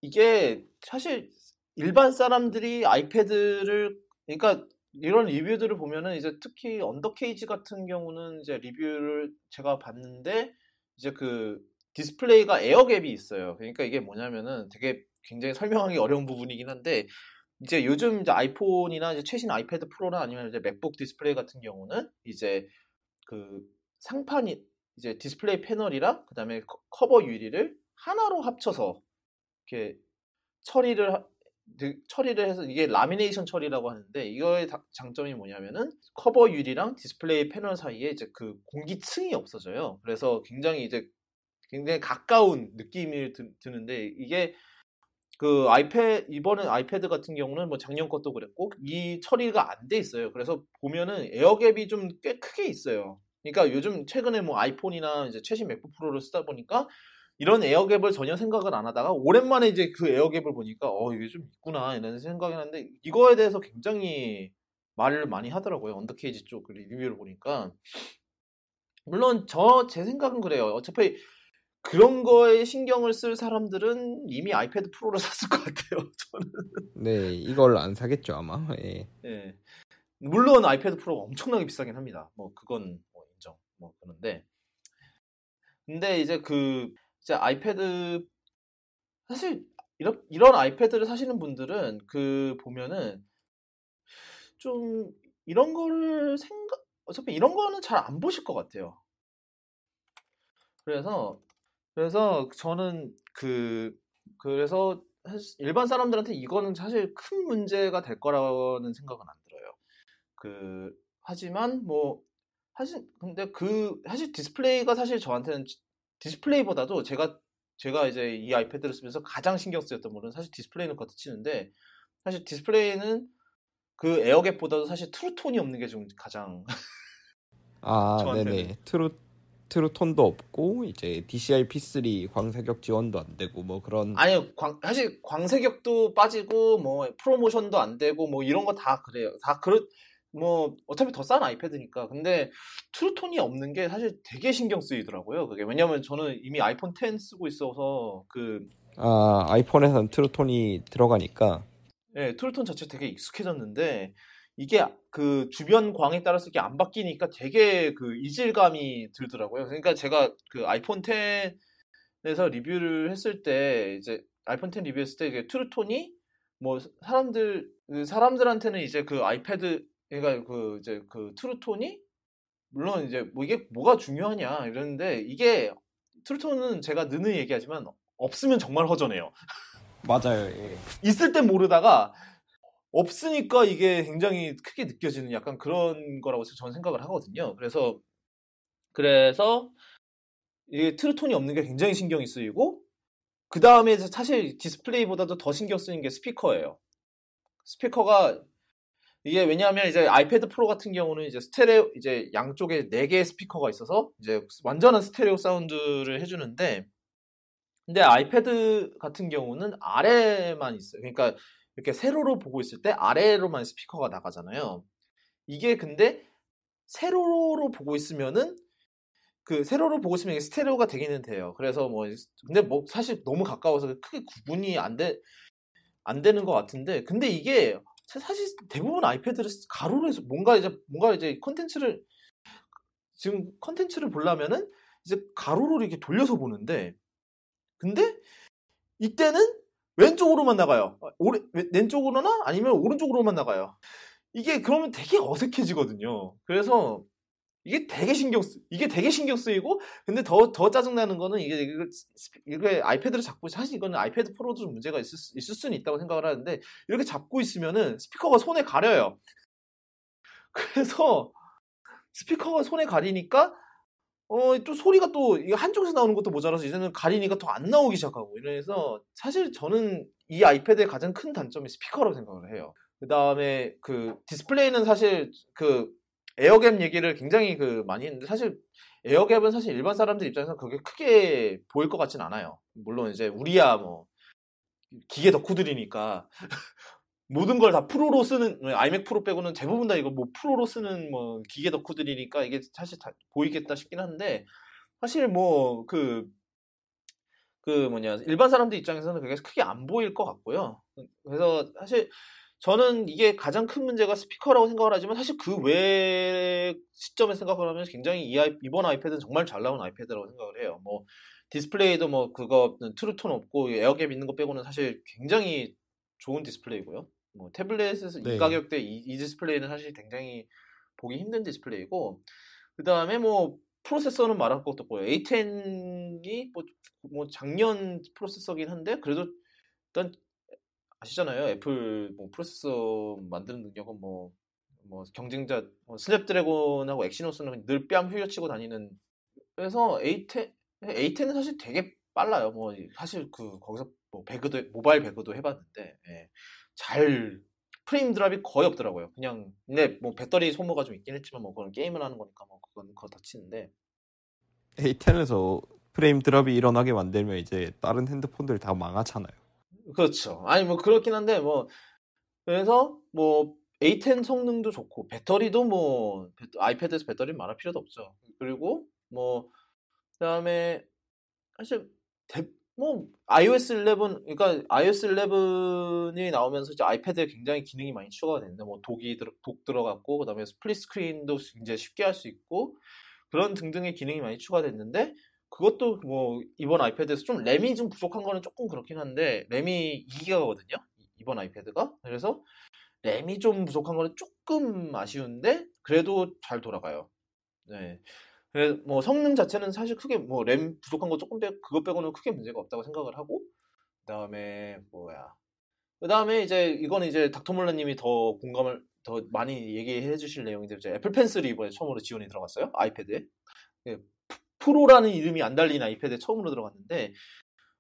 이게 사실 일반 사람들이 아이패드를 그러니까 이런 리뷰들을 보면은 이제 특히 UnderKG 같은 경우는 이제 리뷰를 제가 봤는데 이제 그 디스플레이가 air gap이 있어요. 그러니까 이게 뭐냐면은 되게 굉장히 설명하기 어려운 부분이긴 한데 이제 요즘 이제 아이폰이나 이제 최신 아이패드 프로나 아니면 이제 맥북 디스플레이 같은 경우는 이제 그 상판이 이제 디스플레이 패널이랑 그다음에 커- 커버 유리를 하나로 합쳐서 이렇게 처리를 처리를 해서 이게 lamination 처리라고 하는데 이거의 다- 장점이 뭐냐면은 커버 유리랑 디스플레이 패널 사이에 이제 그 공기층이 없어져요. 그래서 굉장히 이제 굉장히 가까운 느낌이 드, 드는데 이게 그 아이패 이번에 아이패드 같은 경우는 뭐 작년 것도 그랬고 이 처리가 안 돼 있어요. 그래서 보면은 air gap이 좀 꽤 크게 있어요. 그러니까 요즘 최근에 뭐 아이폰이나 이제 최신 맥북 프로를 쓰다 보니까 이런 에어갭을 전혀 생각을 안 하다가 오랜만에 이제 그 에어갭을 보니까 어 이게 좀 있구나 이런 생각이 났는데 이거에 대해서 굉장히 말을 많이 하더라고요. 언더케이지 쪽그 리뷰를 보니까 물론 저 제 생각은 그래요. 어차피 그런 거에 신경을 쓸 사람들은 이미 아이패드 프로를 [laughs] 샀을 것 같아요. 저는. 네, 이걸 안 사겠죠 아마. 예. 예. 물론 아이패드 프로가 엄청나게 비싸긴 합니다. 뭐 그건 뭐 인정. 뭐 그런데 근데 이제 그 이제 아이패드 사실 이런 이런 아이패드를 사시는 분들은 그 보면은 좀 이런 거를 생각 어차피 이런 거는 잘 안 보실 것 같아요. 그래서 그래서 저는 그 그래서 일반 사람들한테 이거는 사실 큰 문제가 될 거라는 생각은 안 들어요. 그 하지만 뭐 사실 근데 그 사실 디스플레이가 사실 저한테는 디스플레이보다도 제가 제가 이제 이 아이패드를 쓰면서 가장 신경 쓰였던 부분은 사실 디스플레이는 겉에 치는데 사실 디스플레이는 그 air gap보다도 사실 True Tone이 없는 게 좀 가장 아. [laughs] 네네. True True Tone도 없고 이제 DCI P3 광색역 지원도 안 되고 뭐 그런 아니 광, 사실 광색역도 빠지고 뭐 ProMotion도 안 되고 뭐 이런 거 다 그래요. 다 그렇 뭐 어차피 더 싼 아이패드니까. 근데 True Tone이 없는 게 사실 되게 신경 쓰이더라고요. 그게 왜냐면 저는 이미 아이폰 10 쓰고 있어서 그 아, 아이폰에선 True Tone이 들어가니까 예, True Tone 자체 되게 익숙해졌는데 이게 그 주변 광에 따라서 이게 안 바뀌니까 되게 그 이질감이 들더라고요. 그러니까 제가 그 아이폰 10에서 리뷰를 했을 때 이제 아이폰 10 리뷰했을 때 이게 True Tone이 뭐 사람들 그 사람들한테는 이제 그 아이패드 그러니까 그 이제 그 True Tone이 물론 이제 뭐 이게 뭐가 중요하냐 이러는데 이게 True Tone은 제가 느 늘 얘기하지만 없으면 정말 허전해요. 맞아요. 예. 있을 땐 모르다가 없으니까 이게 굉장히 크게 느껴지는 약간 그런 거라고 저는 생각을 하거든요. 그래서 그래서 이게 True Tone이 없는 게 굉장히 신경이 쓰이고 그 다음에 사실 디스플레이보다도 더 신경 쓰이는 게 스피커예요. 스피커가 이게 왜냐하면 이제 아이패드 프로 같은 경우는 이제 스테레오 이제 양쪽에 네 개의 스피커가 있어서 이제 완전한 스테레오 사운드를 해주는데 근데 아이패드 같은 경우는 아래만 있어요. 그러니까 이렇게 세로로 보고 있을 때 아래로만 스피커가 나가잖아요. 이게 근데 세로로 보고 있으면은 그 세로로 보고 있으면 이게 스테레오가 되기는 돼요. 그래서 뭐 근데 뭐 사실 너무 가까워서 크게 구분이 안돼안 되는 것 같은데 근데 이게 사실 대부분 아이패드를 가로로 해서 뭔가 이제 뭔가 이제 컨텐츠를 지금 컨텐츠를 보려면은 이제 가로로 이렇게 돌려서 보는데 근데 이때는 왼쪽으로만 나가요. 오른, 왼쪽으로나 아니면 오른쪽으로만 나가요. 이게 그러면 되게 어색해지거든요. 그래서 이게 되게 신경 쓰, 이게 되게 신경 쓰이고, 근데 더, 더 짜증나는 거는 이게, 이게, 이게 아이패드를 잡고, 사실 이거는 아이패드 프로도 좀 문제가 있을, 수- 있을 수는 있다고 생각을 하는데, 이렇게 잡고 있으면은 스피커가 손에 가려요. 그래서 스피커가 손에 가리니까, 어, 또 소리가 또, 한쪽에서 나오는 것도 모자라서 이제는 가리니까 더 안 나오기 시작하고, 이래서 사실 저는 이 아이패드의 가장 큰 단점이 스피커라고 생각을 해요. 그 다음에 그 디스플레이는 사실 그 air gap 얘기를 굉장히 그 많이 했는데 사실 air gap은 사실 일반 사람들 입장에서 그게 크게 보일 것 같진 않아요. 물론 이제 우리야 뭐 기계 덕후들이니까 모든 걸 다 프로로 쓰는 아이맥 프로 빼고는 대부분 다 이거 뭐 프로로 쓰는 뭐 기계 덕후들이니까 이게 사실 다 보이겠다 싶긴 한데 사실 뭐그그 뭐냐 일반 사람들 입장에서는 그게 크게 안 보일 것 같고요. 그래서 사실 저는 이게 가장 큰 문제가 스피커라고 생각을 하지만 사실 그 외 시점에 생각을 하면 굉장히 이 아이, 이번 아이패드는 정말 잘 나온 아이패드라고 생각을 해요. 뭐 디스플레이도 뭐 그거 True Tone 없고 air gap 있는 거 빼고는 사실 굉장히 좋은 디스플레이고요. 뭐 태블릿에서 네. 이 가격대 이, 이 디스플레이는 사실 굉장히 보기 힘든 디스플레이고 그 다음에 뭐 프로세서는 말할 것도 없고요. A10이 뭐, 뭐 작년 프로세서긴 한데 그래도 일단 아시잖아요. 애플 뭐 프로세서 만드는 능력은 뭐, 뭐 경쟁자 뭐 스냅드래곤하고 엑시노스는 늘 뺨 후려치고 다니는 그래서 A10 A10은 사실 되게 빨라요. 뭐 사실 그 거기서 뭐 배그도 모바일 배그도 해봤는데 예. 잘 frame drop이 거의 없더라고요. 그냥 근데 뭐 배터리 소모가 좀 있긴 했지만 뭐 그건 게임을 하는 거니까 뭐 그건 그거 다 치는데 A10에서 frame drop이 일어나게 만들면 이제 다른 핸드폰들 다 망하잖아요. 그렇죠. 아니 뭐 그렇긴 한데 뭐 그래서 뭐 A10 성능도 좋고 배터리도 뭐 배- 아이패드에서 배터리 말할 필요도 없죠. 그리고 뭐 그다음에 사실 대- 뭐 iOS 11 그러니까 iOS 11이 나오면서 이제 아이패드에 굉장히 기능이 많이 추가가 됐는데 뭐 dock이 들어, dock 들어갔고 그다음에 split screen도 굉장히 쉽게 할 수 있고 그런 등등의 기능이 많이 추가됐는데 그것도 뭐 이번 아이패드에서 좀 램이 좀 부족한 거는 조금 그렇긴 한데 램이 2기가거든요. 이번 아이패드가. 그래서 램이 좀 부족한 거는 조금 아쉬운데 그래도 잘 돌아가요. 네. 뭐 성능 자체는 사실 크게 뭐 램 부족한 거 조금 빼 그것 빼고는 크게 문제가 없다고 생각을 하고 그다음에 뭐야. 그다음에 이제 이거는 이제 닥터몰라 님이 더 공감을 더 많이 얘기해 주실 내용인데 이제 애플 펜슬이 이번에 처음으로 지원이 들어갔어요. 아이패드에. 예, 프로라는 이름이 안 달린 아이패드에 처음으로 들어갔는데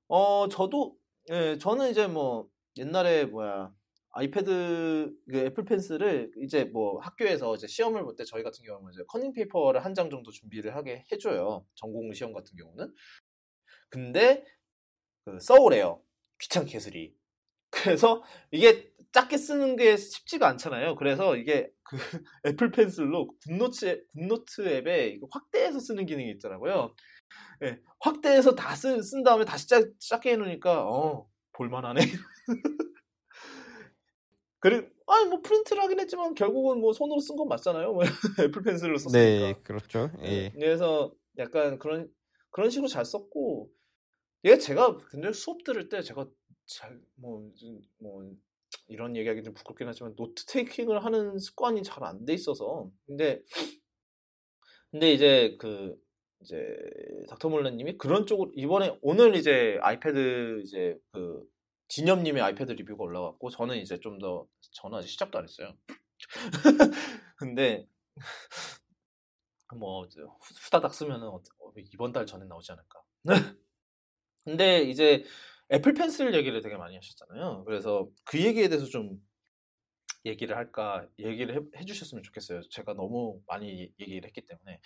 어 저도 예, 저는 이제 뭐 옛날에 뭐야 아이패드 그 애플 펜슬을 이제 뭐 학교에서 이제 시험을 볼 때 저희 같은 경우는 이제 커닝 페이퍼를 한 장 정도 준비를 하게 해줘요. 전공 시험 같은 경우는. 근데 그 써오래요. 귀찮게 해설이. 그래서 이게 작게 쓰는 게 쉽지가 않잖아요. 그래서 이게 그 [laughs] 애플 펜슬로 굿노트 굿노트 앱에 확대해서 쓰는 기능이 있더라고요. 예, 확대해서 다 쓴, 쓴 다음에 다시 작, 작게 해놓으니까 어 볼만하네 [laughs] 그리고 아니 뭐 프린트를 하긴 했지만 결국은 뭐 손으로 쓴 건 맞잖아요. 뭐 [laughs] 애플 펜슬로 썼으니까. 네, 그렇죠. 예. 네, 그래서 약간 그런 그런 식으로 잘 썼고 얘가 제가 근데 수업 들을 때 제가 잘뭐뭐 이런 얘기하기 좀 부끄럽긴 하지만 note taking을 하는 습관이 잘 안 돼 있어서 근데 근데 이제 그 이제 닥터몰라님이 그런 쪽으로 이번에 오늘 이제 아이패드 이제 그 진엽님의 아이패드 리뷰가 올라왔고 저는 이제 좀 더 저는 아직 시작도 안 했어요. [laughs] 근데 뭐 후다닥 쓰면은 어- 어, 이번 달 전에 나오지 않을까. [laughs] 근데 이제 애플 펜슬 얘기를 되게 많이 하셨잖아요. 그래서 그 얘기에 대해서 좀 얘기를 할까 얘기를 해, 해주셨으면 좋겠어요. 제가 너무 많이 얘기를 했기 때문에.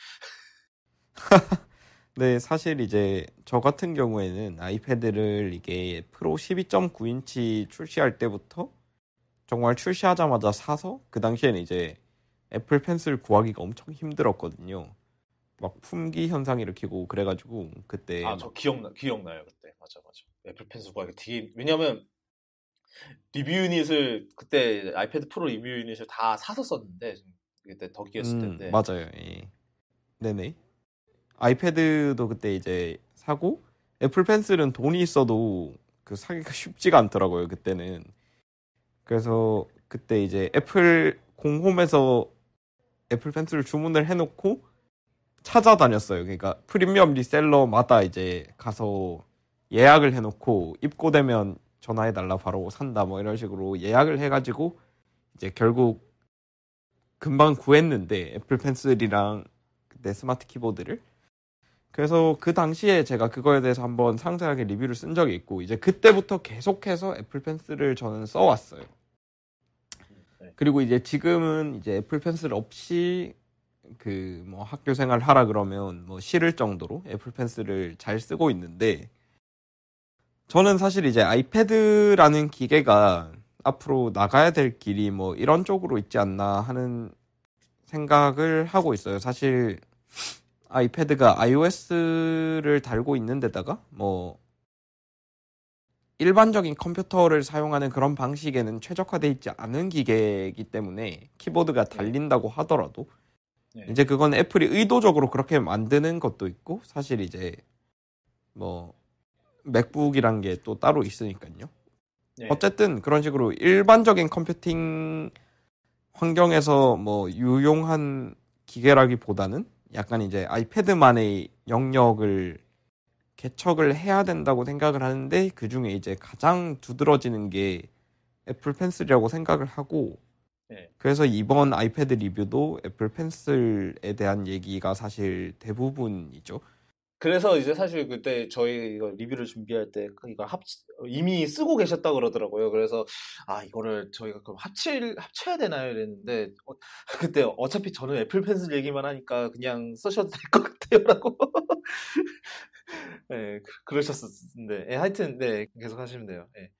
[laughs] 네, 사실 이제 저 같은 경우에는 아이패드를 이게 프로 12.9인치 출시할 때부터 정말 출시하자마자 사서 그 당시에는 이제 애플 펜슬 구하기가 엄청 힘들었거든요. 막 품귀 현상 일으키고 그래가지고 그때 아 저 기억나 기억나요 그때 맞아 맞아. 애플 펜슬 구하기 되게 왜냐면 리뷰 유닛을 그때 아이패드 프로 리뷰 유닛을 다 사서 썼는데 그때 덕이었을 음, 텐데. 맞아요. 예. 네네. 아이패드도 그때 이제 사고 애플 펜슬은 돈이 있어도 그 사기가 [laughs] 쉽지가 않더라고요. 그때는. 그래서 그때 이제 애플 공홈에서 애플 펜슬을 주문을 해놓고 찾아다녔어요. 그러니까 프리미엄 reseller마다 이제 가서 예약을 해놓고 입고되면 전화해달라 바로 산다 뭐 이런 식으로 예약을 해가지고 이제 결국 금방 구했는데 애플 펜슬이랑 그때 스마트 키보드를 그래서 그 당시에 제가 그거에 대해서 한번 상세하게 리뷰를 쓴 적이 있고 이제 그때부터 계속해서 애플 펜슬을 저는 써왔어요. 네. 그리고 이제 지금은 이제 애플 펜슬 없이 그 뭐 학교 생활 하라 그러면 뭐 싫을 정도로 애플 펜슬을 잘 쓰고 있는데 저는 사실 이제 아이패드라는 기계가 앞으로 나가야 될 길이 뭐 이런 쪽으로 있지 않나 하는 생각을 하고 있어요. 사실 아이패드가 iOS를 달고 있는 데다가 뭐 일반적인 컴퓨터를 사용하는 그런 방식에는 최적화되어 있지 않은 기계이기 때문에 키보드가 달린다고 하더라도 네. 이제 그건 애플이 의도적으로 그렇게 만드는 것도 있고 사실 이제 뭐 맥북이란 게 또 따로 있으니까요. 네. 어쨌든 그런 식으로 일반적인 컴퓨팅 환경에서 뭐 유용한 기계라기보다는 약간 이제 아이패드만의 영역을 개척을 해야 된다고 생각을 하는데 그 중에 이제 가장 두드러지는 게 애플 펜슬이라고 생각을 하고 네. 그래서 이번 아이패드 리뷰도 애플 펜슬에 대한 얘기가 사실 대부분이죠. 그래서 이제 사실 그때 저희 이거 리뷰를 준비할 때 이거 합 이미 쓰고 계셨다 그러더라고요. 그래서 아 이거를 저희가 그럼 합칠 합쳐야 되나요? 이랬는데 어, [laughs] 그때 어차피 저는 애플 펜슬 얘기만 하니까 그냥 쓰셔도 될 것 같아요라고. [laughs] 네, 그- 그러셨었는데 예, 하여튼 네 계속 하시면 돼요. 예.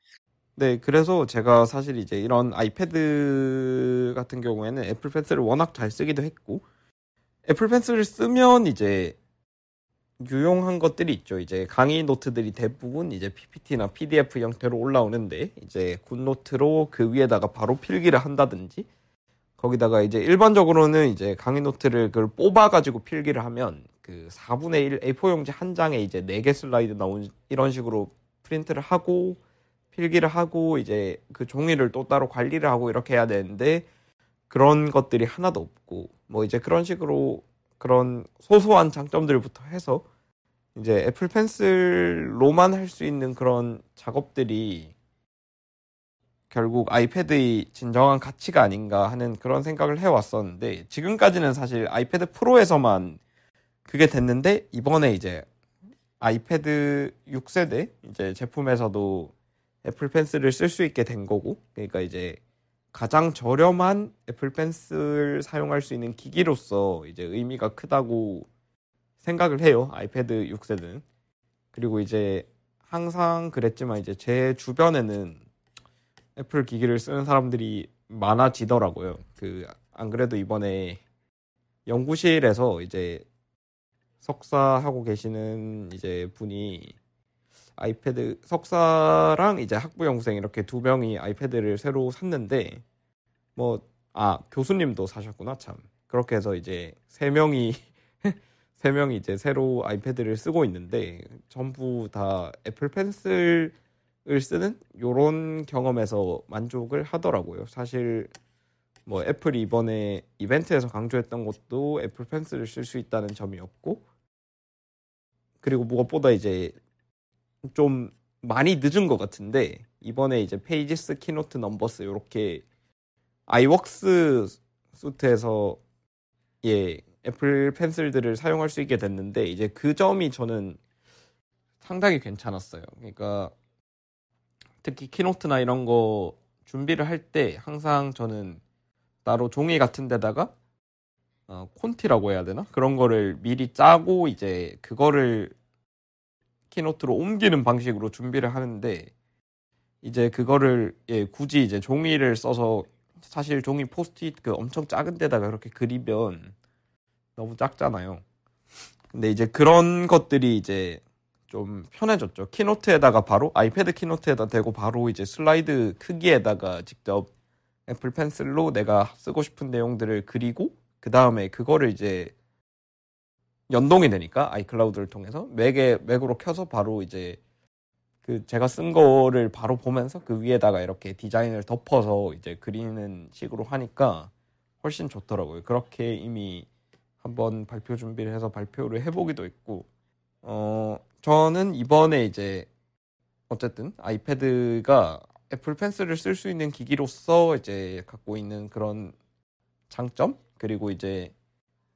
네, 그래서 제가 사실 이제 이런 아이패드 같은 경우에는 애플 펜슬을 워낙 잘 쓰기도 했고, 애플 펜슬을 쓰면 이제 유용한 것들이 있죠. 이제 강의 노트들이 대부분 이제 PPT나 PDF 형태로 올라오는데, 이제 굿노트로 그 위에다가 바로 필기를 한다든지, 거기다가 이제 일반적으로는 이제 강의 노트를 그걸 뽑아 가지고 필기를 하면 그 4분의 1 A4 용지 한 장에 이제 4개 슬라이드 나온 이런 식으로 프린트를 하고, 필기를 하고 이제 그 종이를 또 따로 관리를 하고 이렇게 해야 되는데 그런 것들이 하나도 없고 뭐 이제 그런 식으로 그런 소소한 장점들부터 해서 이제 애플 펜슬로만 할 수 있는 그런 작업들이 결국 아이패드의 진정한 가치가 아닌가 하는 그런 생각을 해왔었는데 지금까지는 사실 아이패드 프로에서만 그게 됐는데 이번에 이제 아이패드 6세대 이제 제품에서도 애플 펜슬을 쓸 수 있게 된 거고 그러니까 이제 가장 저렴한 애플 펜슬 사용할 수 있는 기기로서 이제 의미가 크다고 생각을 해요. 아이패드 6세대는. 그리고 이제 항상 그랬지만 이제 제 주변에는 애플 기기를 쓰는 사람들이 많아지더라고요. 그 안 그래도 이번에 연구실에서 이제 석사하고 계시는 이제 분이 아이패드 석사랑 이제 학부 연구생 이렇게 두 명이 아이패드를 새로 샀는데 뭐 아 교수님도 사셨구나 참. 그렇게 해서 이제 세 명이 [laughs] 세 명이 이제 새로 아이패드를 쓰고 있는데 전부 다 애플 펜슬을 쓰는 요런 경험에서 만족을 하더라고요. 사실 뭐 애플이 이번에 이벤트에서 강조했던 것도 애플 펜슬을 쓸 수 있다는 점이었고 그리고 무엇보다 이제 좀 많이 늦은 것 같은데 이번에 이제 페이지스 키노트 넘버스 이렇게 iWorks suite에서 예 애플 펜슬들을 사용할 수 있게 됐는데 이제 그 점이 저는 상당히 괜찮았어요. 그러니까 특히 키노트나 이런 거 준비를 할 때 항상 저는 따로 종이 같은 데다가 어, 콘티라고 해야 되나 그런 거를 미리 짜고 이제 그거를 키노트로 옮기는 방식으로 준비를 하는데 이제 그거를 예, 굳이 이제 종이를 써서 사실 종이 포스트잇 그 엄청 작은 데다가 그렇게 그리면 너무 작잖아요. 근데 이제 그런 것들이 이제 좀 편해졌죠. 키노트에다가 바로 아이패드 키노트에다 대고 바로 이제 슬라이드 크기에다가 직접 애플 펜슬로 내가 쓰고 싶은 내용들을 그리고 그 다음에 그거를 이제 연동이 되니까 아이클라우드를 통해서 맥에 맥으로 켜서 바로 이제 그 제가 쓴 거를 바로 보면서 그 위에다가 이렇게 디자인을 덮어서 이제 그리는 식으로 하니까 훨씬 좋더라고요. 그렇게 이미 한번 발표 준비를 해서 발표를 해보기도 했고, 어, 저는 이번에 이제 어쨌든 아이패드가 애플 펜슬을 쓸 수 있는 기기로서 이제 갖고 있는 그런 장점 그리고 이제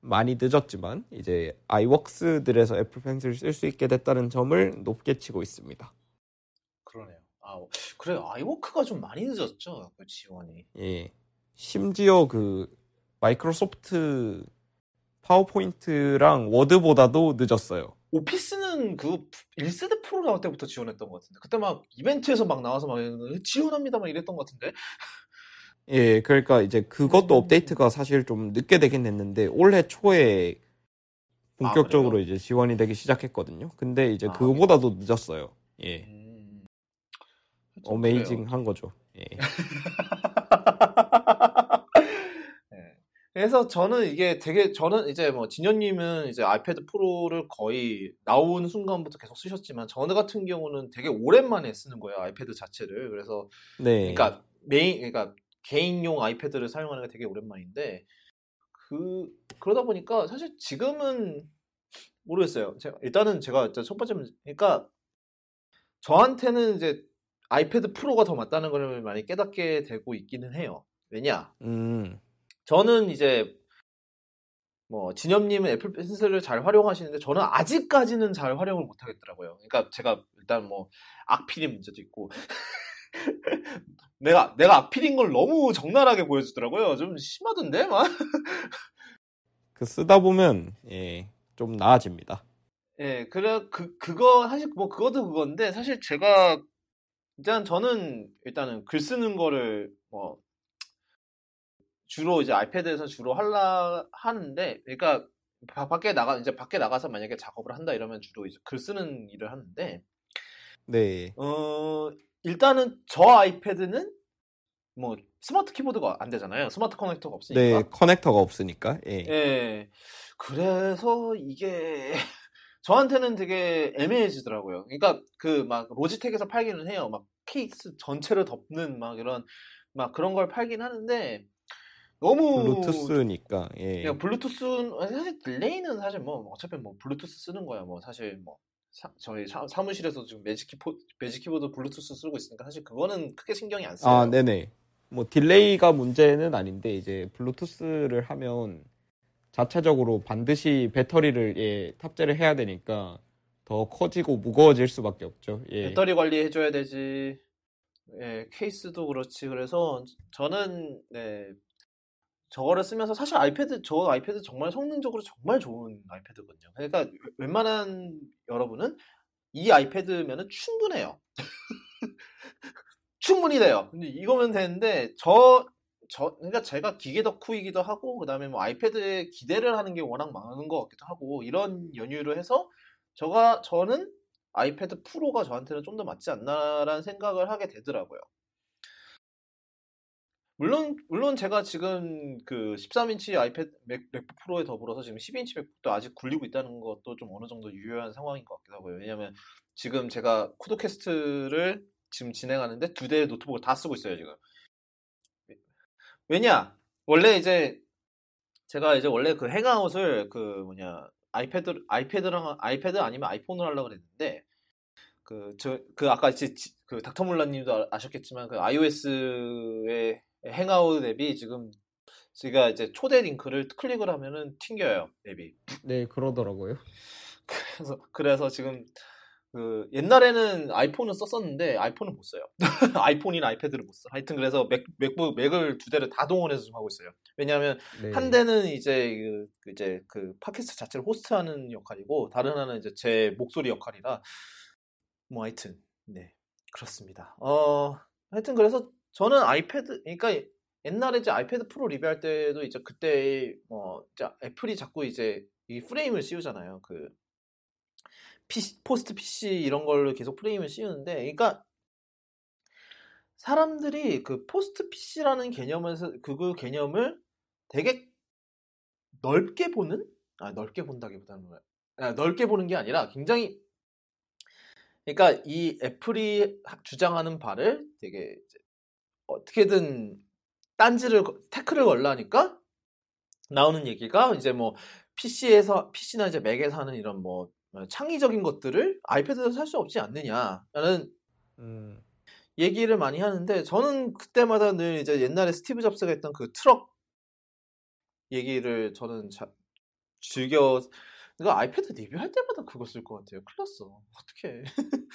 많이 늦었지만 이제 아이웍스들에서 애플 펜슬을 쓸 수 있게 됐다는 점을 높게 치고 있습니다. 그러네요. 아 그래 아이워크가 좀 많이 늦었죠 그 지원이. 예. 심지어 그 마이크로소프트 파워포인트랑 워드보다도 늦었어요. 오피스는 그 1세대 프로 나올 때부터 지원했던 것 같은데 그때 막 이벤트에서 막 나와서 막 지원합니다 막 이랬던 것 같은데 예, 그러니까 이제 그것도 업데이트가 사실 좀 늦게 되긴 했는데 올해 초에 본격적으로 그래요? 이제 지원이 되기 시작했거든요. 근데 이제 아, 그거보다도 늦었어요. 예. 음, 어메이징 한 거죠. 예. [laughs] 네. 그래서 저는 이게 되게 저는 이제 뭐 진현님은 이제 아이패드 프로를 거의 나온 순간부터 계속 쓰셨지만 저는 같은 경우는 되게 오랜만에 쓰는 거예요 아이패드 자체를 그래서 네. 그러니까 메인 그러니까 개인용 아이패드를 사용하는 게 되게 오랜만인데 그 그러다 보니까 사실 지금은 모르겠어요. 제가 일단은 제가 첫 번째 문제- 그러니까 저한테는 이제 아이패드 프로가 더 맞다는 걸 많이 깨닫게 되고 있기는 해요. 왜냐? 음, 저는 이제 뭐 진엽님은 애플 펜슬을 잘 활용하시는데 저는 아직까지는 잘 활용을 못 하겠더라고요. 그러니까 제가 일단 뭐 악필의 문제도 있고 [laughs] 내가 내가 악필인 걸 너무 적나라하게 보여주더라고요. 좀 심하던데 막. [laughs] 그 쓰다 보면 예, 좀 나아집니다. 예, 그래 그 그거 사실 뭐 그것도 그건데 사실 제가 일단 저는 일단은 글 쓰는 거를 뭐 주로 이제 아이패드에서 주로 할라 하는데 그러니까 바- 밖에 나가 이제 밖에 나가서 만약에 작업을 한다 이러면 주로 이제 글 쓰는 일을 하는데 네, 어 일단은 저 아이패드는 뭐 스마트 키보드가 안 되잖아요. 스마트 커넥터가 없으니까. 네 커넥터가 없으니까 예. 예. 그래서 이게 [laughs] 저한테는 되게 애매해지더라고요. 그러니까 그 막 로지텍에서 팔기는 해요. 막 케이스 전체를 덮는 막 이런 막 그런 걸 팔긴 하는데 너무 블루투스니까 예. 그냥 블루투스는 사실 delay는 사실 뭐 어차피 뭐 블루투스 쓰는 거야. 뭐 사실 뭐 사- 저희 사, 무실에서 지금 매직 키포 매직 키보드 블루투스 쓰고 있으니까 사실 그거는 크게 신경이 안 써요. 아, 네네. 뭐 delay가 문제는 아닌데 이제 블루투스를 하면 자체적으로 반드시 배터리를 예, 탑재를 해야 되니까 더 커지고 무거워질 수밖에 없죠. 예. 배터리 관리해 줘야 되지. 예, 케이스도 그렇지. 그래서 저는 네, 저거를 쓰면서 사실 아이패드 저 아이패드 정말 성능적으로 정말 좋은 아이패드거든요. 그러니까 웬만한 여러분은 이 아이패드면은 충분해요. [laughs] 충분히 돼요. 근데 이거면 되는데 저 저, 그러니까 제가 기계 덕후이기도 하고, 그 다음에 뭐 아이패드에 기대를 하는 게 워낙 많은 것 같기도 하고, 이런 연유로 해서, 저가, 저는 아이패드 프로가 저한테는 좀 더 맞지 않나라는 생각을 하게 되더라고요. 물론, 물론 제가 지금 그 13인치 아이패드, 맥, 맥북 프로에 더불어서 지금 12인치 맥북도 아직 굴리고 있다는 것도 좀 어느 정도 유효한 상황인 것 같기도 하고요. 왜냐면 지금 제가 쿠도캐스트를 지금 진행하는데 두 대의 노트북을 다 쓰고 있어요, 지금. 왜냐? 원래 이제 제가 이제 원래 그 행아웃을 그 뭐냐 아이패드 아이패드랑 아이패드 아니면 아이폰으로 하려고 그랬는데 그 저 그 아까 이제 지- 그 닥터 몰라님도 아- 아셨겠지만 그 iOS의 행아웃 앱이 지금 제가 이제 초대 링크를 클릭을 하면은 튕겨요 앱이. 네, 그러더라고요. [laughs] 그래서 그래서 지금 그 옛날에는 아이폰은 썼었는데 아이폰은 못 써요. [laughs] 아이폰이나 아이패드를 못 써. 하여튼 그래서 맥 맥북 맥을 두 대를 다 동원해서 좀 하고 있어요. 왜냐하면 네. 한 대는 이제 그, 그 이제 그 팟캐스트 자체를 호스트하는 역할이고 다른 하나는 이제 제 목소리 역할이라 뭐 하여튼 네 그렇습니다. 어 하여튼 그래서 저는 아이패드 그러니까 옛날에 이제 아이패드 프로 리뷰할 때도 이제 그때 뭐 이제 애플이 자꾸 이제 이 프레임을 씌우잖아요. 그 PC, post PC 이런 걸로 계속 프레임을 씌우는데 그러니까 사람들이 그 post PC라는 개념에서 그 개념을 되게 넓게 보는 아 넓게 본다기보다는 아, 넓게 보는 게 아니라 굉장히 그러니까 이 애플이 하- 주장하는 바를 되게 어떻게든 딴지를 거- 태클을 걸라니까 나오는 얘기가 이제 뭐 PC에서 PC나 이제 맥에서 하는 이런 뭐 창의적인 것들을 아이패드에서 할 수 없지 않느냐라는 음, 얘기를 많이 하는데 저는 그때마다 늘 이제 옛날에 스티브 잡스가 했던 그 트럭 얘기를 저는 자- 즐겨 그러니까 아이패드 리뷰할 때마다 그거 쓸 것 같아요. 큰일 났어. 어떡해. [laughs]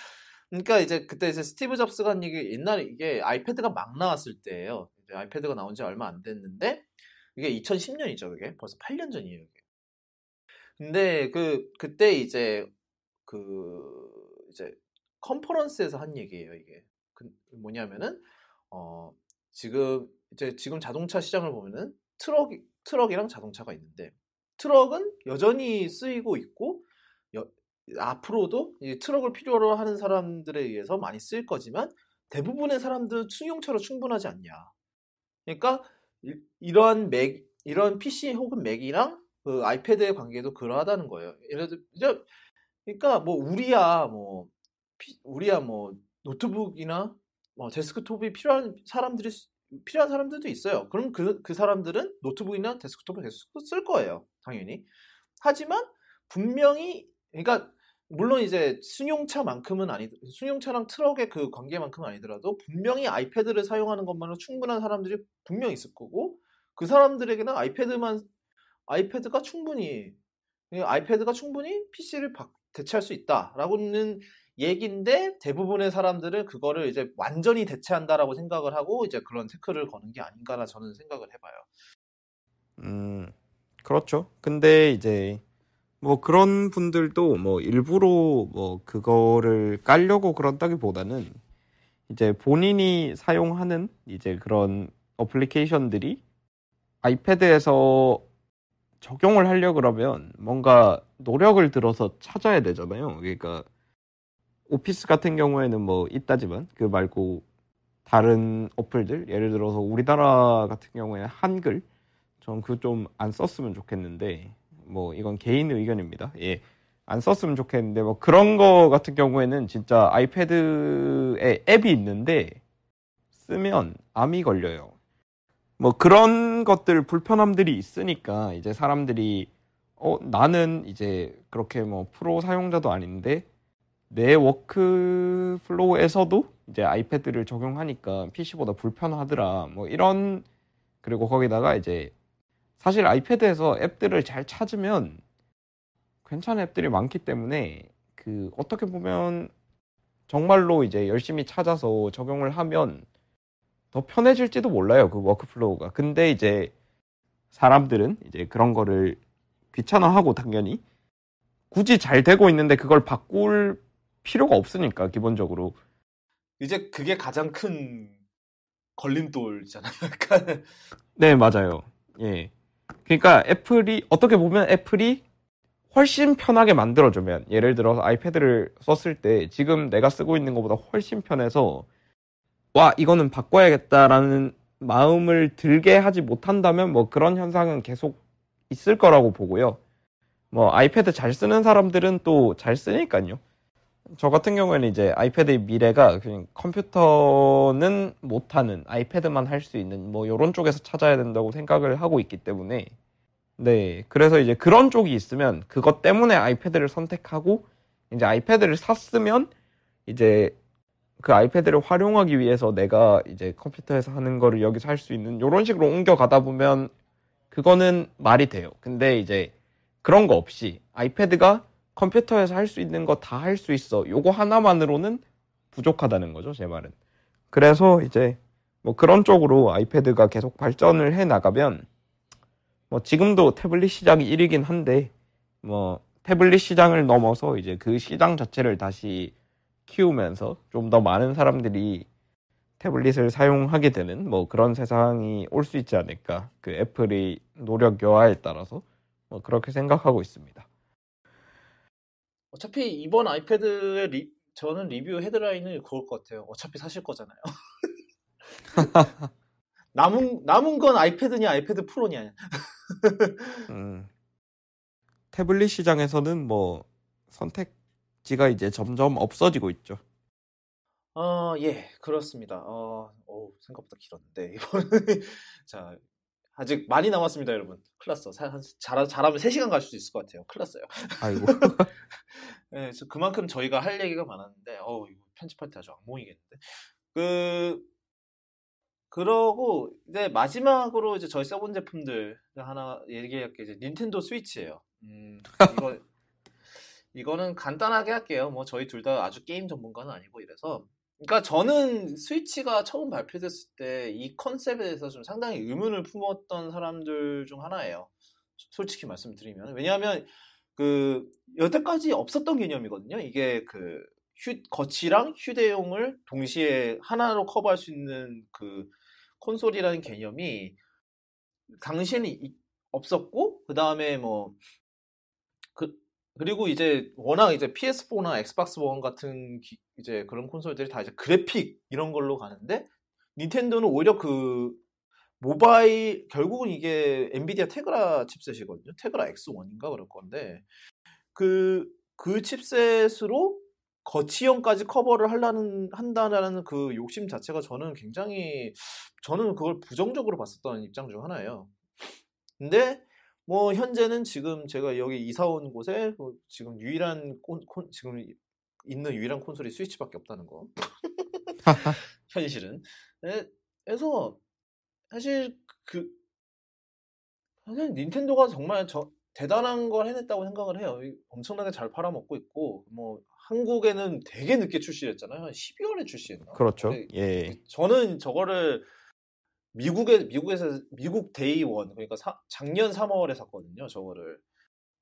그러니까 이제 그때 이제 스티브 잡스가 한 얘기 옛날에 이게 아이패드가 막 나왔을 때예요. 이제 아이패드가 나온 지 얼마 안 됐는데 이게 2010년이죠, 그게. 벌써 8년 전이에요, 이게. 근데 그 그때 이제 그 이제 컨퍼런스에서 한 얘기예요, 이게. 그 뭐냐면은 어 지금 이제 지금 자동차 시장을 보면은 트럭 트럭이랑 자동차가 있는데 트럭은 여전히 쓰이고 있고 여- 앞으로도 이 트럭을 필요로 하는 사람들에 의해서 많이 쓰일 거지만 대부분의 사람들은 승용차로 충분하지 않냐. 그러니까 이- 이러한 맥 이런 PC 혹은 맥이랑 그 아이패드의 관계도 그러하다는 거예요. 예를 들어 그러니까 뭐 우리야 뭐 피- 우리야 뭐 노트북이나 뭐 데스크톱이 필요한 사람들이 수- 필요한 사람들도 있어요. 그럼 그, 그 사람들은 노트북이나 데스크톱을 계속 쓸 거예요. 당연히. 하지만 분명히 그러니까 물론 이제 승용차만큼은 아니 승용차랑 트럭의 그 관계만큼은 아니더라도 분명히 아이패드를 사용하는 것만으로 충분한 사람들이 분명히 있을 거고 그 사람들에게는 아이패드만 아이패드가 충분히 아이패드가 충분히 PC를 대체할 수 있다라고는 얘기인데 대부분의 사람들은 그거를 이제 완전히 대체한다라고 생각을 하고 이제 그런 태클을 거는 게 아닌가라 저는 생각을 해봐요. 음, 그렇죠. 근데 이제 뭐 그런 분들도 뭐 일부러 뭐 그거를 깔려고 그런다기보다는 이제 본인이 사용하는 이제 그런 어플리케이션들이 아이패드에서 적용을 하려 그러면 뭔가 노력을 들어서 찾아야 되잖아요. 그러니까 오피스 같은 경우에는 뭐 있다지만 그 말고 다른 어플들 예를 들어서 우리나라 같은 경우에 한글 전 그 좀 안 썼으면 좋겠는데 뭐 이건 개인 의견입니다. 예. 안 썼으면 좋겠는데 뭐 그런 거 같은 경우에는 진짜 아이패드에 앱이 있는데 쓰면 암이 걸려요. 뭐 그런 것들 불편함들이 있으니까 이제 사람들이 어 나는 이제 그렇게 뭐 프로 사용자도 아닌데 내 workflow에서도 이제 아이패드를 적용하니까 PC보다 불편하더라. 뭐 이런 그리고 거기다가 이제 사실 아이패드에서 앱들을 잘 찾으면 괜찮은 앱들이 많기 때문에 그 어떻게 보면 정말로 이제 열심히 찾아서 적용을 하면 더 편해질지도 몰라요. 그 workflow가. 근데 이제 사람들은 이제 그런 거를 귀찮아하고 당연히 굳이 잘 되고 있는데 그걸 바꿀 필요가 없으니까 기본적으로 이제 그게 가장 큰 걸림돌이잖아요. [laughs] 네 맞아요. 예. 그러니까 애플이 어떻게 보면 애플이 훨씬 편하게 만들어주면 예를 들어서 아이패드를 썼을 때 지금 내가 쓰고 있는 것보다 훨씬 편해서 와 이거는 바꿔야겠다라는 마음을 들게 하지 못한다면 뭐 그런 현상은 계속 있을 거라고 보고요. 뭐 아이패드 잘 쓰는 사람들은 또 잘 쓰니까요. 저 같은 경우에는 이제 아이패드의 미래가 그냥 컴퓨터는 못하는 아이패드만 할 수 있는 뭐 이런 쪽에서 찾아야 된다고 생각을 하고 있기 때문에 네 그래서 이제 그런 쪽이 있으면 그것 때문에 아이패드를 선택하고 이제 아이패드를 샀으면 이제 그 아이패드를 활용하기 위해서 내가 이제 컴퓨터에서 하는 거를 여기서 할 수 있는 이런 식으로 옮겨가다 보면 그거는 말이 돼요. 근데 이제 그런 거 없이 아이패드가 컴퓨터에서 할 수 있는 거 다 할 수 있어. 요거 하나만으로는 부족하다는 거죠, 제 말은. 그래서 이제 뭐 그런 쪽으로 아이패드가 계속 발전을 해 나가면 뭐 지금도 태블릿 시장이 1위긴 한데 뭐 태블릿 시장을 넘어서 이제 그 시장 자체를 다시 키우면서 좀 더 많은 사람들이 태블릿을 사용하게 되는 뭐 그런 세상이 올 수 있지 않을까. 그 애플의 노력 여하에 따라서 뭐 그렇게 생각하고 있습니다. 어차피 이번 아이패드의 리, 저는 리뷰 헤드라인을 그럴 것 같아요. 어차피 사실 거잖아요. [laughs] 남은 남은 건 아이패드냐 아이패드 프로냐. 음, 태블릿 시장에서는 뭐 선택지가 이제 점점 없어지고 있죠. 어, 예, 그렇습니다. 어, 오, 생각보다 길었는데 이번에 [laughs] 자 아직 많이 남았습니다, 여러분. 클났어. 잘, 잘하면 3시간 갈 수도 있을 것 같아요. 클났어요. 아이고. [laughs] 네, 그만큼 저희가 할 얘기가 많았는데, 어우, 이거 편집할 때 아주 악몽이겠는데. 그, 그러고, 이제 마지막으로 이제 저희 써본 제품들 하나 얘기할 게 이제 닌텐도 스위치예요 음, 이거, [laughs] 이거는 간단하게 할게요. 뭐 저희 둘 다 아주 게임 전문가는 아니고 이래서 그러니까 저는 스위치가 처음 발표됐을 때 이 컨셉에 대해서 좀 상당히 의문을 품었던 사람들 중 하나예요. 솔직히 말씀드리면 왜냐하면 그 여태까지 없었던 개념이거든요. 이게 그 휴, 거치랑 휴대용을 동시에 하나로 커버할 수 있는 그 콘솔이라는 개념이 당시에는 없었고 그 다음에 뭐 그리고 이제 워낙 이제 PS4나 엑스박스 원 같은 기, 이제 그런 콘솔들이 다 이제 그래픽 이런 걸로 가는데 닌텐도는 오히려 그 모바일 결국은 이게 엔비디아 테그라 칩셋이거든요. 테그라 X1인가 그럴 건데 그그 그 칩셋으로 거치형까지 커버를 하려는 한다라는 그 욕심 자체가 저는 굉장히 저는 그걸 부정적으로 봤었던 입장 중 하나예요. 근데 뭐 현재는 지금 제가 여기 이사 온 곳에 뭐 지금 유일한 콘, 콘- 지금 이- 있는 유일한 콘솔이 스위치밖에 없다는 거. [laughs] 현실은. 네, 그래서 사실 그 사실 닌텐도가 정말 저 대단한 걸 해냈다고 생각을 해요. 이- 엄청나게 잘 팔아먹고 있고 뭐 한국에는 되게 늦게 출시했잖아요. 12월에 출시했나? 그렇죠. 예. 저는 저거를 미국에 미국에서 미국 데이원 그러니까 사- 작년 3월에 샀거든요. 저거를.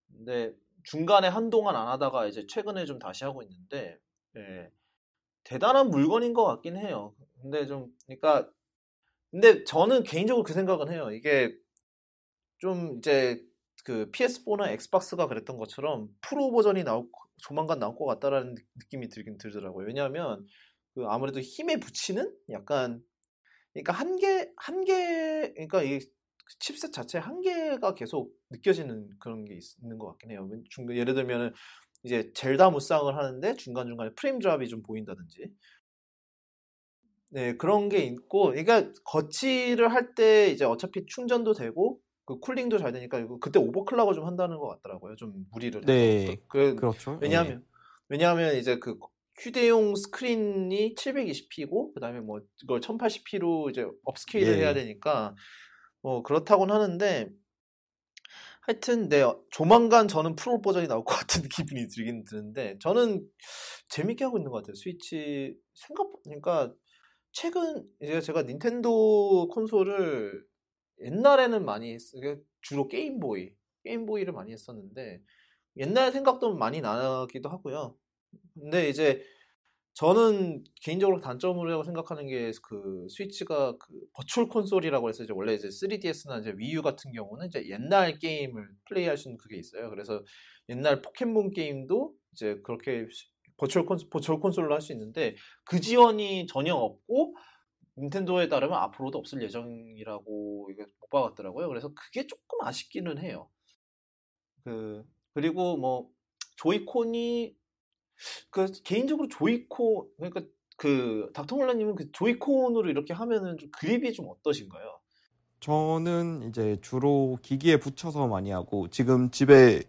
근데 중간에 한동안 안 하다가 이제 최근에 좀 다시 하고 있는데 예, 대단한 물건인 것 같긴 해요. 근데 좀 그러니까 근데 저는 개인적으로 그 생각은 해요. 이게 좀 이제 그 PS4나 엑스박스가 그랬던 것처럼 프로 버전이 나올 조만간 나올 것 같다라는 느- 느낌이 들긴 들더라고요. 왜냐하면 그 아무래도 힘에 붙이는 약간 그러니까 한계 한계 그러니까 이 칩셋 자체 한계가 계속 느껴지는 그런 게 있, 는 것 같긴 해요. 중, 예를 들면은 이제 젤다 무쌍을 하는데 중간 중간에 프레임 드랍이 좀 보인다든지. 네 그런 게 있고, 그러니까 거치를 할 때 이제 어차피 충전도 되고 그 cooling도 잘 되니까 그때 overclock을 좀 한다는 것 같더라고요. 좀 무리를. 네, 그, 그렇죠. 왜냐하면 왜냐하면 이제 그 휴대용 스크린이 720p고 그다음에 뭐 이걸 1080p로 이제 upscale을 예. 해야 되니까 뭐 그렇다고는 하는데 하여튼 네 조만간 저는 프로 버전이 나올 것 같은 [laughs] 기분이 들긴 드는데 저는 재밌게 하고 있는 것 같아요 스위치 생각 그러니까 최근 이제 제가 닌텐도 콘솔을 옛날에는 많이 했, 주로 게임보이 게임보이를 많이 했었는데 옛날 생각도 많이 나기도 하고요. 근데 이제 저는 개인적으로 단점으로 생각하는 게 그 스위치가 그 버추얼 콘솔이라고 해서 이제 원래 이제 3DS나 이제 위유 같은 경우는 이제 옛날 게임을 플레이할 수 있는 그게 있어요. 그래서 옛날 포켓몬 게임도 이제 그렇게 버추얼 콘 버추얼 콘솔로 할 수 있는데 그 지원이 전혀 없고 닌텐도에 따르면 앞으로도 없을 예정이라고 이게 못 박았더라고요. 그래서 그게 조금 아쉽기는 해요. 그 그리고 뭐 조이콘이 그 개인적으로 조이콘 그러니까 그 닥터몰라님은 그 조이콘으로 이렇게 하면은 좀 그립이 좀 어떠신가요? 저는 이제 주로 기기에 붙여서 많이 하고 지금 집에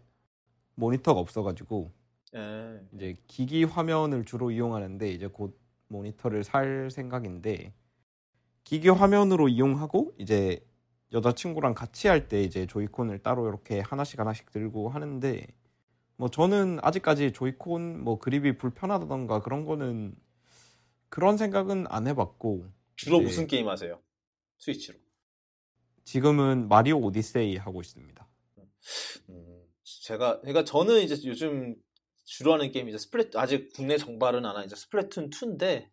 모니터가 없어가지고 예. 이제 기기 화면을 주로 이용하는데 이제 곧 모니터를 살 생각인데 기기 화면으로 이용하고 이제 여자친구랑 같이 할 때 이제 조이콘을 따로 이렇게 하나씩 하나씩 들고 하는데 뭐 저는 아직까지 조이콘 뭐 그립이 불편하다던가 그런 거는 그런 생각은 안 해봤고 주로 네. 무슨 게임 하세요? 스위치로. 지금은 마리오 오디세이 하고 있습니다. 음, 제가 그러니까 저는 이제 요즘 주로 하는 게임이 이제 스플래툰 아직 국내 정발은 안 한 이제 스플래툰 2인데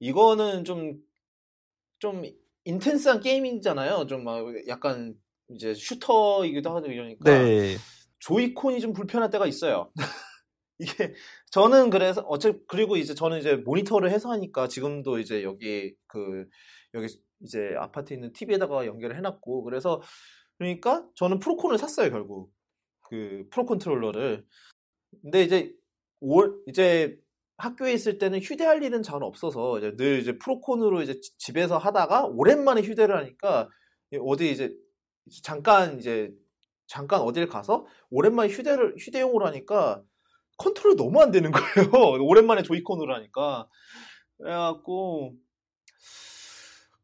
이거는 좀좀 인텐스한 게임이잖아요. 좀 막 약간 이제 슈터이기도 하고 이러니까 네, 조이콘이 좀 불편할 때가 있어요. [laughs] 이게 저는 그래서 어차 그리고 이제 저는 이제 모니터를 해서 하니까 지금도 이제 여기 그 여기 이제 아파트에 있는 TV에다가 연결을 해놨고 그래서 그러니까 저는 프로콘을 샀어요 결국 그 프로 컨트롤러를 근데 이제 올 이제 학교에 있을 때는 휴대할 일은 잘 없어서 이제 늘 이제 프로콘으로 이제 지- 집에서 하다가 오랜만에 휴대를 하니까 어디 이제 잠깐 이제 잠깐 어딜 가서 오랜만에 휴대를 휴대용으로 하니까 컨트롤 너무 안 되는 거예요. [laughs] 오랜만에 조이콘으로 하니까 그래갖고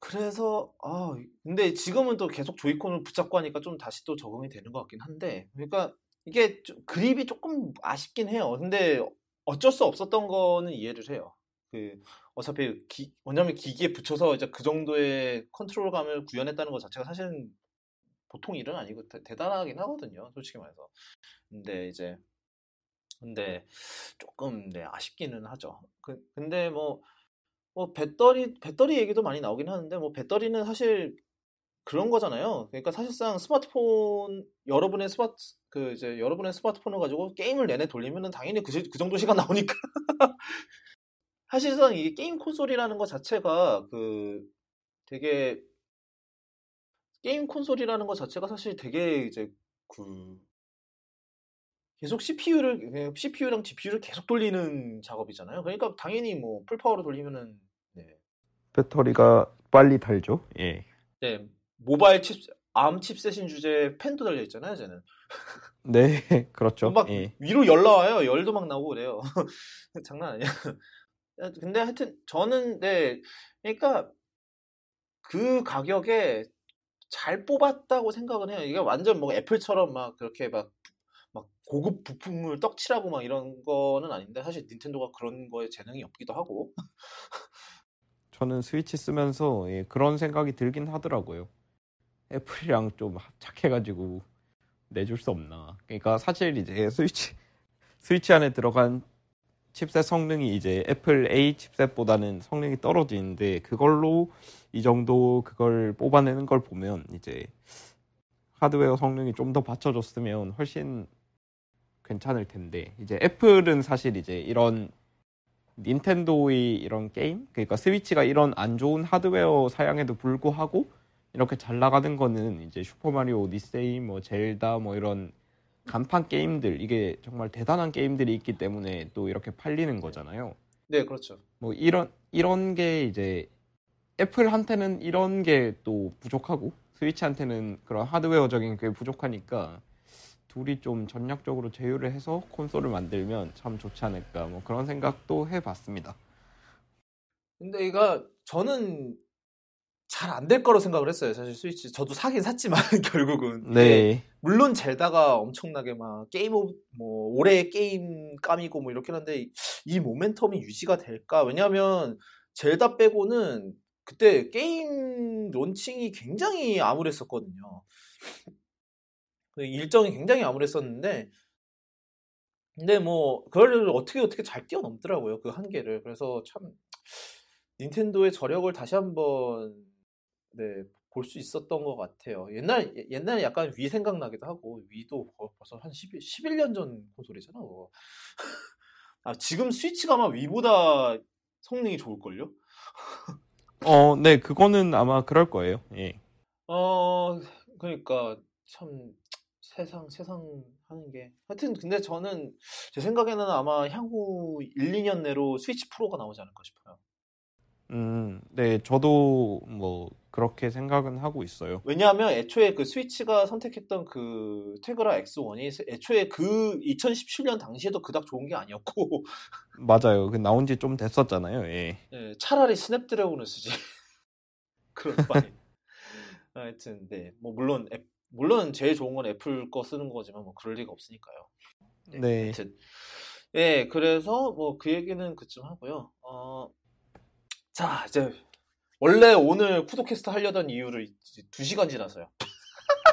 그래서 아 근데 지금은 또 계속 조이콘을 붙잡고 하니까 좀 다시 또 적응이 되는 것 같긴 한데 그러니까 이게 좀 그립이 조금 아쉽긴 해요. 근데 어쩔 수 없었던 거는 이해를 해요. 그 어차피 기, 왜냐면 기기에 붙여서 이제 그 정도의 컨트롤감을 구현했다는 것 자체가 사실은 보통 일은 아니고 대, 대단하긴 하거든요. 솔직히 말해서. 근데 이제 근데 조금 네 아쉽기는 하죠. 그, 근데 뭐, 뭐 배터리 배터리 얘기도 많이 나오긴 하는데 뭐 배터리는 사실 그런 거잖아요. 그러니까 사실상 스마트폰 여러분의 스마트 그 이제 여러분의 스마트폰을 가지고 게임을 내내 돌리면은 당연히 그, 시- 그 정도 시간 나오니까 [laughs] 사실상 이게 게임 콘솔이라는 것 자체가 그 되게 게임 콘솔이라는 것 자체가 사실 되게 이제 그 계속 CPU를 CPU랑 GPU를 계속 돌리는 작업이잖아요. 그러니까 당연히 뭐 풀파워로 돌리면은 네. 배터리가 빨리 달죠. 예. 네, 모바일 칩 암 칩셋인 주제에 팬도 달려 있잖아요, 쟤는. [laughs] 네, 그렇죠. 막 예. 위로 열 나와요. 열도 막 나오고 그래요. [laughs] 장난 아니야. 근데 하여튼 저는 네, 그러니까 그 가격에 잘 뽑았다고 생각은 해요. 이게 완전 뭐 애플처럼 막 그렇게 막, 막 고급 부품을 떡칠하고 막 이런 거는 아닌데 사실 닌텐도가 그런 거에 재능이 없기도 하고. 저는 스위치 쓰면서 예, 그런 생각이 들긴 하더라고요. 애플이랑 좀 합작해가지고 내줄 수 없나. 그러니까 사실 이제 스위치 스위치 안에 들어간 칩셋 성능이 이제 애플 A 칩셋보다는 성능이 떨어지는데 그걸로 이 정도 그걸 뽑아내는 걸 보면 이제 하드웨어 성능이 좀 더 받쳐줬으면 훨씬 괜찮을 텐데 이제 애플은 사실 이제 이런 닌텐도의 이런 게임? 그러니까 스위치가 이런 안 좋은 하드웨어 사양에도 불구하고 이렇게 잘 나가는 거는 이제 슈퍼마리오 오디세이 뭐 젤다 뭐 이런 간판 게임들 이게 정말 대단한 게임들이 있기 때문에 또 이렇게 팔리는 거잖아요. 네, 그렇죠. 뭐 이런 이런 게 이제 애플한테는 이런 게 또 부족하고 스위치한테는 그런 하드웨어적인 게 부족하니까 둘이 좀 전략적으로 제휴를 해서 콘솔을 만들면 참 좋지 않을까 뭐 그런 생각도 해봤습니다. 근데 이거 저는 잘 안 될 거로 생각을 했어요. 사실 스위치 저도 사긴 샀지만 [laughs] 결국은 네, 물론 젤다가 엄청나게 막 game of 뭐 올해의 게임 감이고 뭐 이렇긴 한데 이- 이 모멘텀이 유지가 될까? 왜냐하면 젤다 빼고는 그때 게임 론칭이 굉장히 암울했었거든요. 그 일정이 굉장히 암울했었는데 근데 뭐 그걸 어떻게 어떻게 잘 뛰어넘더라고요 그 한계를. 그래서 참 닌텐도의 저력을 다시 한번 네, 볼 수 있었던 것 같아요. 옛날, 옛날에 약간 위 생각나기도 하고, 위도 거- 벌써 한 11, 11년 전 콘솔이잖아, 그거. [laughs] 아, 지금 스위치가 아마 위보다 성능이 좋을걸요? 어, 네 그거는 아마 그럴 거예요. 예. 어, 그러니까, 참, 세상, 세상 하는 게. 하여튼, 근데 저는, 제 생각에는 아마 향후 1, 2년 내로 스위치 프로가 나오지 않을까 싶어요. 음, 네 저도 뭐 그렇게 생각은 하고 있어요. 왜냐하면 애초에 그 스위치가 선택했던 그 테그라 X1이 애초에 그 2017년 당시에도 그닥 좋은 게 아니었고 [laughs] 맞아요. 그 나온 지 좀 됐었잖아요. 예. 예, 차라리 스냅드래곤을 쓰지 [laughs] 그런 바에 하여튼 네 뭐 물론 앱- 물론 제일 좋은 건 애플 거 쓰는 거지만 뭐 그럴 리가 없으니까요. 네. 하여튼 예 그래서 뭐 그 얘기는 그쯤 하고요. 어, 자 이제 원래 오늘 쿠도캐스트 하려던 이유를 이제 2시간 지나서요.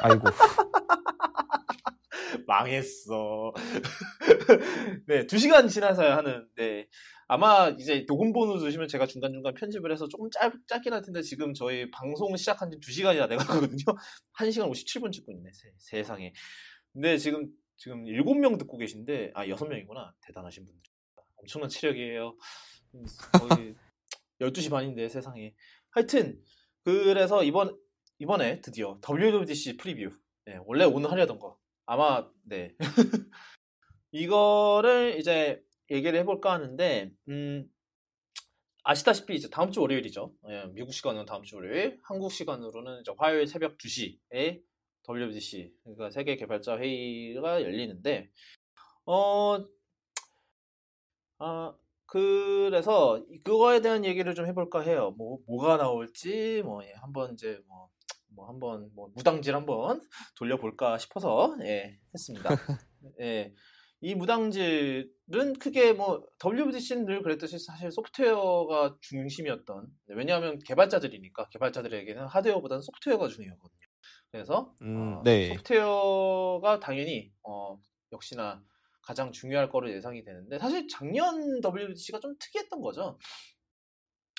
아이고. [laughs] 망했어. [laughs] 네, 두 시간 지나서야 하는, 네. 아마 이제 녹음 번호 주시면 제가 중간중간 편집을 해서 조금 짧, 짧긴 할 텐데 지금 저희 방송 시작한 지두 시간이나 돼가거든요. [laughs] 1시간 57분 찍고 있네, 세, 상에 근데 지금, 지금 7명 듣고 계신데, 아, 6명이구나. 대단하신 분들. 엄청난 체력이에요. 음, 거의 12시 반인데, 세상에. 하여튼, 그래서 이번, 이번에 드디어 WWDC 프리뷰. 네, 원래 오늘 하려던 거. 아마 네 [laughs] 이거를 이제 얘기를 해볼까 하는데 음 아시다시피 이제 다음 주 월요일이죠 예, 미국 시간은 다음 주 월요일 한국 시간으로는 이제 화요일 새벽 2시에 WWDC 그러니까 세계 개발자 회의가 열리는데 어 아, 그래서 그거에 대한 얘기를 좀 해볼까 해요. 뭐 뭐가 나올지 뭐 예, 한번 이제 뭐, 뭐 한번 뭐 무당질 한번 [laughs] 돌려볼까 싶어서 예, 했습니다. [laughs] 예. 이 무당질은 크게 뭐 WWDC는 늘 그랬듯이 사실 소프트웨어가 중심이었던 왜냐하면 개발자들이니까 개발자들에게는 하드웨어보다는 소프트웨어가 중요하거든요. 그래서 음, 어, 네. 소프트웨어가 당연히 어, 역시나 가장 중요할 거로 예상이 되는데 사실 작년 WWDC가 좀 특이했던 거죠.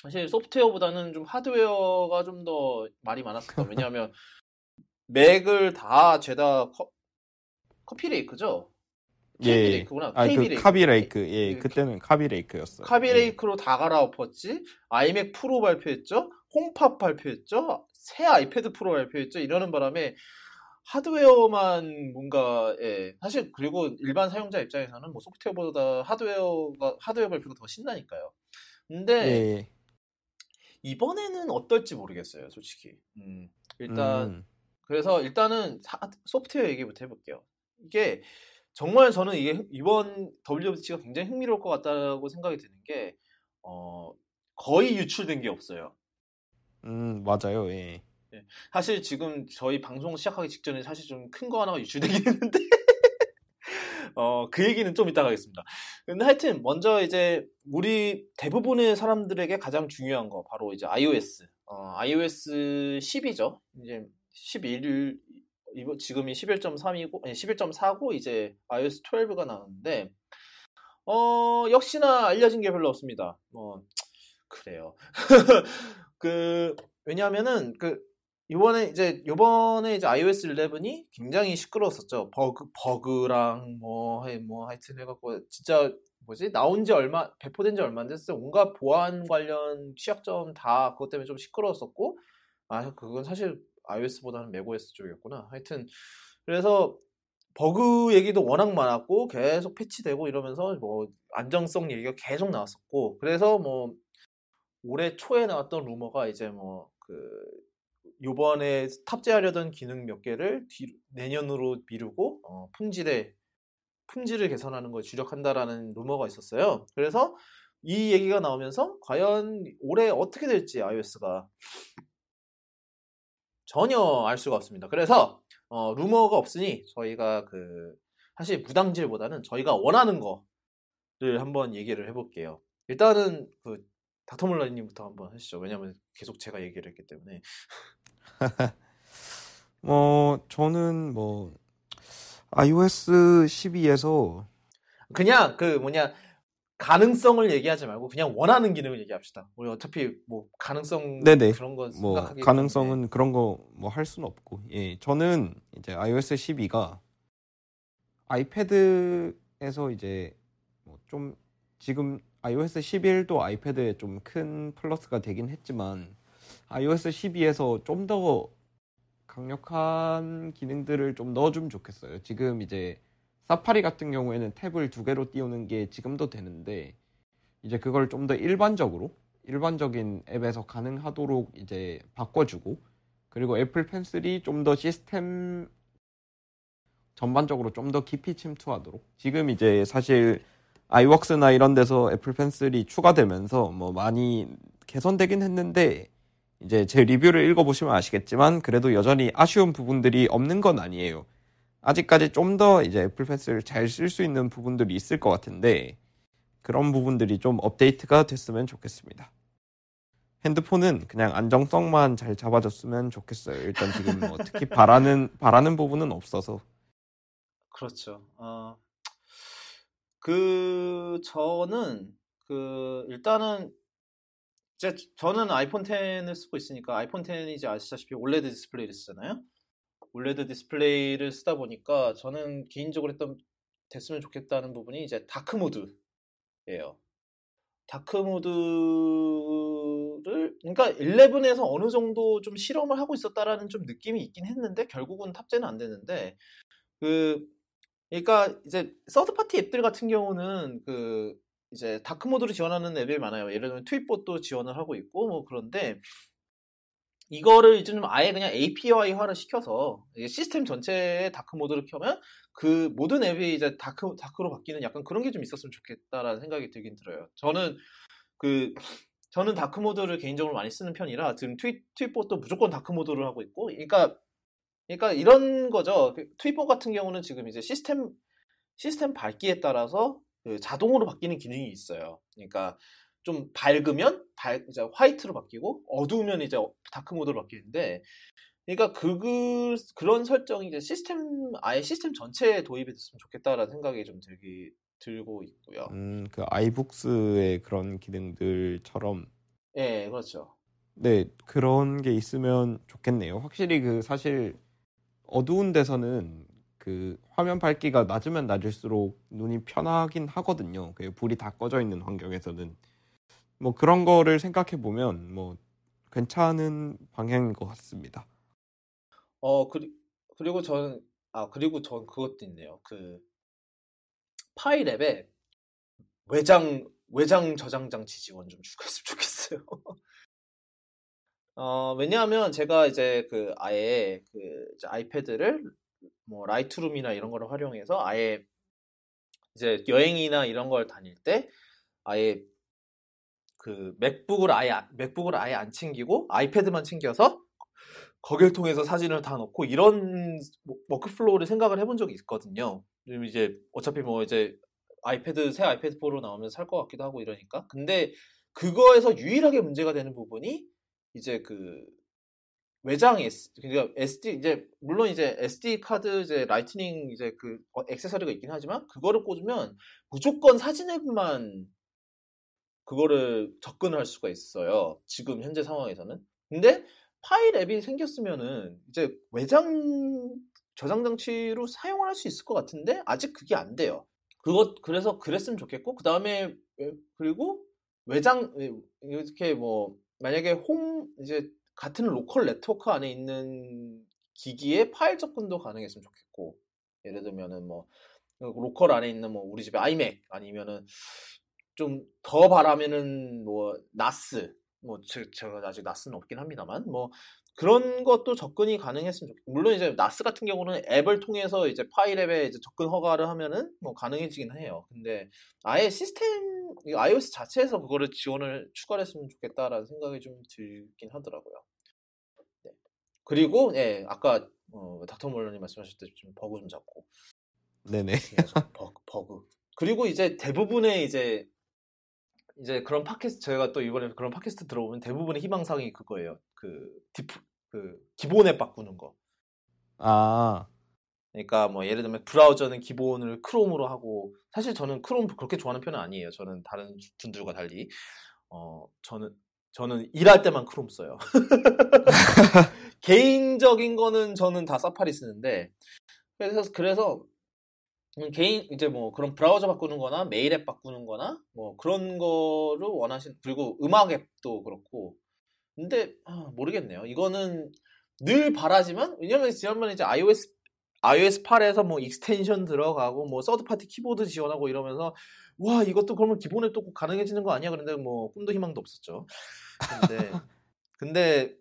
사실 소프트웨어보다는 좀 하드웨어가 좀 더 말이 많았었다. [laughs] 왜냐하면 맥을 다 죄다 커, 커피레이크죠. 예. 케이비레이크구나. 아, 그. 카비레이크. 예, 그 그때는 카비레이크였어요. 카비레이크로 다 갈아엎었지. 아이맥 프로 발표했죠. 홈팝 발표했죠. 새 아이패드 프로 발표했죠. 이러는 바람에 하드웨어만 뭔가 예. 사실 그리고 일반 사용자 입장에서는 뭐 소프트웨어보다 하드웨어가 하드웨어 발표가 더 신나니까요. 근데 예. 예. 이번에는 어떨지 모르겠어요, 솔직히. 음, 일단 음, 그래서 일단은 사- 소프트웨어 얘기부터 해볼게요. 이게 정말 저는 이게 이번 WWDC가 굉장히 흥미로울 것 같다고 생각이 드는 게 어, 거의 유출된 게 없어요. 음, 맞아요. 예. 사실 지금 저희 방송 시작하기 직전에 사실 좀 큰 거 하나가 유출되긴 [laughs] 했는데 어, 그 얘기는 좀 이따가 하겠습니다. 근데 하여튼 먼저 이제 우리 대부분의 사람들에게 가장 중요한 거 바로 이제 iOS. 어, iOS 10이죠. 이제 11 이번 지금이 11.3이고 아니 11.4고 이제 iOS 12가 나왔는데 어, 역시나 알려진 게 별로 없습니다. 뭐 그래요. [laughs] 그 왜냐하면은 그 이번에 이제 요번에 이제 iOS 11이 굉장히 시끄러웠었죠. 버그 버그랑 뭐, 해- 뭐 하여튼 해갖고 진짜 뭐지 나온 지 얼마 배포된 지 얼마 안 됐어요. 온갖 보안 관련 취약점 다 그것 때문에 좀 시끄러웠었고 아 그건 사실 iOS보다는 macOS 쪽이었구나. 하여튼 그래서 버그 얘기도 워낙 많았고 계속 패치되고 이러면서 뭐 안정성 얘기가 계속 나왔었고 그래서 뭐 올해 초에 나왔던 루머가 이제 뭐그 요번에 탑재하려던 기능 몇 개를 뒤- 내년으로 미루고 어, 품질에 품질을 개선하는 걸 주력한다라는 루머가 있었어요. 그래서 이 얘기가 나오면서 과연 올해 어떻게 될지 iOS가 전혀 알 수가 없습니다. 그래서 어, 루머가 없으니 저희가 그 사실 무당질보다는 저희가 원하는 거를 한번 얘기를 해볼게요. 일단은 그 닥터몰라님부터 한번 하시죠. 왜냐면 계속 제가 얘기를 했기 때문에. 어, [laughs] 저는 뭐 iOS 12에서 그냥 그 뭐냐 가능성을 얘기하지 말고 그냥 원하는 기능을 얘기합시다. 우리 어차피 뭐 가능성 네네. 그런 거 뭐 가능성은 그런 거 뭐 할 수는 없고 예 저는 이제 iOS 12가 아이패드에서 이제 뭐 좀 지금 iOS 11도 아이패드에 좀 큰 플러스가 되긴 했지만 iOS 12에서 좀 더 강력한 기능들을 좀 넣어주면 좋겠어요. 지금 이제 사파리 같은 경우에는 탭을 두 개로 띄우는 게 지금도 되는데 이제 그걸 좀 더 일반적으로 일반적인 앱에서 가능하도록 이제 바꿔주고 그리고 애플 펜슬이 좀 더 시스템 전반적으로 좀 더 깊이 침투하도록 지금 이제 사실 아이웍스나 이런 데서 애플 펜슬이 추가되면서 뭐 많이 개선되긴 했는데 이제 제 리뷰를 읽어보시면 아시겠지만 그래도 여전히 아쉬운 부분들이 없는 건 아니에요. 아직까지 좀 더 이제 애플 펜슬을 잘 쓸 수 있는 부분들이 있을 것 같은데 그런 부분들이 좀 업데이트가 됐으면 좋겠습니다. 핸드폰은 그냥 안정성만 잘 잡아줬으면 좋겠어요. 일단 지금 뭐 특히 바라는 바라는 부분은 없어서 그렇죠. 어, 그 저는 그 일단은 제 저는 아이폰 10을 쓰고 있으니까 아이폰 10이 이제 아시다시피 올레드 디스플레이를 쓰잖아요. 올레드 디스플레이를 쓰다 보니까 저는 개인적으로 했던 됐으면 좋겠다는 부분이 이제 dark mode예요. dark mode를 그러니까 11에서 어느 정도 좀 실험을 하고 있었다라는 좀 느낌이 있긴 했는데 결국은 탑재는 안 되는데 그 그러니까 이제 third party 앱들 같은 경우는 그 이제 dark mode를 지원하는 앱이 많아요. 예를 들면 트윗봇도 지원을 하고 있고 뭐 그런데 이거를 이제 좀 아예 그냥 API화를 시켜서 시스템 전체에 dark mode를 켜면 그 모든 앱이 이제 dark dark로 바뀌는 약간 그런 게 좀 있었으면 좋겠다라는 생각이 들긴 들어요. 저는 그 저는 dark mode를 개인적으로 많이 쓰는 편이라 지금 트윗 트윗봇도 무조건 dark mode를 하고 있고, 그러니까 그러니까 이런 거죠. 그 트윗봇 같은 경우는 지금 이제 시스템 시스템 밝기에 따라서 그 자동으로 바뀌는 기능이 있어요. 그러니까 좀 밝으면 밝 이제 화이트로 바뀌고 어두우면 이제 다크 모드로 바뀌는데 그러니까 그, 그 그런 설정이 이제 시스템 아예 시스템 전체에 도입이 됐으면 좋겠다라는 생각이 좀 들기 들고 있고요. 음, 그 아이북스의 그런 기능들처럼 예, 그렇죠. 네, 그런 게 있으면 좋겠네요. 확실히 그 사실 어두운 데서는 그 화면 밝기가 낮으면 낮을수록 눈이 편하긴 하거든요. 그 불이 다 꺼져 있는 환경에서는 뭐 그런 거를 생각해 보면 뭐 괜찮은 방향인 것 같습니다. 어, 그리, 그리고 저는, 아, 그리고 전 그것도 있네요. 그, 파일 앱에 외장, 외장 저장 장치 지원 좀 [laughs] 추가했으면 좋겠어요. 어, 왜냐하면 제가 이제 그 아예 그 이제 아이패드를 뭐 라이트룸이나 이런 거를 활용해서 아예 이제 여행이나 이런 걸 다닐 때 아예 그 맥북을 아예 안- 맥북을 아예 안 챙기고 아이패드만 챙겨서 거길 통해서 사진을 다 넣고 이런 뭐- workflow를 생각을 해본 적이 있거든요. 지금 이제 어차피 뭐 이제 아이패드 새 아이패드 4로 나오면 살 것 같기도 하고 이러니까. 근데 그거에서 유일하게 문제가 되는 부분이 이제 그 외장 S 그러니까 SD 이제 물론 이제 SD 카드 이제 라이트닝 이제 그 어, 액세서리가 있긴 하지만 그거를 꽂으면 무조건 사진 앱만 그거를 접근을 할 수가 있어요. 지금 현재 상황에서는. 근데 파일 앱이 생겼으면은 이제 외장 저장 장치로 사용을 할 수 있을 것 같은데 아직 그게 안 돼요. 그것 그래서 그랬으면 좋겠고 그 다음에 그리고 외장 이렇게 뭐 만약에 홈 이제 같은 local network 안에 있는 기기에 파일 접근도 가능했으면 좋겠고 예를 들면은 뭐 local 안에 있는 뭐 우리 집에 아이맥 아니면은 좀 더 바라면은 뭐 NAS 뭐 제, 제가 아직 NAS는 없긴 합니다만 뭐 그런 것도 접근이 가능했으면 좋겠고 물론 이제 NAS 같은 경우는 앱을 통해서 이제 파일 앱에 이제 접근 허가를 하면은 뭐 가능해지긴 해요. 근데 아예 시스템 이 iOS 자체에서 그거를 지원을 추가를 했으면 좋겠다라는 생각이 좀 들긴 하더라고요. 네. 그리고 예 아까 어, 닥터 몰라님 말씀하셨듯이 좀 버그 좀 잡고 네네. 계속 버그, 버그. 그리고 이제 대부분의 이제 이제 그런 팟캐스트 저희가 또 이번에 그런 팟캐스트 들어보면 대부분의 희망사항이 그거예요. 그 디프 그 기본 앱 바꾸는 거. 아, 그러니까 뭐 예를 들면 브라우저는 기본을 크롬으로 하고 사실 저는 크롬 그렇게 좋아하는 편은 아니에요. 저는 다른 분들과 달리 어 저는 저는 일할 때만 크롬 써요. [laughs] 개인적인 거는 저는 다 사파리 쓰는데 그래서 그래서 음, 개인 이제 뭐 그런 브라우저 바꾸는 거나 메일 앱 바꾸는 거나 뭐 그런 거를 원하신 그리고 음악 앱도 그렇고 근데 아, 모르겠네요. 이거는 늘 바라지만 왜냐면 지난번에 이제 iOS iOS 8에서 뭐 extension 들어가고 뭐 third party 키보드 지원하고 이러면서 와 이것도 그러면 기본 앱도 꼭 가능해지는 거 아니야? 그런데 뭐 꿈도 희망도 없었죠. 근데 근데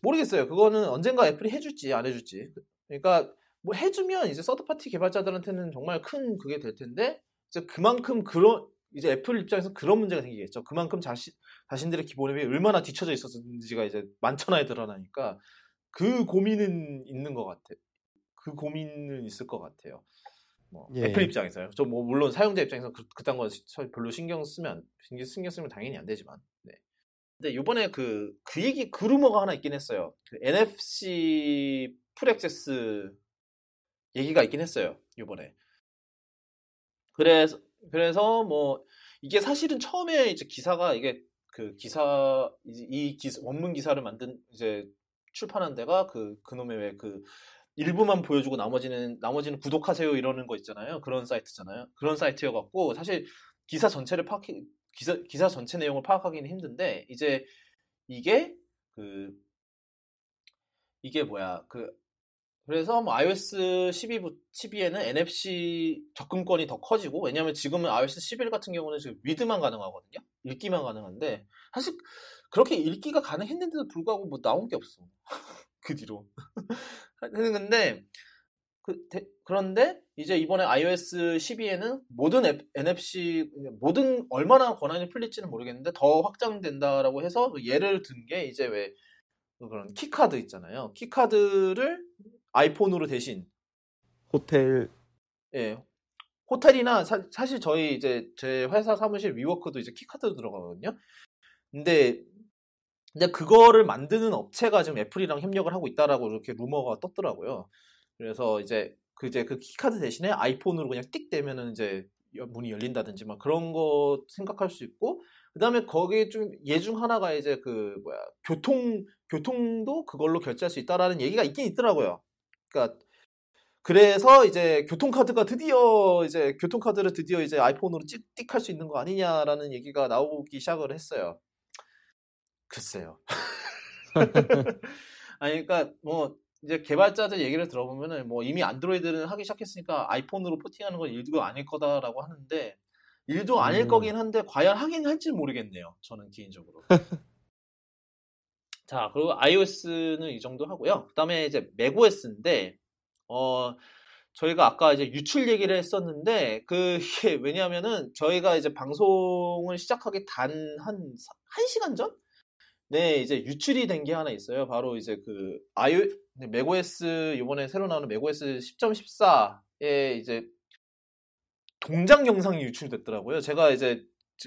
모르겠어요. 그거는 언젠가 애플이 해줄지 안 해줄지. 그러니까 뭐 해주면 이제 third party 개발자들한테는 정말 큰 그게 될 텐데 이제 그만큼 그런 이제 애플 입장에서 그런 문제가 생기겠죠. 그만큼 자신 자신들의 기본 앱이 얼마나 뒤쳐져 있었는지가 이제 만천하에 드러나니까 그 고민은 있는 것 같아. 그 고민은 있을 것 같아요. 뭐 예. 애플 입장에서요. 저 뭐 물론 사용자 입장에서 그, 그딴 거 시- 별로 신경 쓰면 신경 쓰면 당연히 안 되지만. 네. 근데 요번에 그, 그 얘기, 그 루머가 하나 있긴 했어요. 그 NFC full access 얘기가 있긴 했어요. 요번에. 그래서, 그래서 뭐, 이게 사실은 처음에 이제 기사가 이게 그 기사, 이, 이 기사, 원문 기사를 만든 이제 출판한 데가 그, 그놈의 왜 그, 일부만 보여주고 나머지는, 나머지는 구독하세요 이러는 거 있잖아요. 그런 사이트잖아요. 그런 사이트여갖고, 사실 기사 전체를 파악해, 기사, 기사 전체 내용을 파악하기는 힘든데, 이제 이게 그, 이게 뭐야, 그, 그래서 뭐 iOS 12, 12에는 NFC 접근권이 더 커지고, 왜냐면 지금은 iOS 11 같은 경우는 지금 리드만 가능하거든요? 읽기만 가능한데, 사실 그렇게 읽기가 가능했는데도 불구하고 뭐 나온 게 없어. [laughs] 그 뒤로. [laughs] 근데, 그, 대- 그런데 이제 이번에 iOS 12에는 모든 앱- NFC 모든 얼마나 권한이 풀릴지는 모르겠는데 더 확장된다라고 해서 예를 든 게 이제 왜 그런 key card 있잖아요. key card를 아이폰으로 대신 호텔 예. 호텔이나 사, 실 저희 이제 제 회사 사무실 위워크도 이제 key card 들어가거든요. 근데 근데 그거를 만드는 업체가 지금 애플이랑 협력을 하고 있다라고 이렇게 루머가 떴더라고요. 그래서 이제 그 이제 그 key card 대신에 아이폰으로 그냥 띡 대면은 이제 여- 문이 열린다든지 막 그런 거 생각할 수 있고 그다음에 거기에 좀 예 중 하나가 이제 그 뭐야 교통 교통도 그걸로 결제할 수 있다라는 얘기가 있긴 있더라고요. 그러니까 그래서 이제 교통카드가 드디어 이제 교통카드를 드디어 이제 아이폰으로 찍띡 할수 있는 거 아니냐라는 얘기가 나오기 시작을 했어요. 글쎄요. [laughs] 아니 그러니까 뭐 이제 개발자들 얘기를 들어보면은 뭐 이미 안드로이드는 하기 시작했으니까 아이폰으로 포팅하는 건 일도 아닐 거다라고 하는데 일도 아닐 음. 거긴 한데 과연 하긴 할지 모르겠네요. 저는 개인적으로. [laughs] 자, 그리고 iOS는 이 정도 하고요. 그 다음에 이제 macOS인데 어 저희가 아까 이제 유출 얘기를 했었는데 그 이게 [laughs] 왜냐하면은 저희가 이제 방송을 시작하기 단 한 한 시간 전? 네, 이제 유출이 된 게 하나 있어요. 바로 이제 그 iO 네, macOS 이번에 새로 나오는 macOS 10.14에 이제 동작 영상이 유출됐더라고요. 제가 이제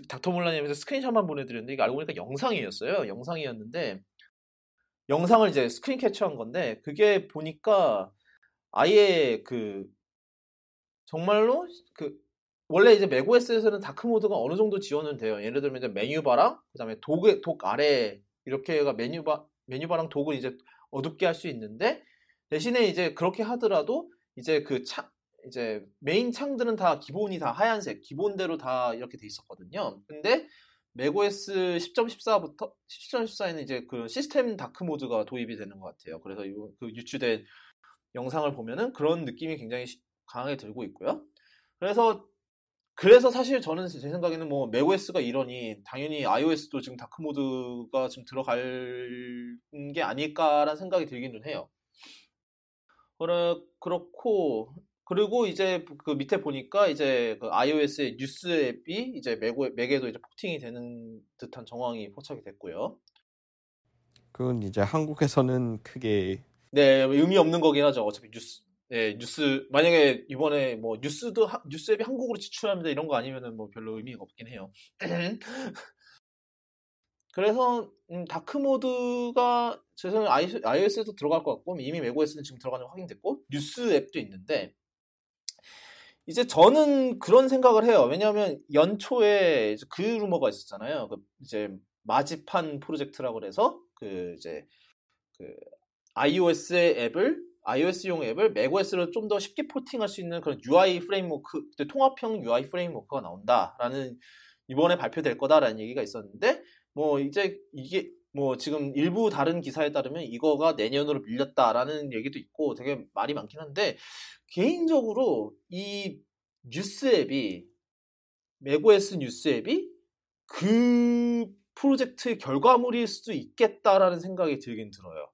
닥터 몰라님에서 screenshot만 보내드렸는데 이게 알고 보니까 영상이었어요. 영상이었는데 영상을 이제 스크린 캡처한 건데 그게 보니까 아예 그 정말로 그 원래 이제 macOS에서는 dark mode가 어느 정도 지원은 돼요. 예를 들면 이제 menu bar랑 그다음에 Dock, Dock 아래 이렇게가 메뉴바 메뉴바랑 독은 이제 어둡게 할 수 있는데 대신에 이제 그렇게 하더라도 이제 그 창, 이제 메인 창들은 다 기본이 다 하얀색, 기본대로 다 이렇게 돼 있었거든요. 근데 macOS 10.14부터 10.14에는 이제 그 시스템 dark mode가 도입이 되는 것 같아요. 그래서 이 그 유출된 영상을 보면은 그런 느낌이 굉장히 강하게 들고 있고요. 그래서 그래서 사실 저는 제 생각에는 뭐 macOS가 이러니 당연히 iOS도 지금 dark mode가 지금 들어갈 게 아닐까라는 생각이 들기는 해요. 그래, 그렇고 그리고 이제 그 밑에 보니까 이제 그 iOS의 뉴스 앱이 이제 맥오, 맥에도 이제 porting이 되는 듯한 정황이 포착이 됐고요. 그건 이제 한국에서는 크게 네, 의미 없는 거긴 하죠. 어차피 뉴스, 네, 뉴스, 만약에 이번에 뭐 뉴스도, 하- 뉴스 앱이 한국으로 진출합니다 이런 거 아니면은 뭐 별로 의미가 없긴 해요. [clears throat] 그래서, 음, dark mode가, 제 생각에 iOS에도 들어갈 것 같고, 이미 macOS는 지금 들어가는 거 확인됐고, 뉴스 앱도 있는데, 이제 저는 그런 생각을 해요. 왜냐하면 연초에 그 루머가 있었잖아요. 그 이제 Marzipan 프로젝트라고 그래서, 그 이제, 그 iOS의 앱을 iOS용 앱을 macOS로 좀 더 쉽게 porting할 수 있는 그런 UI framework, 통합형 UI 프레임워크가 나온다라는 이번에 발표될 거다라는 얘기가 있었는데 뭐 이제 이게 뭐 지금 일부 다른 기사에 따르면 이거가 내년으로 밀렸다라는 얘기도 있고 되게 말이 많긴 한데 개인적으로 이 뉴스 앱이 macOS 뉴스 앱이 그 프로젝트의 결과물일 수도 있겠다라는 생각이 들긴 들어요.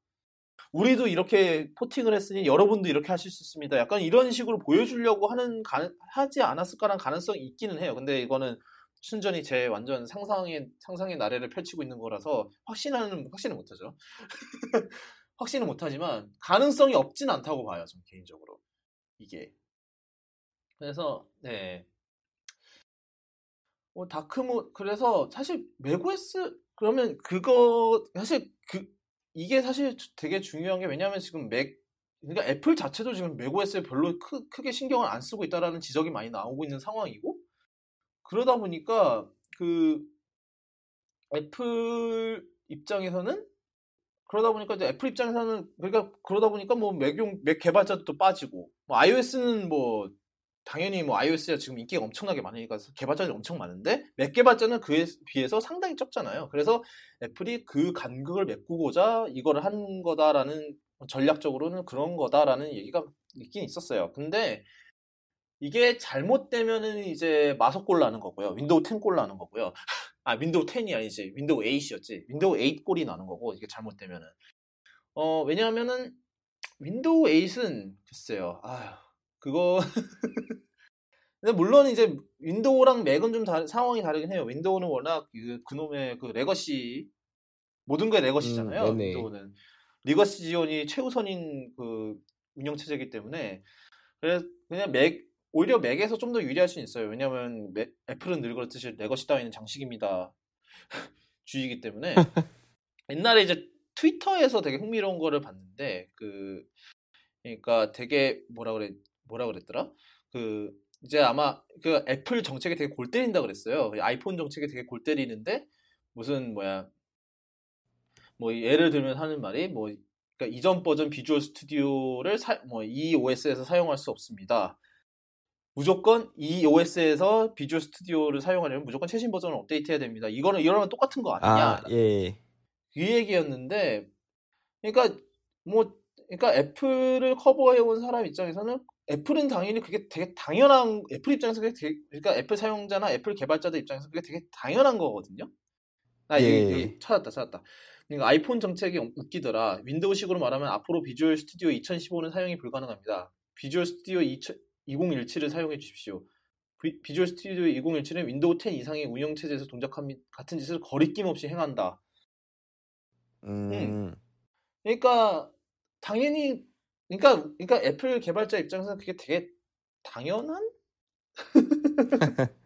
우리도 이렇게 포팅을 했으니 여러분도 이렇게 하실 수 있습니다. 약간 이런 식으로 보여주려고 하는 가, 하지 않았을까라는 가능성이 있기는 해요. 근데 이거는 순전히 제 완전 상상의 상상의 나래를 펼치고 있는 거라서 확신하는 확신을 못하죠. [laughs] 확신은 못하지만 가능성이 없진 않다고 봐요. 전 개인적으로 이게 그래서 네. 뭐 다크모 그래서 사실 맥OS 그러면 그거 사실 그 이게 사실 되게 중요한 게 왜냐하면 지금 맥 그러니까 애플 자체도 지금 맥OS에 별로 크, 크게 신경을 안 쓰고 있다라는 지적이 많이 나오고 있는 상황이고 그러다 보니까 그 애플 입장에서는 그러다 보니까 이제 애플 입장에서는 그러니까 그러다 보니까 뭐 맥용 맥 개발자도 빠지고 뭐 iOS는 뭐 당연히 뭐 iOS가 지금 인기가 엄청나게 많으니까 개발자들이 엄청 많은데 맥 개발자는 그에 비해서 상당히 적잖아요. 그래서 애플이 그 간극을 메꾸고자 이거를 한 거다라는 전략적으로는 그런 거다라는 얘기가 있긴 있었어요. 근데 이게 잘못되면은 이제 마소 꼴 나는 거고요. 윈도우 10 꼴 나는 거고요. 아, 윈도우 10이 아니지. 윈도우 8이었지. 윈도우 8 꼴이 나는 거고, 이게 잘못되면은. 어, 왜냐하면은, 윈도우 8은, 글쎄요. 아휴, 그거. [laughs] 근데 물론 이제 윈도우랑 맥은 좀 다, 상황이 다르긴 해요. 윈도우는 워낙 그, 그놈의 그 legacy, 모든 게 legacy잖아요. 음. 윈도우는. legacy 지원이 최우선인 그 운영체제이기 때문에. 그래서 그냥 맥, 오히려 맥에서 좀 더 유리할 수는 있어요. 왜냐면 맥- 애플은 늘 그렇듯이 legacy 따위는 장식입니다. [laughs] 주의이기 때문에. 옛날에 이제 트위터에서 되게 흥미로운 거를 봤는데, 그, 그러니까 되게 뭐라 그래, 뭐라 그랬더라? 그, 이제 아마 그 애플 정책에 되게 골 때린다 그랬어요. 아이폰 정책에 되게 골 때리는데, 무슨 뭐야, 뭐 예를 들면 하는 말이 뭐, 그러니까 이전 버전 Visual Studio를 사, 뭐, 이 OS에서 사용할 수 없습니다. 무조건 이 OS에서 Visual Studio를 사용하려면 무조건 최신 버전을 업데이트해야 됩니다. 이거는 이거랑 똑같은 거 아니냐? 아, 예. 그 얘기였는데, 그러니까 뭐, 그러니까 애플을 커버해 온 사람 입장에서는 애플은 당연히 그게 되게 당연한 애플 입장에서 그게 되게, 그러니까 애플 사용자나 애플 개발자들 입장에서 그게 되게 당연한 거거든요. 아, 예. 여기, 여기 찾았다, 찾았다. 그러니까 아이폰 정책이 웃기더라. 윈도우식으로 말하면 앞으로 Visual Studio 2015는 사용이 불가능합니다. Visual Studio 2017을 사용해 주십시오. 비, Visual Studio 2017은 윈도우 10 이상의 운영 체제에서 동작함 같은 짓을 거리낌 없이 행한다. 음, 그러니까 당연히 그러니까 그러니까 애플 개발자 입장에서는 그게 되게 당연한 [laughs]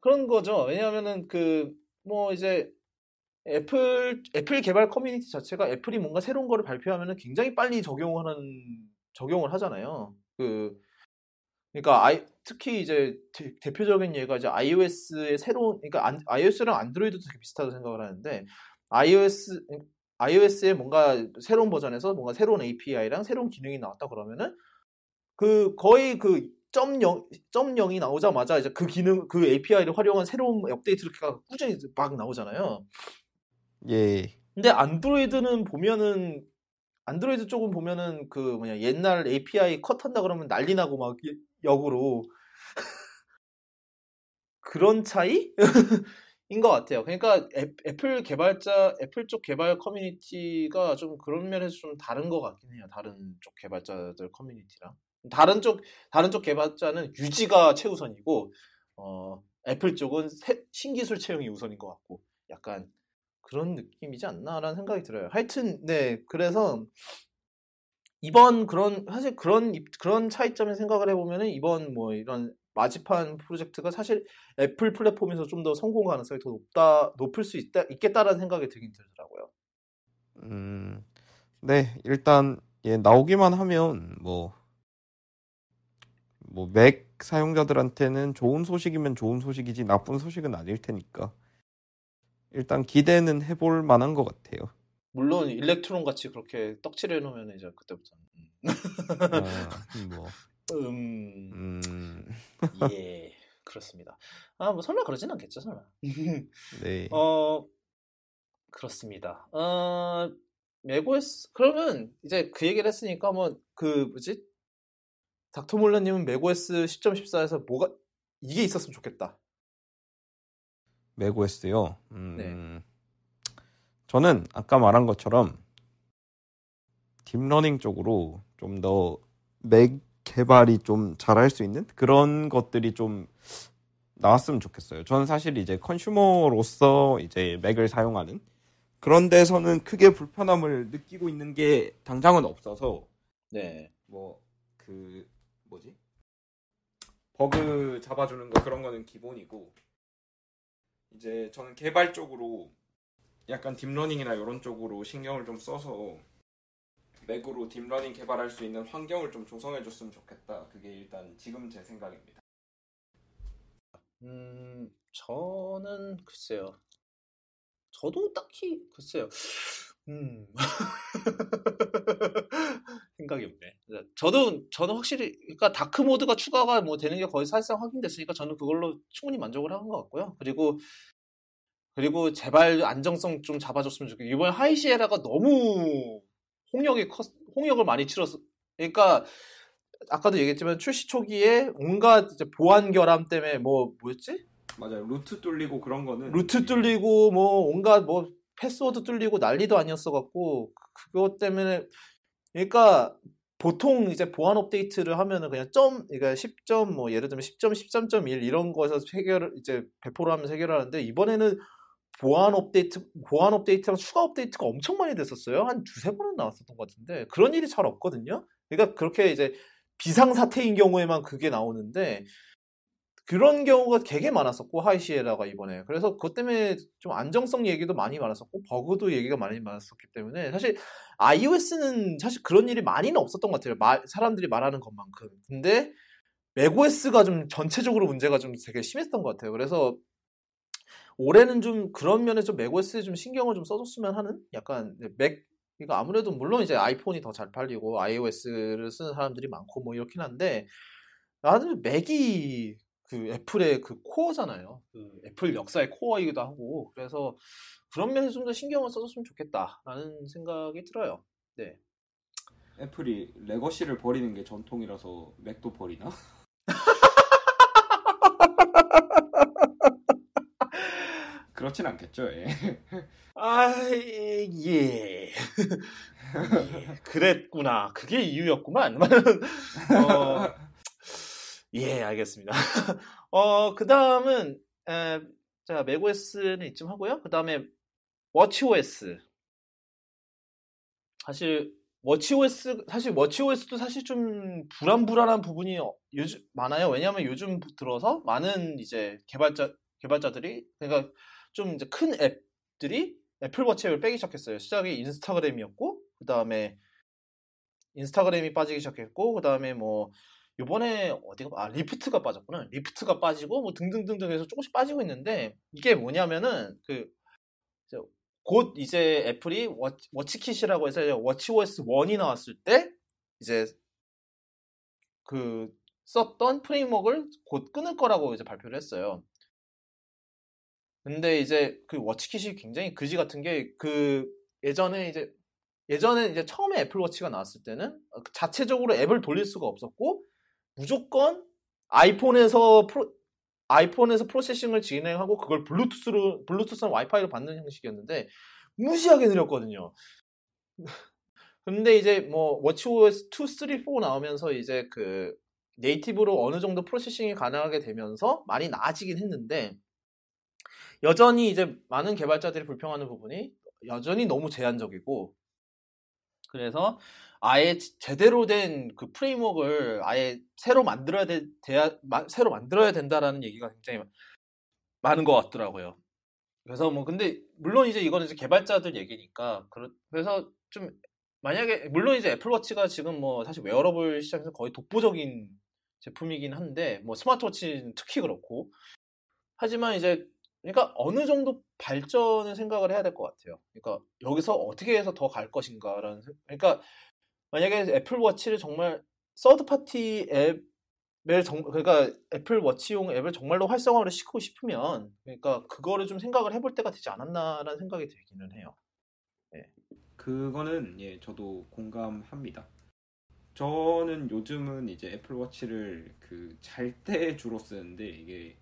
그런 거죠. 왜냐하면은 그 뭐 이제 애플 애플 개발 커뮤니티 자체가 애플이 뭔가 새로운 거를 발표하면은 굉장히 빨리 적용하는 적용을 하잖아요. 그 그러니까 아이, 특히 이제 대, 표적인 예가 이제 iOS의 새로운 그러니까 안, iOS랑 안드로이드도 되게 비슷하다고 생각을 하는데 iOS iOS의 뭔가 새로운 버전에서 뭔가 새로운 API랑 새로운 기능이 나왔다 그러면은 그 거의 그 .0, .0이 나오자마자 이제 그 기능 그 API를 활용한 새로운 업데이트가 꾸준히 막 나오잖아요. 예. 근데 안드로이드는 보면은 안드로이드 쪽은 보면은 그 뭐냐 옛날 API 컷한다 그러면 난리 나고 막 이- 역으로 그런 차이? [laughs] 인 것 같아요. 그러니까 애, 애플 개발자, 애플 쪽 개발 커뮤니티가 좀 그런 면에서 좀 다른 것 같긴 해요. 다른 쪽 개발자들 커뮤니티랑. 다른 쪽, 다른 쪽 개발자는 유지가 최우선이고, 어, 애플 쪽은 새- 신기술 채용이 우선인 것 같고, 약간 그런 느낌이지 않나라는 생각이 들어요. 하여튼, 네, 그래서 이번 그런, 사실 그런, 입- 그런 차이점을 생각을 해보면은 이번 뭐 이런 Marzipan 프로젝트가 사실 애플 플랫폼에서 좀 더 성공 가능성이 더 높다, 높을 수 있다, 있겠다라는 생각이 들긴 들더라고요. 음, 네, 일단, 예, 나오기만 하면, 뭐, 뭐, 맥 사용자들한테는 좋은 소식이면 좋은 소식이지 나쁜 소식은 아닐 테니까. 일단 기대는 해볼 만한 것 같아요. 물론 일렉트론 같이 그렇게 떡칠해 놓으면 이제 그때부터는 아, 뭐, 음, 음, 예, 그렇습니다. 아, 뭐 설마 그러진 않겠죠, 설마. [laughs] [laughs] 네. 어, 그렇습니다. 어, macOS 그러면 이제 그 얘기를 했으니까 뭐그 뭐지? 닥터몰라님은 macOS 10.14에서 뭐가 이게 있었으면 좋겠다. macOS요. 음, 네. 저는 아까 말한 것처럼 딥러닝 쪽으로 좀 더 맥 개발이 좀 잘할 수 있는 그런 것들이 좀 나왔으면 좋겠어요. 저는 사실 이제 consumer로서 이제 맥을 사용하는 그런 데서는 크게 불편함을 느끼고 있는 게 당장은 없어서 네. 뭐 그 뭐지 버그 잡아주는 거 그런 거는 기본이고 이제 저는 개발 쪽으로 약간 딥러닝이나 이런 쪽으로 신경을 좀 써서 맥으로 딥러닝 개발할 수 있는 환경을 좀 조성해 줬으면 좋겠다. 그게 일단 지금 제 생각입니다. 음, 저는 글쎄요. 저도 딱히 글쎄요. 음. [laughs] 생각이 없네. 저도 저는 확실히 그러니까 다크 모드가 추가가 뭐 되는 게 거의 사실상 확인됐으니까 저는 그걸로 충분히 만족을 한 것 같고요. 그리고 그리고 제발 안정성 좀 잡아줬으면 좋겠고 이번에 하이시에라가 너무 홍역이 컸, 홍역을 많이 치렀어. 그러니까 아까도 얘기했지만 출시 초기에 온갖 이제 보안 결함 때문에 뭐 뭐였지? 맞아요. root 뚫리고 그런 거는 root 뚫리고 뭐 온갖 뭐 패스워드 뚫리고 난리도 아니었어 갖고 그것 때문에 그러니까 보통 이제 보안 업데이트를 하면은 그냥 점 그러니까 10점 뭐 예를 들면 10점 13.1 이런 거에서 해결 이제 배포를 하면서 해결하는데 이번에는 보안 업데이트 보안 업데이트랑 추가 업데이트가 엄청 많이 됐었어요. 한 두세 번은 나왔었던 것 같은데 그런 일이 잘 없거든요. 그러니까 그렇게 이제 비상 사태인 경우에만 그게 나오는데 그런 경우가 되게 많았었고 하이시에라가 이번에. 그래서 그것 때문에 좀 안정성 얘기도 많이 많았었고 버그도 얘기가 많이 많았었기 때문에 사실 iOS는 사실 그런 일이 많이는 없었던 것 같아요. 말- 사람들이 말하는 것만큼. 근데 맥OS가 좀 전체적으로 문제가 좀 되게 심했던 것 같아요. 그래서 올해는 좀 그런 면에서 좀 맥OS에 좀 신경을 좀 써줬으면 하는 약간 맥 그러니까 아무래도 물론 이제 아이폰이 더 잘 팔리고 iOS를 쓰는 사람들이 많고 뭐 이렇긴 한데 나는 맥이 그 애플의 그 core잖아요. 그 애플 역사의 core이기도 하고 그래서 그런 면에서 좀 더 신경을 써줬으면 좋겠다라는 생각이 들어요. 네. 애플이 legacy를 버리는 게 전통이라서 맥도 버리나? [laughs] 그렇진 않겠죠. 예. 아, 예. 예. 그랬구나. 그게 이유였구만. [laughs] 어, 예, 알겠습니다. [laughs] 어, 그 다음은, 에, 자, 맥OS는 이쯤 하고요. 그 다음에, 워치OS. 사실, 워치OS, 사실 워치OS도 사실 좀 불안불안한 부분이 어- 요즘 많아요. 왜냐하면 요즘 들어서 많은 이제 개발자, 개발자들이, 그러니까 좀 이제 큰 앱들이 애플 워치 앱을 빼기 시작했어요. 시작이 인스타그램이었고, 그 다음에 인스타그램이 빠지기 시작했고, 그 다음에 뭐, 요번에 어디가, 아, Lyft가 빠졌구나. Lyft가 빠지고, 뭐 등등등등 해서 조금씩 빠지고 있는데, 이게 뭐냐면은, 그, 곧 이제 애플이 워치, 워치 킷이라고 해서 watchOS 1이 나왔을 때, 이제 그 썼던 framework를 곧 끊을 거라고 이제 발표를 했어요. 근데 이제 그 워치킷이 굉장히 그지 같은 게 그 예전에 이제 예전에 이제 처음에 애플워치가 나왔을 때는 그 자체적으로 앱을 돌릴 수가 없었고 무조건 아이폰에서 프로, 아이폰에서 processing을 진행하고 그걸 블루투스로 블루투스나 와이파이로 받는 형식이었는데 무지하게 느렸거든요. [laughs] 근데 이제 뭐 워치OS 2, 3, 4 나오면서 이제 그 네이티브로 어느 정도 프로세싱이 가능하게 되면서 많이 나아지긴 했는데 여전히 이제 많은 개발자들이 불평하는 부분이 여전히 너무 제한적이고 그래서 아예 지- 제대로 된 그 프레임워크를 아예 새로 만들어야 돼, 돼야, 마- 새로 만들어야 된다라는 얘기가 굉장히 많은 것 같더라고요. 그래서 뭐 근데 물론 이제 이거는 이제 개발자들 얘기니까 그러- 그래서 좀 만약에 물론 이제 애플워치가 지금 뭐 사실 웨어러블 시장에서 거의 독보적인 제품이긴 한데 뭐 스마트워치는 특히 그렇고 하지만 이제 그러니까 어느 정도 발전을 생각을 해야 될 것 같아요. 그러니까 여기서 어떻게 해서 더 갈 것인가라는 생- 그러니까 만약에 애플워치를 정말 third party 앱을 정 그러니까 애플워치용 앱을 정말로 활성화를 시키고 싶으면 그러니까 그거를 좀 생각을 해볼 때가 되지 않았나라는 생각이 들기는 해요. 그거는 예 저도 공감합니다. 저는 요즘은 이제 애플워치를 그 잘 때 주로 쓰는데 이게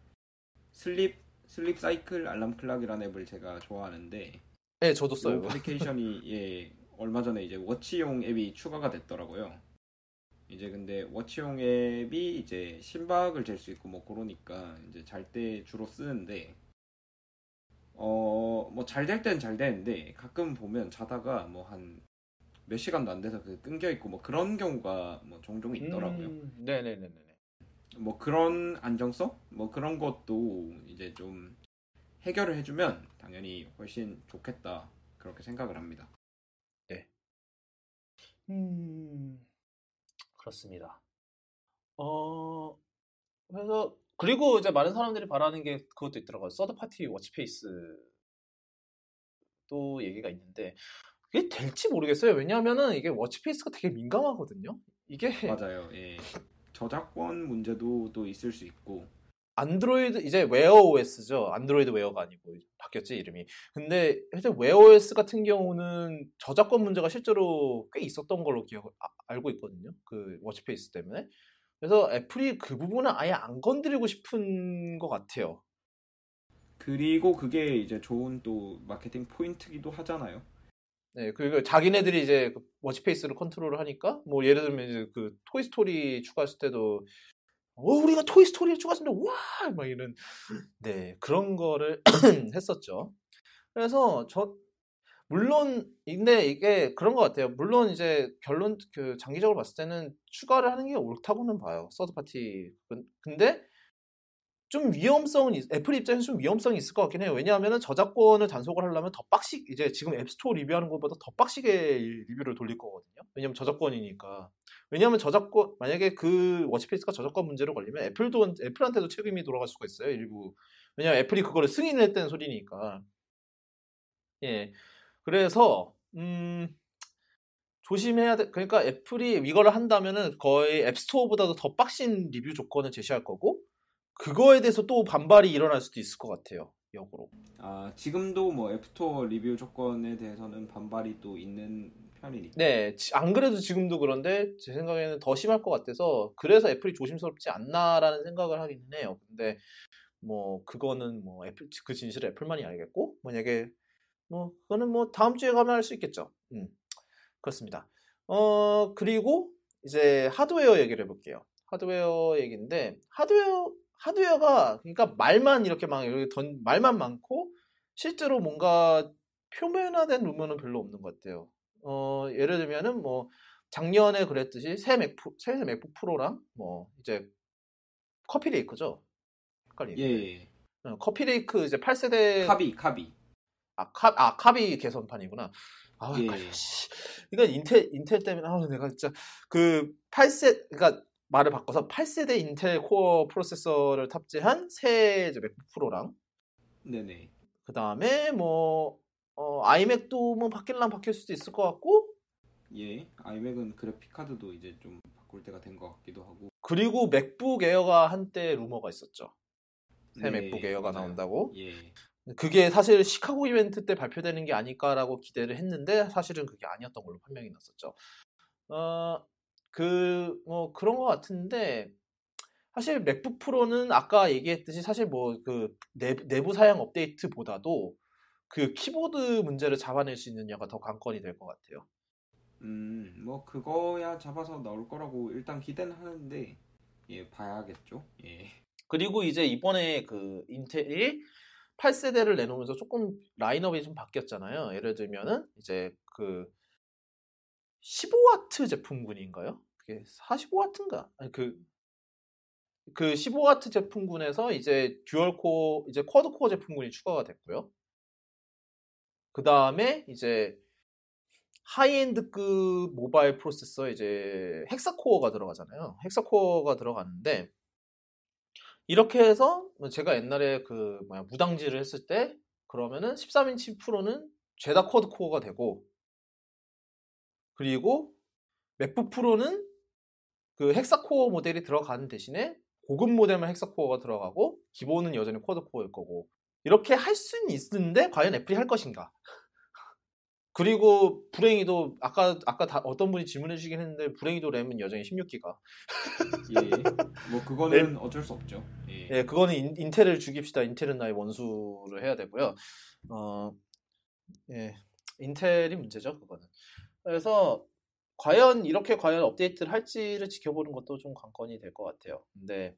Sleep Sleep Cycle Alarm Clock이라는 앱을 제가 좋아하는데 네, 저도 이 써요. 어플리케이션이 예 얼마 전에 이제 워치용 앱이 추가가 됐더라고요. 이제 근데 워치용 앱이 이제 심박을 잴 수 있고 뭐 그러니까 이제 잘 때 주로 쓰는데 어 뭐 잘 될 땐 잘 되는데 가끔 보면 자다가 뭐 한 몇 시간도 안 돼서 그 끊겨 있고 뭐 그런 경우가 뭐 종종 있더라고요. 음, 네네네네. 뭐 그런 안정성 뭐 그런 것도 이제 좀 해결을 해주면 당연히 훨씬 좋겠다 그렇게 생각을 합니다. 음, 그렇습니다. 어, 그래서, 그리고 이제 많은 사람들이 바라는 게 그것도 있더라고요. third party watch face 또 얘기가 있는데, 그게 될지 모르겠어요. 왜냐하면은 이게 watch face가 되게 민감하거든요. 이게 맞아요. 예. 저작권 문제도 또 있을 수 있고 안드로이드, 이제 웨어 OS죠. 안드로이드 웨어가 아니고 바뀌었지, 이름이. 근데 사실 웨어 OS 같은 경우는 저작권 문제가 실제로 꽤 있었던 걸로 기억, 아- 알고 있거든요. 그 watch face 때문에. 그래서 애플이 그 부분은 아예 안 건드리고 싶은 것 같아요. 그리고 그게 이제 좋은 또 마케팅 포인트기도 하잖아요. 네, 그리고 자기네들이 이제 그 watch face를 컨트롤을 하니까, 뭐 예를 들면 이제 그 토이 스토리 추가했을 때도, 어, 우리가 토이 스토리를 추가했는데, 와! 막 이런, 네, 그런 거를 [clears throat] 했었죠. 그래서 저, 물론, 근데 이게 그런 것 같아요. 물론 이제 결론, 그 장기적으로 봤을 때는 추가를 하는 게 옳다고는 봐요. third party. 근데 좀 위험성은, 있- 애플 입장에서 좀 위험성이 있을 것 같긴 해요. 왜냐하면 저작권을 단속을 하려면 더 빡시, 이제 지금 App Store 리뷰하는 것보다 더 빡시게 이 리뷰를 돌릴 거거든요. 왜냐면 저작권이니까. 왜냐하면 저작권, 만약에 그 watch face가 저작권 문제로 걸리면 애플도, 애플한테도 책임이 돌아갈 수가 있어요. 일부. 왜냐면 애플이 그거를 승인을 했다는 소리니까. 예. 그래서, 음, 조심해야 돼. 그러니까 애플이 이거를 한다면은 거의 App Store보다도 더 빡신 리뷰 조건을 제시할 거고, 그거에 대해서 또 반발이 일어날 수도 있을 것 같아요. 역으로. 아 지금도 뭐 앱스토어 리뷰 조건에 대해서는 반발이 또 있는 편이니까. 네, 지- 안 그래도 지금도 그런데 제 생각에는 더 심할 것 같아서 그래서 애플이 조심스럽지 않나라는 생각을 하기는 해요. 근데 뭐 그거는 뭐 애플 그 진실을 애플만이 알겠고 만약에 뭐 그거는 뭐 다음 주에 가면 알수 있겠죠. 음. 그렇습니다. 어 그리고 이제 하드웨어 얘기를 해볼게요. 하드웨어 얘기인데 하드웨어 하드웨어가 그러니까 말만 이렇게 막 이렇게 던 말만 많고 실제로 뭔가 표면화된 루머는 별로 없는 것 같아요. 어 예를 들면은 뭐 작년에 그랬듯이 새 맥북 새 맥북 프로랑 뭐 이제 커피레이크죠. 헷갈리네. 예. 어, 커피레이크 이제 8세대 카비 카비. 아, 카, 아 카비 개선판이구나. 아, 예. 헷갈려, 씨. 이건 인텔 인텔 때문에 아 내가 진짜 그 8세 그러니까 말을 바꿔서 8세대 인텔 코어 프로세서를 탑재한 새 맥북 프로랑 네네. 그 다음에 뭐 어, 아이맥도 뭐 바뀔란 바뀔 수도 있을 것 같고 예. 아이맥은 그래픽 카드도 이제 좀 바꿀 때가 된 것 같기도 하고. 그리고 맥북 에어가 한때 루머가 있었죠. 새 네, 맥북 에어가 맞아요. 나온다고. 예. 그게 사실 시카고 이벤트 때 발표되는 게 아닐까라고 기대를 했는데 사실은 그게 아니었던 걸로 판명이 났었죠. 어, 그, 뭐 그런 것 같은데 사실 맥북 프로는 아까 얘기했듯이 사실 뭐 그 내부 사양 업데이트보다도 그 키보드 문제를 잡아낼 수 있느냐가 더 관건이 될 것 같아요. 음, 뭐 그거야 잡아서 나올 거라고 일단 기대는 하는데 예, 봐야겠죠. 예. 그리고 그리고 이제 이번에 그 인텔이 8세대를 내놓으면서 조금 라인업이 좀 바뀌었잖아요. 예를 들면은 이제 그 15와트 제품군인가요? 그게 45와트인가? 아니 그, 그 15와트 제품군에서 이제 dual core, 이제 quad core 제품군이 추가가 됐고요. 그 다음에 이제 high-end급 모바일 프로세서 이제 hexa core가 들어가잖아요. hexa core가 들어가는데 이렇게 해서 뭐 제가 옛날에 그 뭐야 무당질을 했을 때 그러면은 13인치 프로는 죄다 quad core가 되고 그리고 맥북 프로는 그 헥사코어 모델이 들어가는 대신에 고급 모델만 헥사코어가 들어가고 기본은 여전히 quad core일 거고 이렇게 할 수는 있는데 과연 애플이 할 것인가? [laughs] 그리고 불행히도 아까 아까 다 어떤 분이 질문해 주시긴 했는데 불행히도 램은 여전히 16기가. 예. 뭐 그거는 어쩔 수 없죠. 예. 예, 그거는 인, 인텔을 죽입시다. 인텔은 나의 원수를 해야 되고요. 어, 예, 인텔이 문제죠, 그거는. 그래서 과연 이렇게 과연 업데이트를 할지를 지켜보는 것도 좀 관건이 될 것 같아요. 근데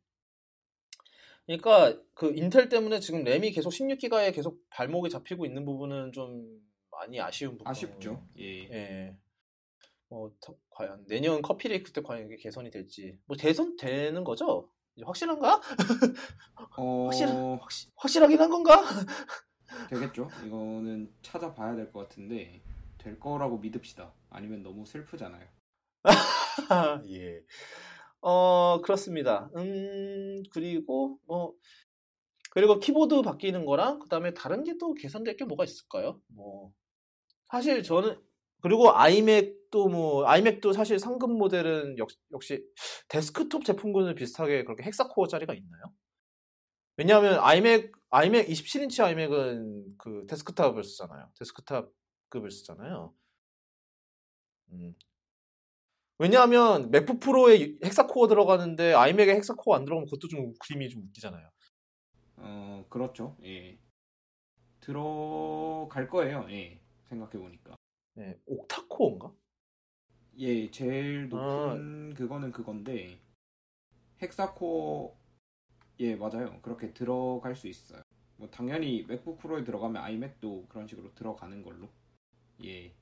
그러니까 그 인텔 때문에 지금 램이 계속 16기가에 계속 발목이 잡히고 있는 부분은 좀 많이 아쉬운 부분. 아쉽죠. 예. 예. 뭐 더- 과연 내년 커피레이크 때 과연 이게 개선이 될지 뭐 개선 되는 거죠? 확실한가? [laughs] 어, 확실 확실 확실하긴 한 건가? [laughs] 되겠죠. 이거는 찾아봐야 될 것 같은데 될 거라고 믿읍시다. 아니면 너무 슬프잖아요. [laughs] 예. 어, 그렇습니다. 음, 그리고, 뭐, 그리고 키보드 바뀌는 거랑, 그 다음에 다른 게 또 개선될 게 뭐가 있을까요? 뭐, 사실 저는, 그리고 아이맥도 뭐, 아이맥도 사실 상급 모델은 역, 역시 데스크톱 제품군을 비슷하게 그렇게 헥사코어 짜리가 있나요? 왜냐하면 아이맥, 아이맥 27인치 아이맥은 그 데스크탑을 쓰잖아요. 데스크탑 급을 쓰잖아요. 음, 왜냐하면 맥북 프로에 헥사 코어 들어가는데 아이맥에 헥사 코어 안 들어가면 그것도 좀 그림이 좀 웃기잖아요. 어, 그렇죠. 예. 들어갈 거예요. 예. 생각해 보니까. 네, 옥타 코어인가? 예, 제일 높은 그거는 그건데 헥사 코어 예, 맞아요. 그렇게 들어갈 수 있어요. 뭐 당연히 맥북 프로에 들어가면 아이맥도 그런 식으로 들어가는 걸로. 예.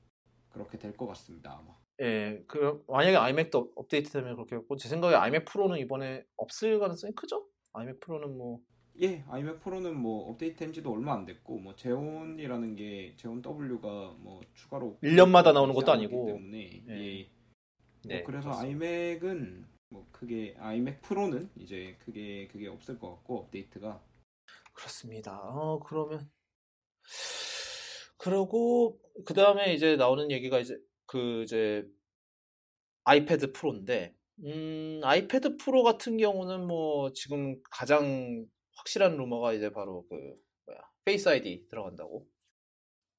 그렇게 될 것 같습니다, 아마. 예, 그 만약에 아이맥도 업데이트 되면 그렇게 했고 제 생각에 아이맥 프로는 이번에 없을 가능성이 크죠? 아이맥 프로는 뭐 예, 아이맥 프로는 뭐 업데이트한 지도 얼마 안 됐고 뭐 제온이라는 게 제온 W가 뭐 추가로 1년마다 나오는 것도 아니고. 때문에 예. 예. 네, 뭐 그래서 그렇습니다. 아이맥은 뭐 크게 아이맥 프로는 이제 크게 그게 없을 것 같고 업데이트가 그렇습니다. 어, 그러면 그러고 그 다음에 이제 나오는 얘기가 이제 그 이제 아이패드 프로인데 음, 아이패드 프로 같은 경우는 뭐 지금 가장 확실한 루머가 이제 바로 그 뭐야 Face ID 들어간다고?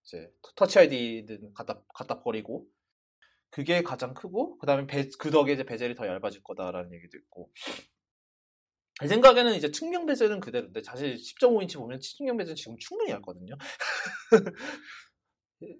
이제 Touch ID는 갖다 갖다 버리고 그게 가장 크고 그 다음에 그 덕에 이제 베젤이 더 얇아질 거다라는 얘기도 있고 제 생각에는 이제 측면 베젤은 그대로인데 사실 10.5인치 보면 측면 베젤은 지금 충분히 얇거든요. [laughs]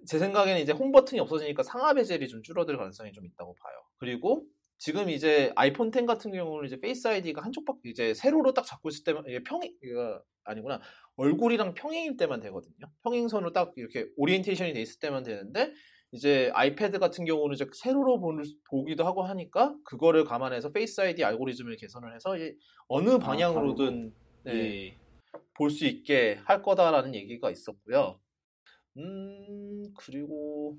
제 생각에는 이제 홈 버튼이 없어지니까 상하 베젤이 좀 줄어들 가능성이 좀 있다고 봐요. 그리고 지금 이제 아이폰 10 같은 경우는 이제 Face ID가 한쪽밖에 이제 세로로 딱 잡고 있을 때만 이게 평행 이거 아니구나 얼굴이랑 평행일 때만 되거든요. 평행선으로 딱 이렇게 orientation이 돼 있을 때만 되는데 이제 아이패드 같은 경우는 이제 세로로 보는, 보기도 하고 하니까 그거를 감안해서 Face ID 알고리즘을 개선을 해서 어느 방향으로든 네, 예. 볼수 있게 할 거다라는 얘기가 있었고요. 음, 그리고,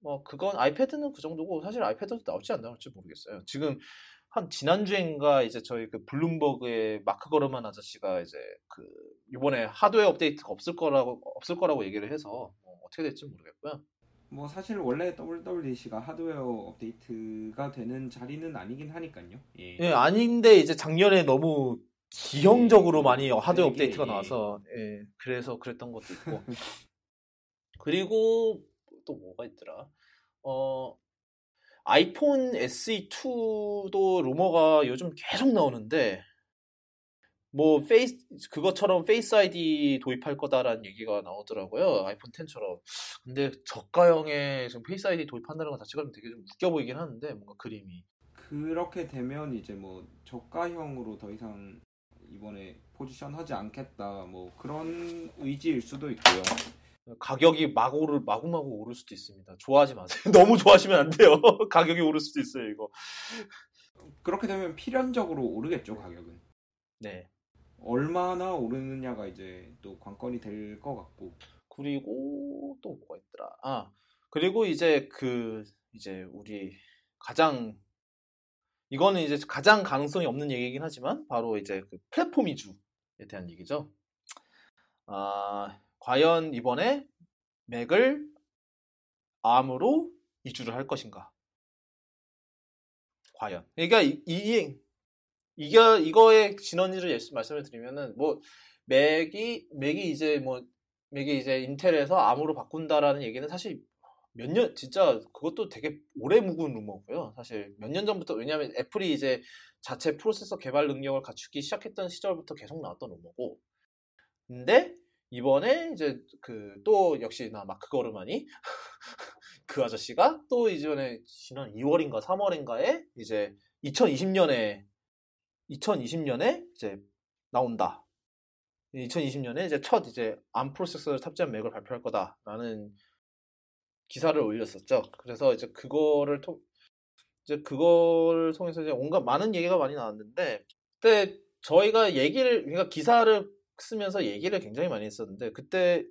뭐, 그건 아이패드는 그 정도고, 사실 아이패드도 나올지 안 나올지 모르겠어요. 지금, 한, 지난주엔가 이제 저희 그 블룸버그의 마크 거르만 아저씨가 이제 그, 이번에 하드웨어 업데이트가 없을 거라고, 없을 거라고 얘기를 해서, 뭐 어떻게 될지 모르겠고요. 뭐 사실 원래 WWDC가 하드웨어 업데이트가 되는 자리는 아니긴 하니까요. 예. 예, 아닌데 이제 작년에 너무 기형적으로 예, 많이 하드웨어 업데이트가 예. 나와서, 예, 그래서 그랬던 것도 있고. [laughs] 그리고 또 뭐가 있더라? 어, 아이폰 SE2도 루머가 요즘 계속 나오는데, 뭐, 페이스, 그것처럼 Face ID 도입할 거다라는 얘기가 나오더라고요. 아이폰 10처럼. 근데 저가형에 지금 Face ID 도입한다는 것 자체가 좀 되게 좀 웃겨 보이긴 하는데, 뭔가 그림이. 그렇게 되면 이제 뭐 저가형으로 더 이상 이번에 포지션 하지 않겠다 뭐 그런 의지일 수도 있고요. 가격이 막 오를 마구마구 오를 수도 있습니다. 좋아하지 마세요. [laughs] 너무 좋아하시면 안 돼요. [laughs] 가격이 오를 수도 있어요, 이거. 그렇게 되면 필연적으로 오르겠죠 가격은. 네. 얼마나 오르느냐가 이제 또 관건이 될 것 같고. 그리고 또 뭐가 있더라. 아, 그리고 이제 그 이제 우리 가장 이거는 이제 가장 가능성이 없는 얘기긴 하지만 바로 이제 그 플랫폼 이주에 대한 얘기죠. 아, 과연 이번에 맥을 암으로 이주를 할 것인가? 과연. 그러니까 이, 이 이게 이거의 진원지를 예시 말씀을 드리면은 뭐 맥이 맥이 이제 뭐 맥이 이제 인텔에서 암으로 바꾼다라는 얘기는 사실 몇 년 진짜 그것도 되게 오래 묵은 루머고요. 사실 몇 년 전부터 왜냐하면 애플이 이제 자체 프로세서 개발 능력을 갖추기 시작했던 시절부터 계속 나왔던 루머고. 근데 이번에 이제 그 또 역시나 마크 거르만이 그 아저씨가 또 이전에 지난 2월인가 3월인가에 이제 2020년에 2020년에 이제 나온다. 2020년에 이제 첫 이제 암 프로세서를 탑재한 맥을 발표할 거다라는 기사를 올렸었죠. 그래서 이제 그거를 통 이제 그거를 통해서 이제 온갖 많은 얘기가 많이 나왔는데 그때 저희가 얘기를 그러니까 기사를 쓰면서 얘기를 굉장히 많이 했었는데 그때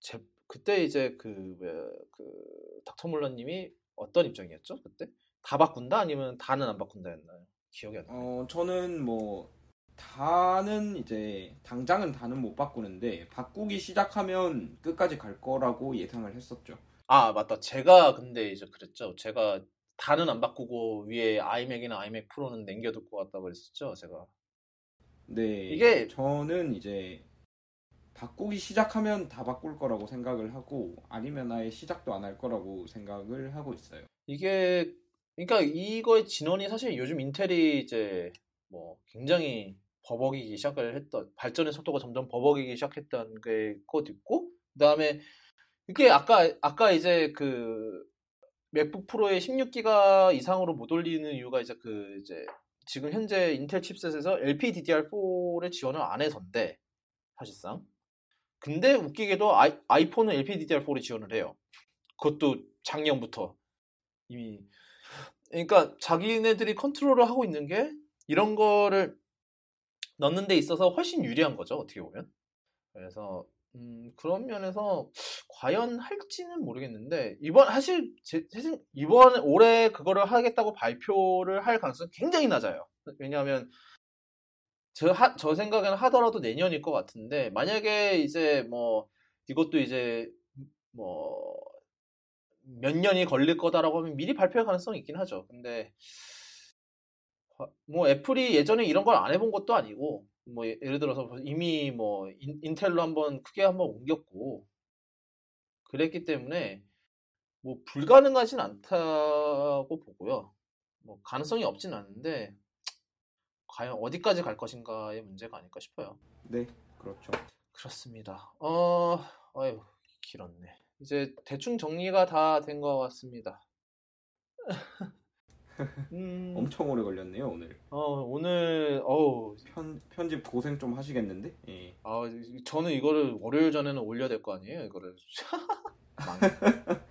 제 그때 이제 그그 닥터 몰러님이 어떤 입장이었죠? 그때 다 바꾼다 아니면 다는 안 바꾼다였나요? 기억이 안 나요. 어 저는 뭐 다는 이제 당장은 다는 못 바꾸는데 바꾸기 시작하면 끝까지 갈 거라고 예상을 했었죠. 아, 맞다. 제가 근데 이제 그랬죠. 제가 다는 안 바꾸고 위에 아이맥이나 아이맥 프로는 남겨둘 것 같다고 그랬었죠. 제가. 네. 이게- 저는 이제 바꾸기 시작하면 다 바꿀 거라고 생각을 하고 아니면 아예 시작도 안 할 거라고 생각을 하고 있어요. 이게, 그러니까 이거의 진원이 사실 요즘 인텔이 이제 뭐 굉장히 버벅이기 시작을 했던, 발전의 속도가 점점 버벅이기 시작했던 게 것도 있고, 그 다음에 이게 아까, 아까 이제 그 맥북 프로의 16기가 이상으로 못 올리는 이유가 이제 그 이제 지금 현재 인텔 칩셋에서 LPDDR4를 지원을 안 해서인데, 사실상. 근데 웃기게도 아이, 아이폰은 LPDDR4를 지원을 해요. 그것도 작년부터. 이미 그러니까 자기네들이 컨트롤을 하고 있는 게 이런 거를 넣는 데 있어서 훨씬 유리한 거죠 어떻게 보면. 그래서 음, 그런 면에서 과연 할지는 모르겠는데 이번 사실 제, 제 생- 이번 올해 그거를 하겠다고 발표를 할 가능성이 굉장히 낮아요. 왜냐하면 저, 하, 저 생각에는 하더라도 내년일 것 같은데 만약에 이제 뭐 이것도 이제 뭐 몇 년이 걸릴 거다라고 하면 미리 발표할 가능성이 있긴 하죠. 근데 화- 뭐 애플이 예전에 이런 걸 안 해본 것도 아니고 뭐 예- 예를 들어서 이미 뭐 인, 인텔로 한번 크게 한번 옮겼고 그랬기 때문에 뭐 불가능하진 않다고 보고요. 뭐 가능성이 없진 않은데 과연 어디까지 갈 것인가의 문제가 아닐까 싶어요. 네, 그렇죠. 그렇습니다. 어, 아유, 길었네. 이제 대충 정리가 다 된 것 같습니다. [laughs] 음, 엄청 오래 걸렸네요 오늘. 어, 오늘, 어우, 편 편집 고생 좀 하시겠는데? 예. 아, 저는 이거를 월요일 전에는 올려야 될 거 아니에요, 이거를. [laughs]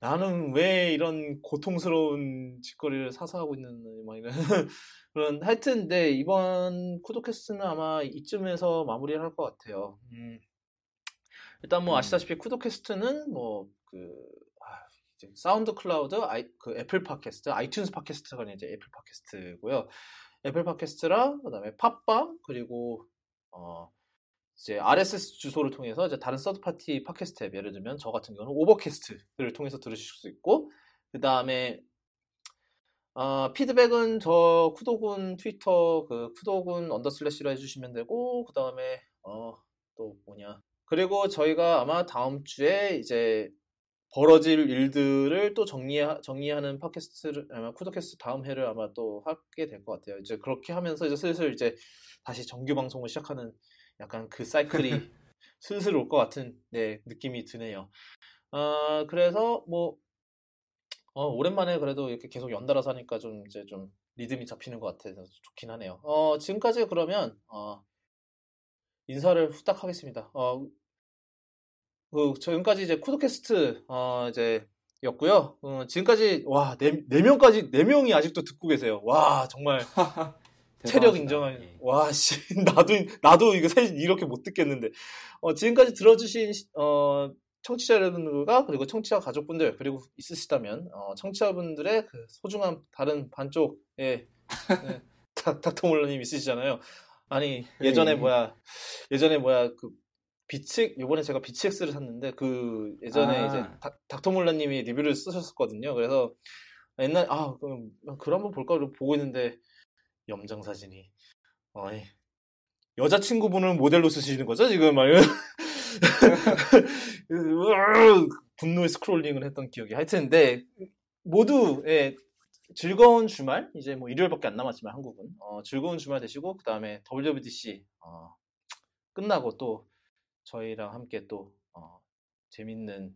나는 왜 이런 고통스러운 짓거리를 사서 하고 있는, 막 이런. [laughs] 그런, 하여튼, 네, 이번 쿠도캐스트는 아마 이쯤에서 마무리를 할 것 같아요. 음. 일단 뭐 음. 아시다시피 쿠도캐스트는 뭐, 그, 아, SoundCloud, 아이, 그 애플 팟캐스트, iTunes 팟캐스트가 이제 애플 팟캐스트고요. 애플 팟캐스트랑 그다음에 팟빵 그리고 어 이제 RSS 주소를 통해서 이제 다른 third party 팟캐스트 앱 예를 들면 저 같은 경우는 Overcast를 통해서 들으실 수 있고 그다음에 어, 피드백은 저 쿠도군 트위터 그 쿠도군 underslash로 해주시면 되고 그 다음에 어 또 뭐냐 그리고 저희가 아마 다음 주에 이제 벌어질 일들을 또 정리 정리하는 팟캐스트를 아마 쿠도캐스트 다음 회를 아마 또 하게 될 것 같아요. 이제 그렇게 하면서 이제 슬슬 이제 다시 정규 방송을 시작하는 약간 그 사이클이 [laughs] 슬슬 올 것 같은 네, 느낌이 드네요. 아 그래서 뭐 어, 오랜만에 그래도 이렇게 계속 연달아서 하니까 좀 이제 좀 리듬이 잡히는 것 같아서 좋긴 하네요. 어, 지금까지 그러면 어, 인사를 후딱 하겠습니다. 어, 그 지금까지 이제 쿠도캐스트 어, 이제 였고요. 어, 지금까지 와 네 네 명까지 네 명이 아직도 듣고 계세요. 와 정말 [laughs] 체력. 인정할. 예. 와, 씨, [laughs] 나도, 나도 이거 사실 이렇게 못 듣겠는데. 어, 지금까지 들어주신, 시- 어, 청취자 여러분들과 그리고 청취자 가족분들, 그리고 있으시다면, 어, 청취자분들의 그 소중한 다른 반쪽에, 네, [laughs] 닥- 닥터몰러님 있으시잖아요. 아니, 예전에 예. 뭐야, 예전에 뭐야, 그, 비츠, 요번에 제가 비츠엑스를 샀는데, 그, 예전에 아. 이제 닥, 닥터몰러님이 리뷰를 쓰셨었거든요. 그래서, 옛날, 아, 그럼, 글 한번 볼까? 보고 있는데, 염장 사진이 어이 여자친구분을 모델로 쓰시는 거죠 지금 막 [laughs] 분노의 scrolling을 했던 기억이 하여튼 네 모두 예, 즐거운 주말 이제 뭐 일요일밖에 안 남았지만 한국은 어, 즐거운 주말 되시고 그 다음에 WWDC 어, 끝나고 또 저희랑 함께 또 어, 재밌는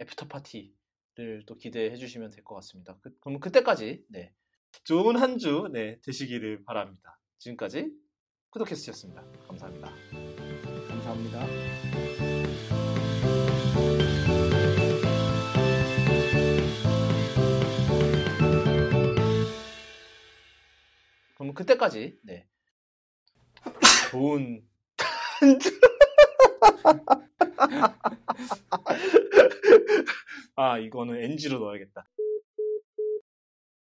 after party를 또 기대해 주시면 될 것 같습니다. 그, 그럼 그때까지 네. 좋은 한주 네, 되시기를 바랍니다. 지금까지 쿠도캐스트였습니다. 감사합니다. 감사합니다. 그럼 그때까지 네. 좋은. [laughs] 아 이거는 NG로 넣어야겠다.